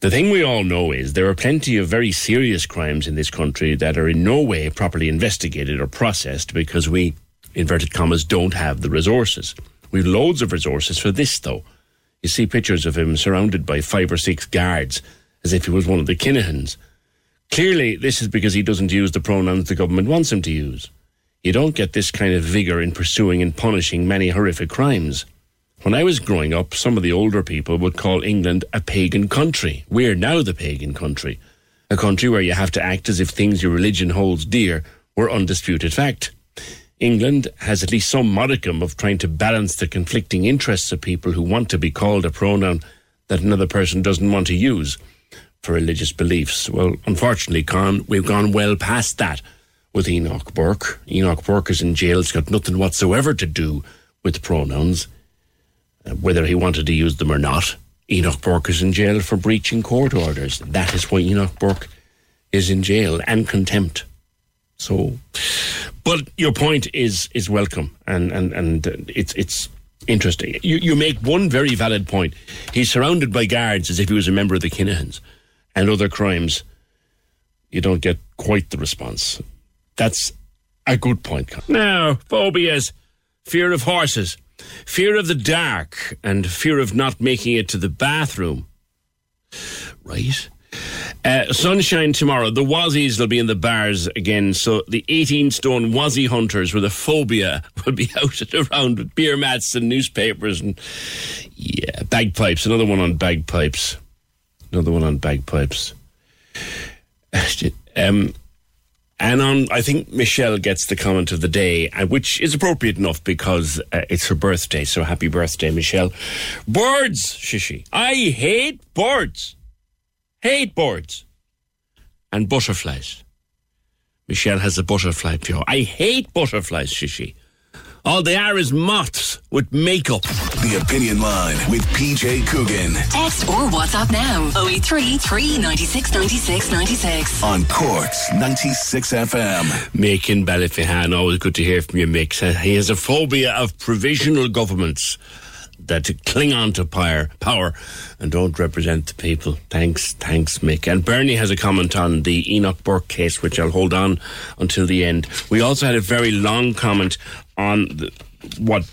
The thing we all know is there are plenty of very serious crimes in this country that are in no way properly investigated or processed because we, inverted commas, don't have the resources. We've loads of resources for this, though. You see pictures of him surrounded by five or six guards as if he was one of the Kinahans Clearly, this is because he doesn't use the pronouns the government wants him to use. You don't get this kind of vigour in pursuing and punishing many horrific crimes. When I was growing up, some of the older people would call England a pagan country. We're now the pagan country. A country where you have to act as if things your religion holds dear were undisputed fact. England has at least some modicum of trying to balance the conflicting interests of people who want to be called a pronoun that another person doesn't want to use for religious beliefs. Well, unfortunately, Con, we've gone well past that with Enoch Burke. Enoch Burke is in jail. It's got nothing whatsoever to do with pronouns, uh, whether he wanted to use them or not. Enoch Burke is in jail for breaching court orders. That is why Enoch Burke is in jail and contempt. So, but your point is is welcome, and and and it's it's interesting. You you make one very valid point. He's surrounded by guards as if he was a member of the Kinahans and other crimes, you don't get quite the response. That's a good point. Now, phobias, fear of horses, fear of the dark, and fear of not making it to the bathroom. Right? Uh, sunshine tomorrow. The Wazzies will be in the bars again. So the 18 stone Wazzy hunters with a phobia will be out and around with beer mats and newspapers and, yeah, bagpipes. Another one on bagpipes. Another one on bagpipes. Um, and on, I think Michelle gets the comment of the day, uh, which is appropriate enough because uh, it's her birthday. So happy birthday, Michelle. Birds, shishi. I hate birds. Hate birds. And butterflies. Michelle has a butterfly pure. I hate butterflies, shishi. All they are is moths with makeup. The Opinion Line with PJ Coogan Text or WhatsApp now 083 396 96 96. on Cork's 96 FM. Mick in Ballyphehane, always good to hear from you, Mick. He has a phobia of provisional governments that cling on to power, power and don't represent the people. Thanks, thanks, Mick. And Bernie has a comment on the Enoch Burke case, which I'll hold on until the end. We also had a very long comment on the, what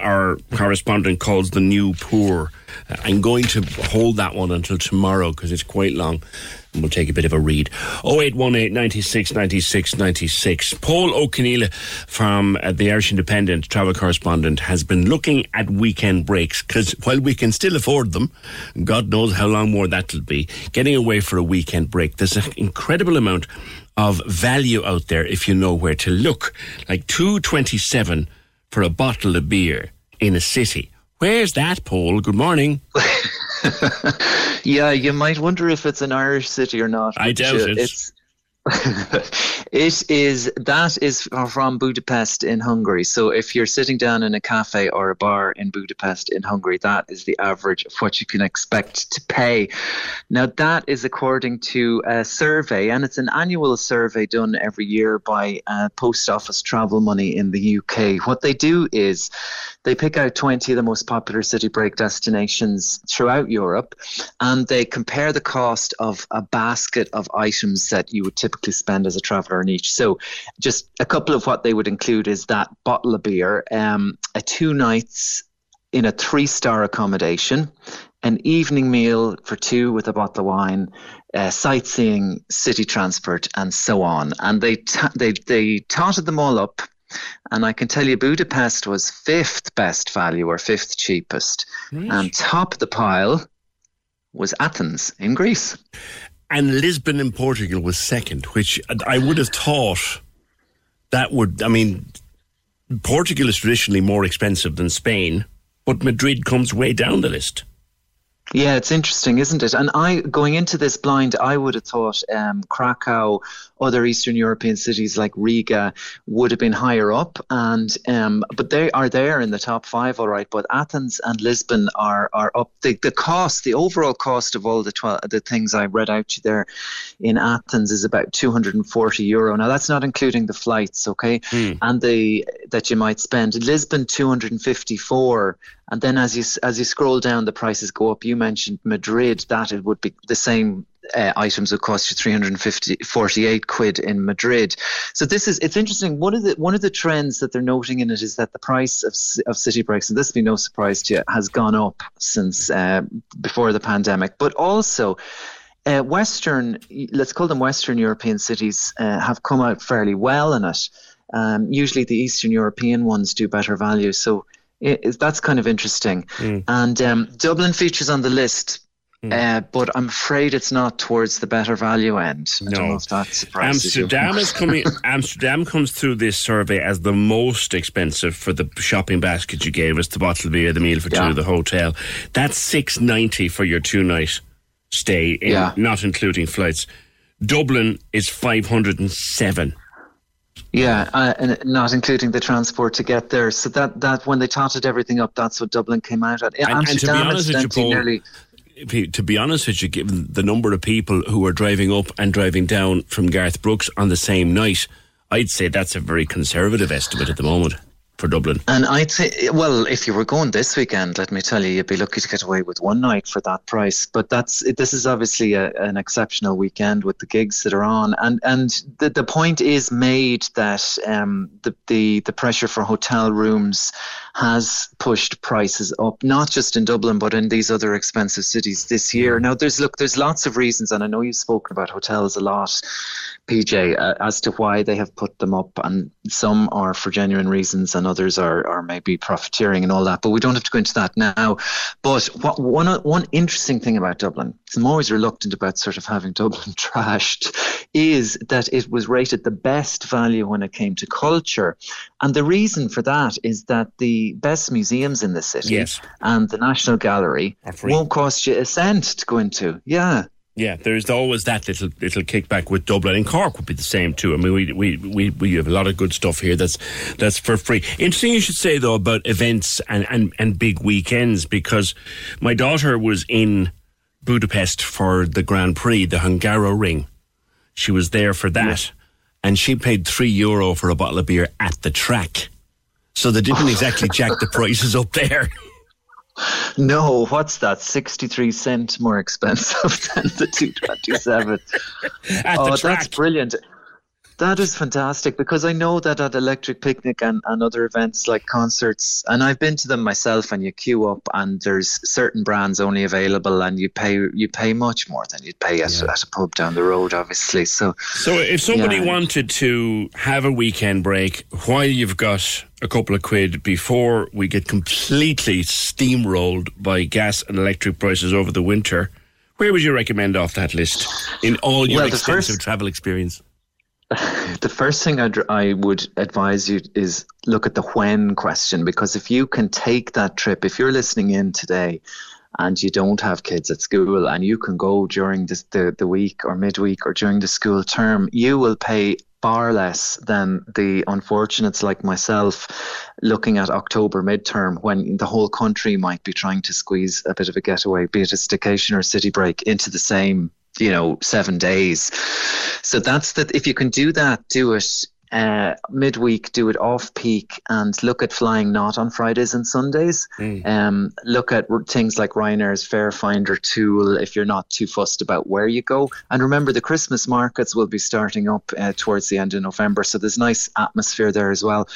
our correspondent calls the new poor. I'm going to hold that one until tomorrow because it's quite long and we'll take a bit of a read. 0818 96 96 96. Pól Ó Conghaile from uh, the Irish Independent travel correspondent has been looking at weekend breaks because while we can still afford them, God knows how long more that'll be, getting away for a weekend break, there's an incredible amount of value out there if you know where to look. Like 227 for a bottle of beer in a city. Where's that, Paul? Good morning. yeah, you might wonder if it's an Irish city or not. I doubt it. It's it is that is from Budapest in Hungary. So if you're sitting down in a cafe or a bar in Budapest in Hungary, that is the average of what you can expect to pay. Now that is according to a survey, and it's an annual survey done every year by uh, Post Office Travel Money in the UK. What they do is they pick out 20 of the most popular city break destinations throughout Europe, and they compare the cost of a basket of items that you would typically spend as a traveller in each. So, just a couple of what they would include is that bottle of beer, um, a two nights in a three star accommodation, an evening meal for two with a bottle of wine, uh, sightseeing, city transport, and so on. And they t- they they totted them all up. And I can tell you, Budapest was fifth best value or fifth cheapest, and top of the pile was Athens in Greece. And Lisbon in Portugal was second, which I would have thought that would, I mean, Portugal is traditionally more expensive than Spain, but Madrid comes way down the list. Yeah, it's interesting, isn't it? And I, going into this blind, I would have thought um, Krakow, other Eastern European cities like Riga would have been higher up, and um, but they are there in the top five, all right. But Athens and Lisbon are are up. The, the cost, the overall cost of all the twelve the things I read out to you there in Athens is about two hundred and forty euro. Now that's not including the flights, okay, and the that you might spend. Lisbon two hundred and fifty four. And then as you as you scroll down, the prices go up. You mentioned Madrid; that it would be the same uh, items would cost you 350 48 quid in Madrid. So this is it's interesting. One of the one of the trends that they're noting in it is that the price of of city breaks, and this will be no surprise to you, has gone up since uh, before the pandemic. But also. Uh, Western, let's call them Western European cities, uh, have come out fairly well in it. Um, usually, the Eastern European ones do better value. So it, that's kind of interesting. And um, Dublin features on the list, uh, but I'm afraid it's not towards the better value end. I don't know if that surprises you. Amsterdam is coming. Amsterdam comes through this survey as the most expensive for the shopping basket you gave us: the bottle of beer, the meal for two, the hotel. That's six ninety for your two night stay, in, Yeah. not including flights. Dublin is five hundred and seven. Yeah, uh, and not including the transport to get there. So that, that when they totted everything up, that's what Dublin came out at. And, and to be honest with you, Paul, nearly if you- to be honest with you, given the number of people who are driving up and driving down from Garth Brooks on the same night, I'd say that's a very conservative estimate at the moment. For Dublin. And I'd say, well, if you were going this weekend, let me tell you, you'd be lucky to get away with one night for that price. But that's this is obviously a, an exceptional weekend with the gigs that are on, and and the, the point is made that um, the, the the pressure for hotel rooms has pushed prices up, not just in Dublin but in these other expensive cities this year. Now, there's look, there's lots of reasons, and I know you've spoken about hotels a lot. PJ, uh, as to why they have put them up, and some are for genuine reasons, and others are, are maybe profiteering and all that. But we don't have to go into that now. But what one one interesting thing about Dublin, I'm always reluctant about sort of having Dublin trashed, is that it was rated the best value when it came to culture, and the reason for that is that the best museums in the city Yes. and the National Gallery won't cost you a cent to go into. Yeah. Yeah, there's always that little little kickback with Dublin and Cork would be the same too. I mean, we we, we, we have a lot of good stuff here that's that's for free. Interesting, you should say though about events and, and, and big weekends because my daughter was in Budapest for the Grand Prix, the Hungaroring. She was there for that, and she paid three euro for a bottle of beer at the track. So they didn't exactly jack the prices up there. No, what's that? 63 cent more expensive than the 227. Oh, the that's brilliant. That is fantastic because I know that at Electric Picnic and, and other events like concerts, and I've been to them myself, and you queue up, and there's certain brands only available, and you pay you pay much more than you'd pay at, at a pub down the road, obviously. So, So if somebody yeah. wanted to have a weekend break while you've got a couple of quid before we get completely steamrolled by gas and electric prices over the winter, where would you recommend off that list in all your Well, extensive first- travel experience? the first thing I'd, I would advise you is look at the when question because if you can take that trip, if you're listening in today and you don't have kids at school and you can go during this, the, the week or midweek or during the school term, you will pay far less than the unfortunates like myself looking at October midterm when the whole country might be trying to squeeze a bit of a getaway, be it a staycation or city break, into the same you know seven days. So that's that if you can do that do it uh, midweek do it off peak and look at flying not on fridays and sundays um, look at things like ryanair's fare finder tool if you're not too fussed about where you go and remember the christmas markets will be starting up uh, towards the end of november so there's nice atmosphere there as well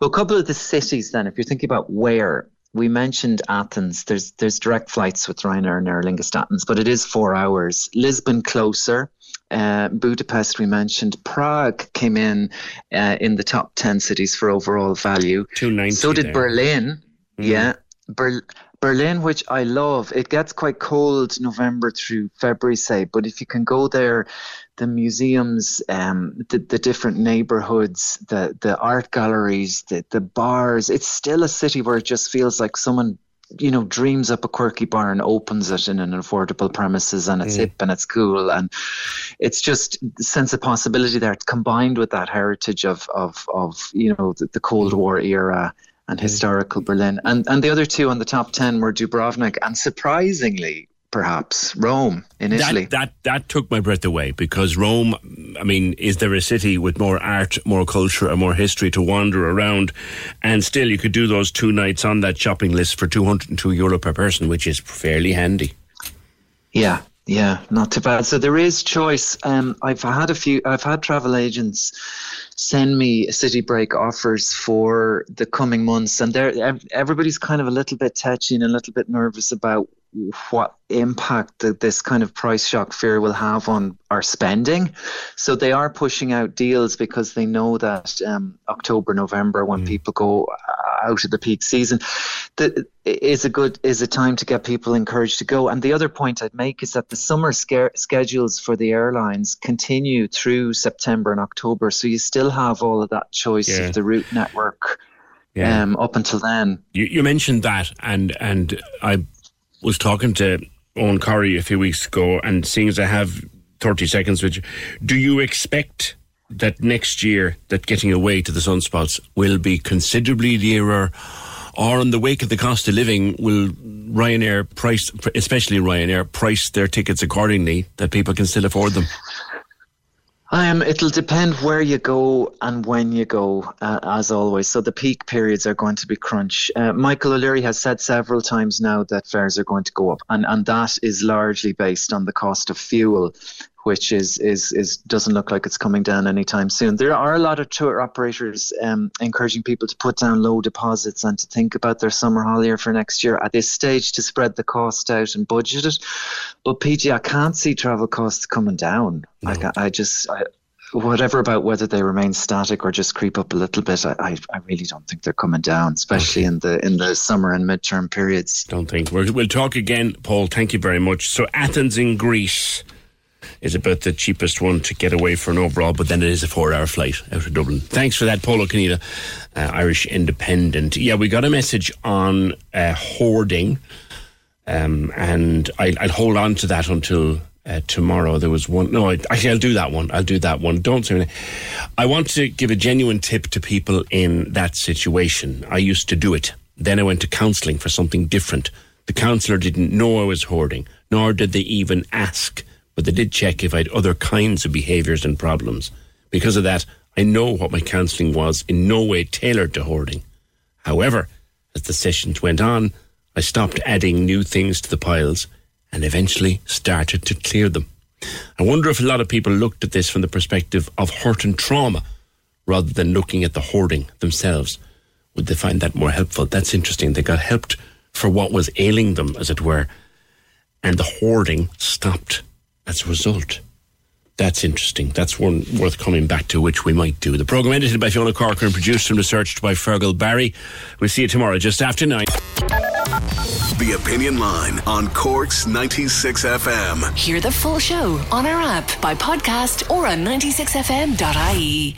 but a couple of the cities then if you're thinking about where we mentioned Athens. There's there's direct flights with Ryanair and Aer Lingus Athens, but it is four hours. Lisbon closer. Uh, Budapest we mentioned. Prague came in uh, in the top ten cities for overall value. So did there. Berlin. Yeah, Ber- Berlin, which I love. It gets quite cold November through February, say, but if you can go there, the museums, um, the, the different neighborhoods, the the art galleries, the the bars, it's still a city where it just feels like someone. You know, dreams up a quirky bar and opens it in an affordable premises, and it's Mm. hip and it's cool, and it's just sense of possibility there, combined with that heritage of of of you know the, the Cold War era and historical Berlin. And and the other two on the top ten were Dubrovnik and surprisingly, perhaps Rome in Italy. That, that that took my breath away because Rome. I mean, is there a city with more art, more culture, and more history to wander around, and still you could do those two nights on that shopping list for two hundred and two euro per person, which is fairly handy. Yeah, yeah, not too bad. So there is choice. Um, I've had a few. I've had travel agents send me city break offers for the coming months, and they're everybody's kind of a little bit touchy and a little bit nervous about what impact that this kind of price shock fear will have on our spending. So they are pushing out deals because they know that um, October, November, when people go uh, out of the peak season, that is a good is a time to get people encouraged to go. And the other point I'd make is that the summer sca- schedules for the airlines continue through September and October, so you still have all of that choice Yeah. of the route network. Yeah. Um, up until then, You, you mentioned that, and and I was talking to Owen Corey a few weeks ago, and seeing as I have thirty seconds, with you, do you expect that next year that getting away to the sunspots will be considerably dearer, or in the wake of the cost of living, will Ryanair price, especially Ryanair, price their tickets accordingly that people can still afford them? Um, it'll depend where you go and when you go, uh, as always. So the peak periods are going to be crunch. Uh, Michael O'Leary has said several times now that fares are going to go up, and, and that is largely based on the cost of fuel which is is is doesn't look like it's coming down anytime soon. There are a lot of tour operators um, encouraging people to put down low deposits and to think about their summer holiday for next year at this stage to spread the cost out and budget it. But PJ, I can't see travel costs coming down. No. Like I, I just. I, whatever about whether they remain static or just creep up a little bit, I, I, I really don't think they're coming down, especially okay. in the in the summer and midterm periods. Don't think we will talk again, Paul. Thank you very much. So Athens in Greece is about the cheapest one to get away for an overall, but then it is a four hour flight out of Dublin. Thanks for that, Pól Ó Conghaile, uh, Irish Independent. Yeah, we got a message on uh, hoarding, um, and I, will hold on to that until. Uh, tomorrow there was one. No, I, actually, I'll do that one. I'll do that one. Don't say anything. I want to give a genuine tip to people in that situation. I used to do it. Then I went to counselling for something different. The counsellor didn't know I was hoarding, nor did they even ask but they did check if I had other kinds of behaviours and problems. Because of that, I know what my counselling was in no way tailored to hoarding. However, as the sessions went on, I stopped adding new things to the piles and eventually started to clear them. I wonder if a lot of people looked at this from the perspective of hurt and trauma rather than looking at the hoarding themselves. Would they find that more helpful? That's interesting. They got helped for what was ailing them, as it were, and the hoarding stopped as a result. That's interesting. That's one worth coming back to, which we might do. The programme edited by Fiona Corker and produced and researched by Fergal Barry. We'll see you tomorrow just after nine. The Opinion Line on Cork's 96 FM. Hear the full show on our app, by podcast, or on 96fm.ie.